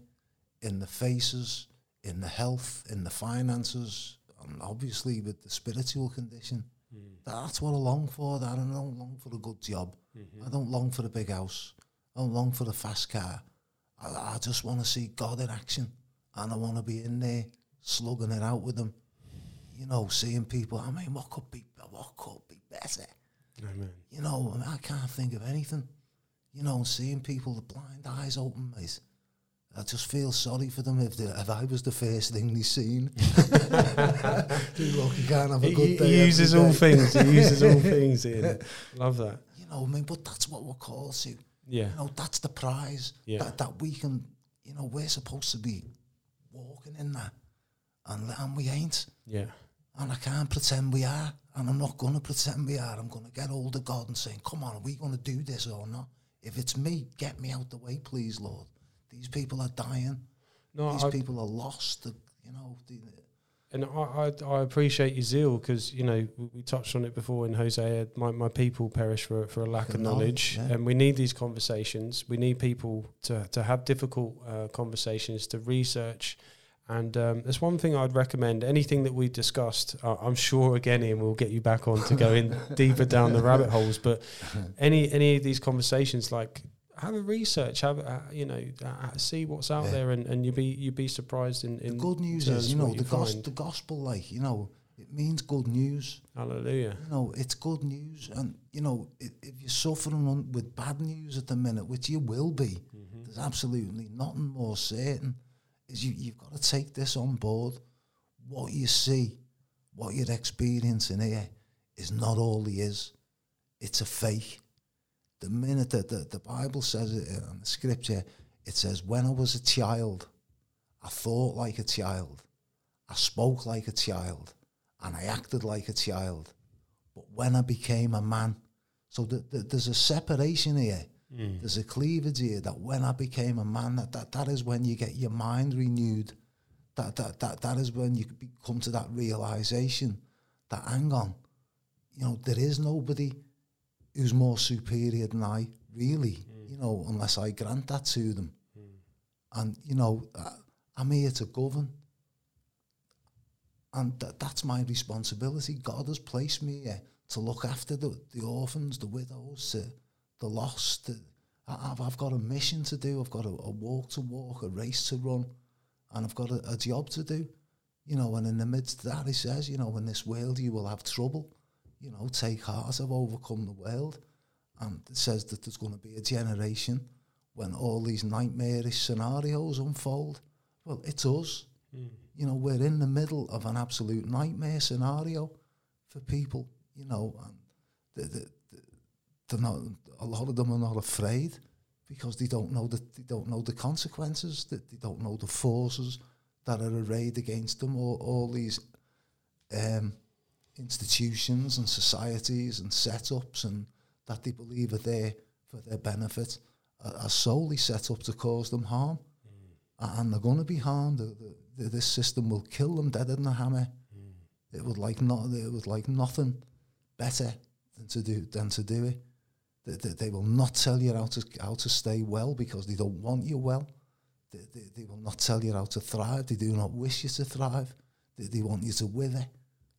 in the faces, in the health, in the finances, and obviously with the spiritual condition. Hmm. That's what I long for. That I don't long for a good job. Mm-hmm. I don't long for a big house. I don't long for a fast car. I, I just want to see God in action, and I want to be in there slugging it out with them. You know, seeing people. I mean, what could be what could be better? Amen. You know, I, mean, I can't think of anything. You know, seeing people with blind eyes open, mate. I just feel sorry for them if, they, if I was the first thing they seen. *laughs* *laughs* Look, you can't have a good day. he uses all things. He uses all *laughs* things. Ian. Love that. You know, I mean, but that's what we're called to. Yeah. You know, that's the prize. Yeah. That, that we can, you know, we're supposed to be in that. And, and we ain't. Yeah. And I can't pretend we are. And I'm not going to pretend we are. I'm going to get hold of God and saying, come on, are we going to do this or not? If it's me, get me out the way, please, Lord. These people are dying. No, These I, people are lost. You know, the, and I, I, I appreciate your zeal because you know we, we touched on it before in Hosea. My, my people perish for for a lack of Of knowledge, knowledge, yeah. and we need these conversations. We need people to to have difficult uh, conversations to research. And um, there's one thing I'd recommend. Anything that we discussed, uh, I'm sure again, Ian we'll get you back on to go in *laughs* deeper down the rabbit holes. But *laughs* any any of these conversations, like have a research, have a, you know, uh, see what's out Yeah. there, and, and you be you be surprised in, the good news is, you know, the, gos- the gospel, like, you know, it means good news. Hallelujah. You know, it's good news. And, you know, i if you're suffering on, with bad news at the minute, which you will be, there's absolutely nothing more certain, is you, you've got to take this on board. What you see, what you're experiencing here, is not all he is. It's a fake. The minute that the, the Bible says it uh, in the scripture, it says, When I was a child, I thought like a child, I spoke like a child, and I acted like a child. But when I became a man, so the, the, there's a separation here. Mm. There's a cleavage here that when I became a man, that, that, that is when you get your mind renewed. That, that, that, that is when you come to that realization that, hang on, you know, there is nobody who's more superior than I, really, mm. you know, unless I grant that to them. Mm. And, you know, uh, I'm here to govern. And th- that's my responsibility. God has placed me here to look after the, the orphans, the widows, the, the lost. The, I- I've, I've got a mission to do. I've got a, a walk to walk, a race to run, and I've got a, a job to do. You know, and in the midst of that, he says, you know, in this world you will have trouble. You know, take heart, I've overcome the world. And it says that there's going to be a generation when all these nightmarish scenarios unfold. Well, it's us. Hmm. You know, we're in the middle of an absolute nightmare scenario for people, you know, and they, they, they're not, a lot of them are not afraid because they don't know that they don't know the consequences, that they don't know the forces that are arrayed against them, or all these um, institutions and societies and setups and that they believe are there for their benefit are, are solely set up to cause them harm. A- And they're going to be harmed. The, the, this system will kill them dead in a hammer. It would like not. It would like nothing better than to do than to do it. They, they, will not tell you how to how to stay well because they don't want you well. They, they, they will not tell you how to thrive. They do not wish you to thrive. They, they want you to wither,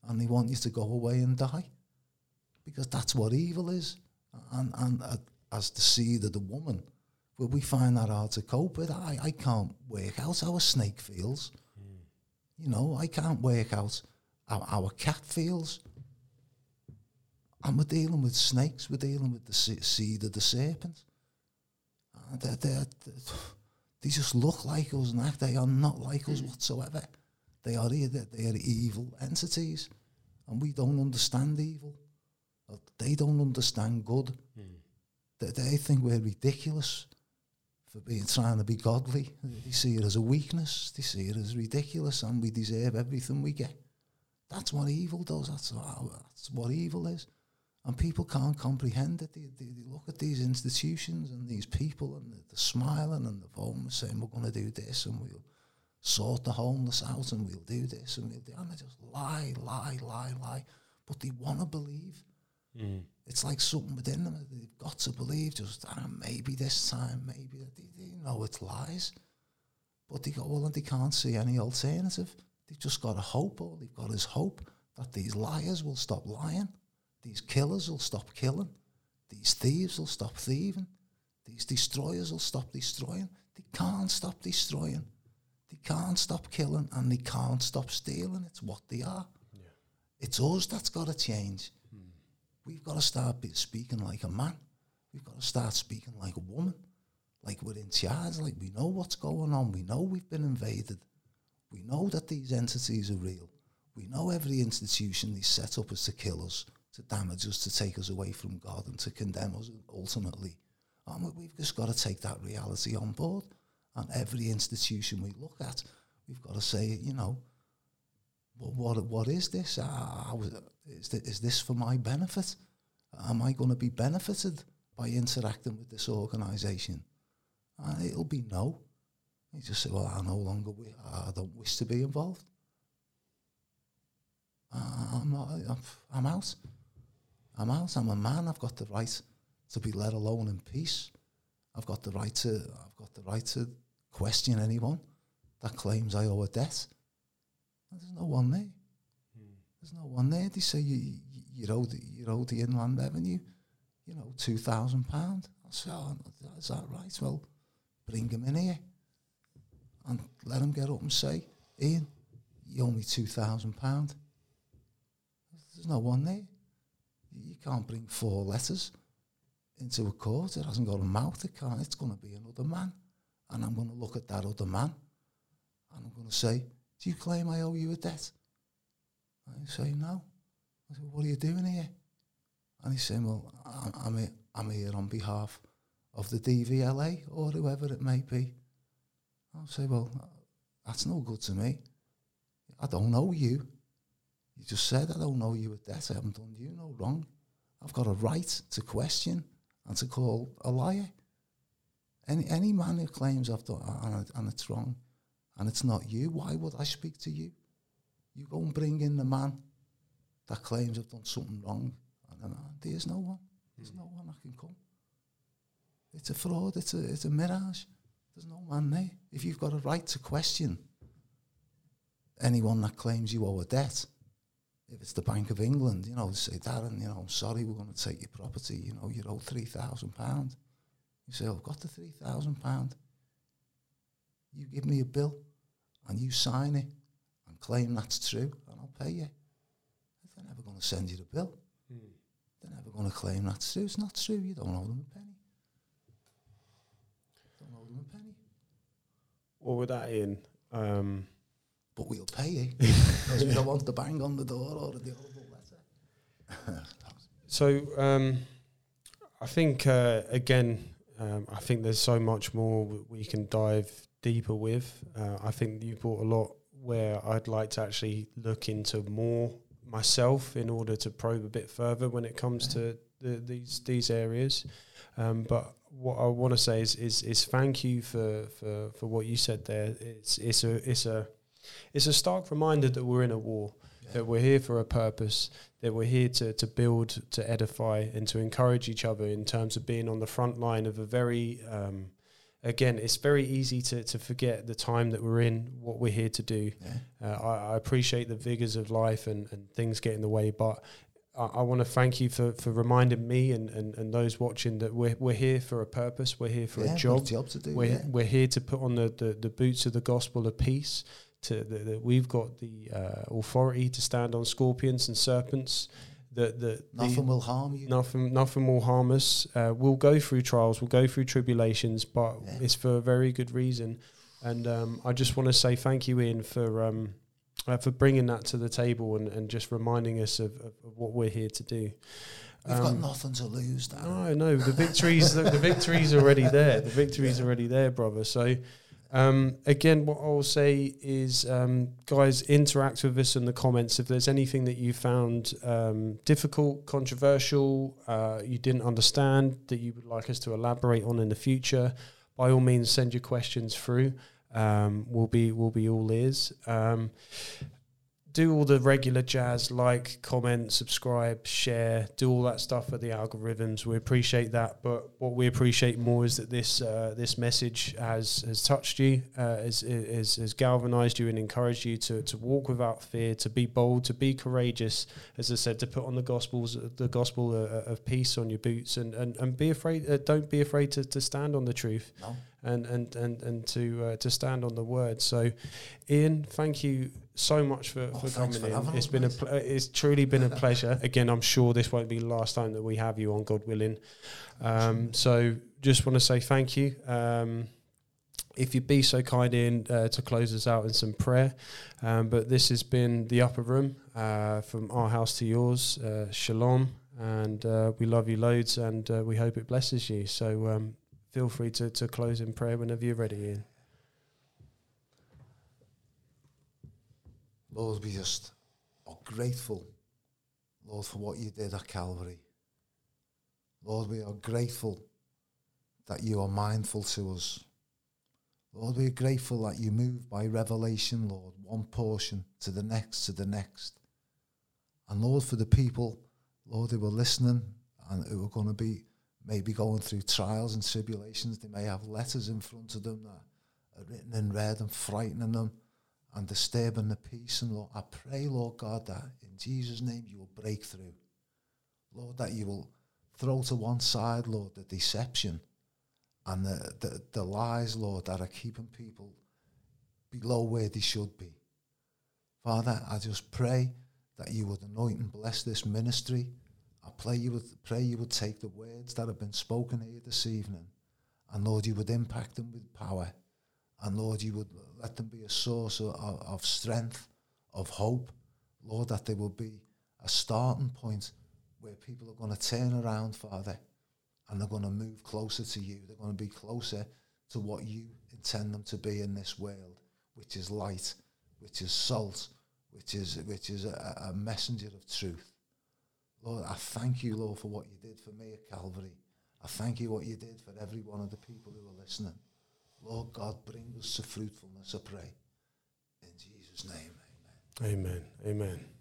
and they want you to go away and die, because that's what evil is. And and uh, as the seed of the woman, will we find that hard to cope with? I, I can't work out how a snake feels. You know, I can't work out how, how a cat feels. And we're dealing with snakes, we're dealing with the seed of the serpent. Uh, they're, they're, they're, just look like us, and they are not like us whatsoever. They are, they are evil entities, and we don't understand evil. Uh, They don't understand good. They, they think we're ridiculous for being trying to be godly. They see it as a weakness. They see it as ridiculous, and we deserve everything we get. That's what evil does. That's how, that's what evil is. And people can't comprehend it. They, they, they look at these institutions and these people, and they're, they're smiling and they're home saying, "We're going to do this, and we'll sort the homeless out, and we'll do this, and we'll do." And they just lie, lie, lie, lie. But they want to believe. It's like something within them. that They've got to believe. Just ah, maybe this time, maybe they, they know it's lies, but they go well, and they can't see any alternative. They've just got a hope. All they've got is hope that these liars will stop lying, these killers will stop killing, these thieves will stop thieving, these destroyers will stop destroying. They can't stop destroying. They can't stop killing, and they can't stop stealing. It's what they are. It's us that's got to change. Hmm. We've got to start speaking like a man. We've got to start speaking like a woman. Like we're in charge. Like we know what's going on. We know we've been invaded. We know that these entities are real. We know every institution is set up is to kill us, to damage us, to take us away from God, and to condemn us ultimately. And we- we've just got to take that reality on board. And every institution we look at, we've got to say, you know, what what, what is this? Is, is, thi- is this for my benefit? Am I going to be benefited by interacting with this organisation? And it'll be no. You just say, well, I no longer, I don't wish to be involved. Uh, I'm not, I'm out. I'm out. I'm a man. I've got the right to be let alone in peace. I've got the right to, I've got the right to question anyone that claims I owe a debt. There's no one there. There's no one there. They say you, you, you owe the, you owe the inland revenue, you know, two thousand pound. I say, oh, is that right? Well, bring him in here and let him get up and say, Ian, you owe me two thousand pound. There's no one there. You can't bring four letters into a court. It hasn't got a mouth. It can't. It's going to be another man, and I'm going to look at that other man, and I'm going to say, "Do you claim I owe you a debt?" And he say, "No." I said, "What are you doing here?" And he's saying, "Well, I'm, I'm here. I'm here on behalf of the DVLA or whoever it may be." I'll say, "Well, that's no good to me. I don't know you. You just said I don't know you a debt. I haven't done you no wrong. I've got a right to question and to call a liar. Any any man who claims I've done and, and it's wrong, and it's not you, why would I speak to you? You go and bring in the man that claims I've done something wrong, and uh, there's no one. There's no one that can come. It's a fraud. It's a it's a mirage. There's no man there. If you've got a right to question anyone that claims you owe a debt, if it's the Bank of England, you know, they say, Darren, you know, I'm sorry, we're going to take your property, you know, you owe three thousand pound. You say, I've got the three thousand pound. You give me a bill, and you sign it, and claim that's true, and I'll pay you. They're never going to send you the bill. They're never going to claim that's true. It's not true. You don't owe them a penny. Don't owe them a penny. Well, with that in, um, But we'll pay you *laughs* because we don't want the bang on the door or the audible letter. *laughs* So um, I think uh, again, um, I think there's so much more we can dive deeper with. Uh, I think you brought a lot where I'd like to actually look into more myself in order to probe a bit further when it comes to the, these these areas. Um, but what I want to say is, is is thank you for, for, for what you said there. It's it's a it's a it's a stark reminder that we're in a war, that we're here for a purpose, that we're here to, to build, to edify, and to encourage each other in terms of being on the front line of a very, um, again, it's very easy to, to forget the time that we're in, what we're here to do. Yeah. Uh, I, I appreciate the vigors of life and, and things get in the way, but I, I want to thank you for, for reminding me and, and, and those watching that we're, we're here for a purpose. We're here for yeah, a job. job to do. We're, yeah. we're here to put on the, the, the boots of the gospel of peace. To that we've got the uh, authority to stand on scorpions and serpents. That the, nothing will harm you. Nothing, nothing will harm us. Uh, we'll go through trials, we'll go through tribulations, but Yeah. it's for a very good reason. And um, I just want to say thank you, Ian, for um, uh, for bringing that to the table and, and just reminding us of, of, what we're here to do. We've got Um, nothing to lose. Darren. no, no, the victory's the, the victory's already there. The victory's already there, brother. So, um, again, what I'll say is, um, guys, interact with us in the comments. If there's anything that you found um, difficult, controversial, uh, you didn't understand, that you would like us to elaborate on in the future, by all means, send your questions through. Um, we'll be we'll be all ears. Do all the regular jazz, like, comment, subscribe, share, do all that stuff for the algorithms. We appreciate that, but what we appreciate more is that this uh, this message has has touched you, uh, has, has has galvanized you and encouraged you to to walk without fear, to be bold, to be courageous. As I said, to put on the gospels, the gospel uh, of peace on your boots, and and and be afraid. Uh, don't be afraid to to stand on the truth No. And and and and to uh, to stand on the word. So, Ian, thank you so much for, Oh, for coming for in. It's been a pl- it's truly been a *laughs* pleasure. Again, I'm sure this won't be the last time that we have you on, God willing. Um, so, just want to say thank you. Um, if you'd be so kind in uh, to close us out in some prayer. Um, but this has been the upper room uh, from our house to yours. Uh, shalom, and uh, we love you loads, and uh, we hope it blesses you. So um, feel free to, to close in prayer whenever you're ready, Ian. Lord, we just are grateful, Lord, for what you did at Calvary. Lord, we are grateful that you are mindful to us. Lord, we are grateful that you move by revelation, Lord, one portion to the next, to the next. And Lord, for the people, Lord, who are listening and who are going to be maybe going through trials and tribulations, they may have letters in front of them that are written in red and frightening them and disturbing the peace. And Lord, I pray, Lord God, that in Jesus' name you will break through. Lord, that you will throw to one side, Lord, the deception and the, the, the lies, Lord, that are keeping people below where they should be. Father, I just pray that you would anoint and bless this ministry. Pray you would pray you would take the words that have been spoken here this evening, and Lord, you would impact them with power, and Lord, you would let them be a source of, of, of strength, of hope, Lord, that they will be a starting point where people are going to turn around, Father, and they're going to move closer to you. They're going to be closer to what you intend them to be in this world, which is light, which is salt, which is which is a, a messenger of truth. Lord, I thank you, Lord, for what you did for me at Calvary. I thank you what you did for every one of the people who are listening. Lord God, bring us to fruitfulness, I pray. In Jesus' name, amen. Amen. Amen.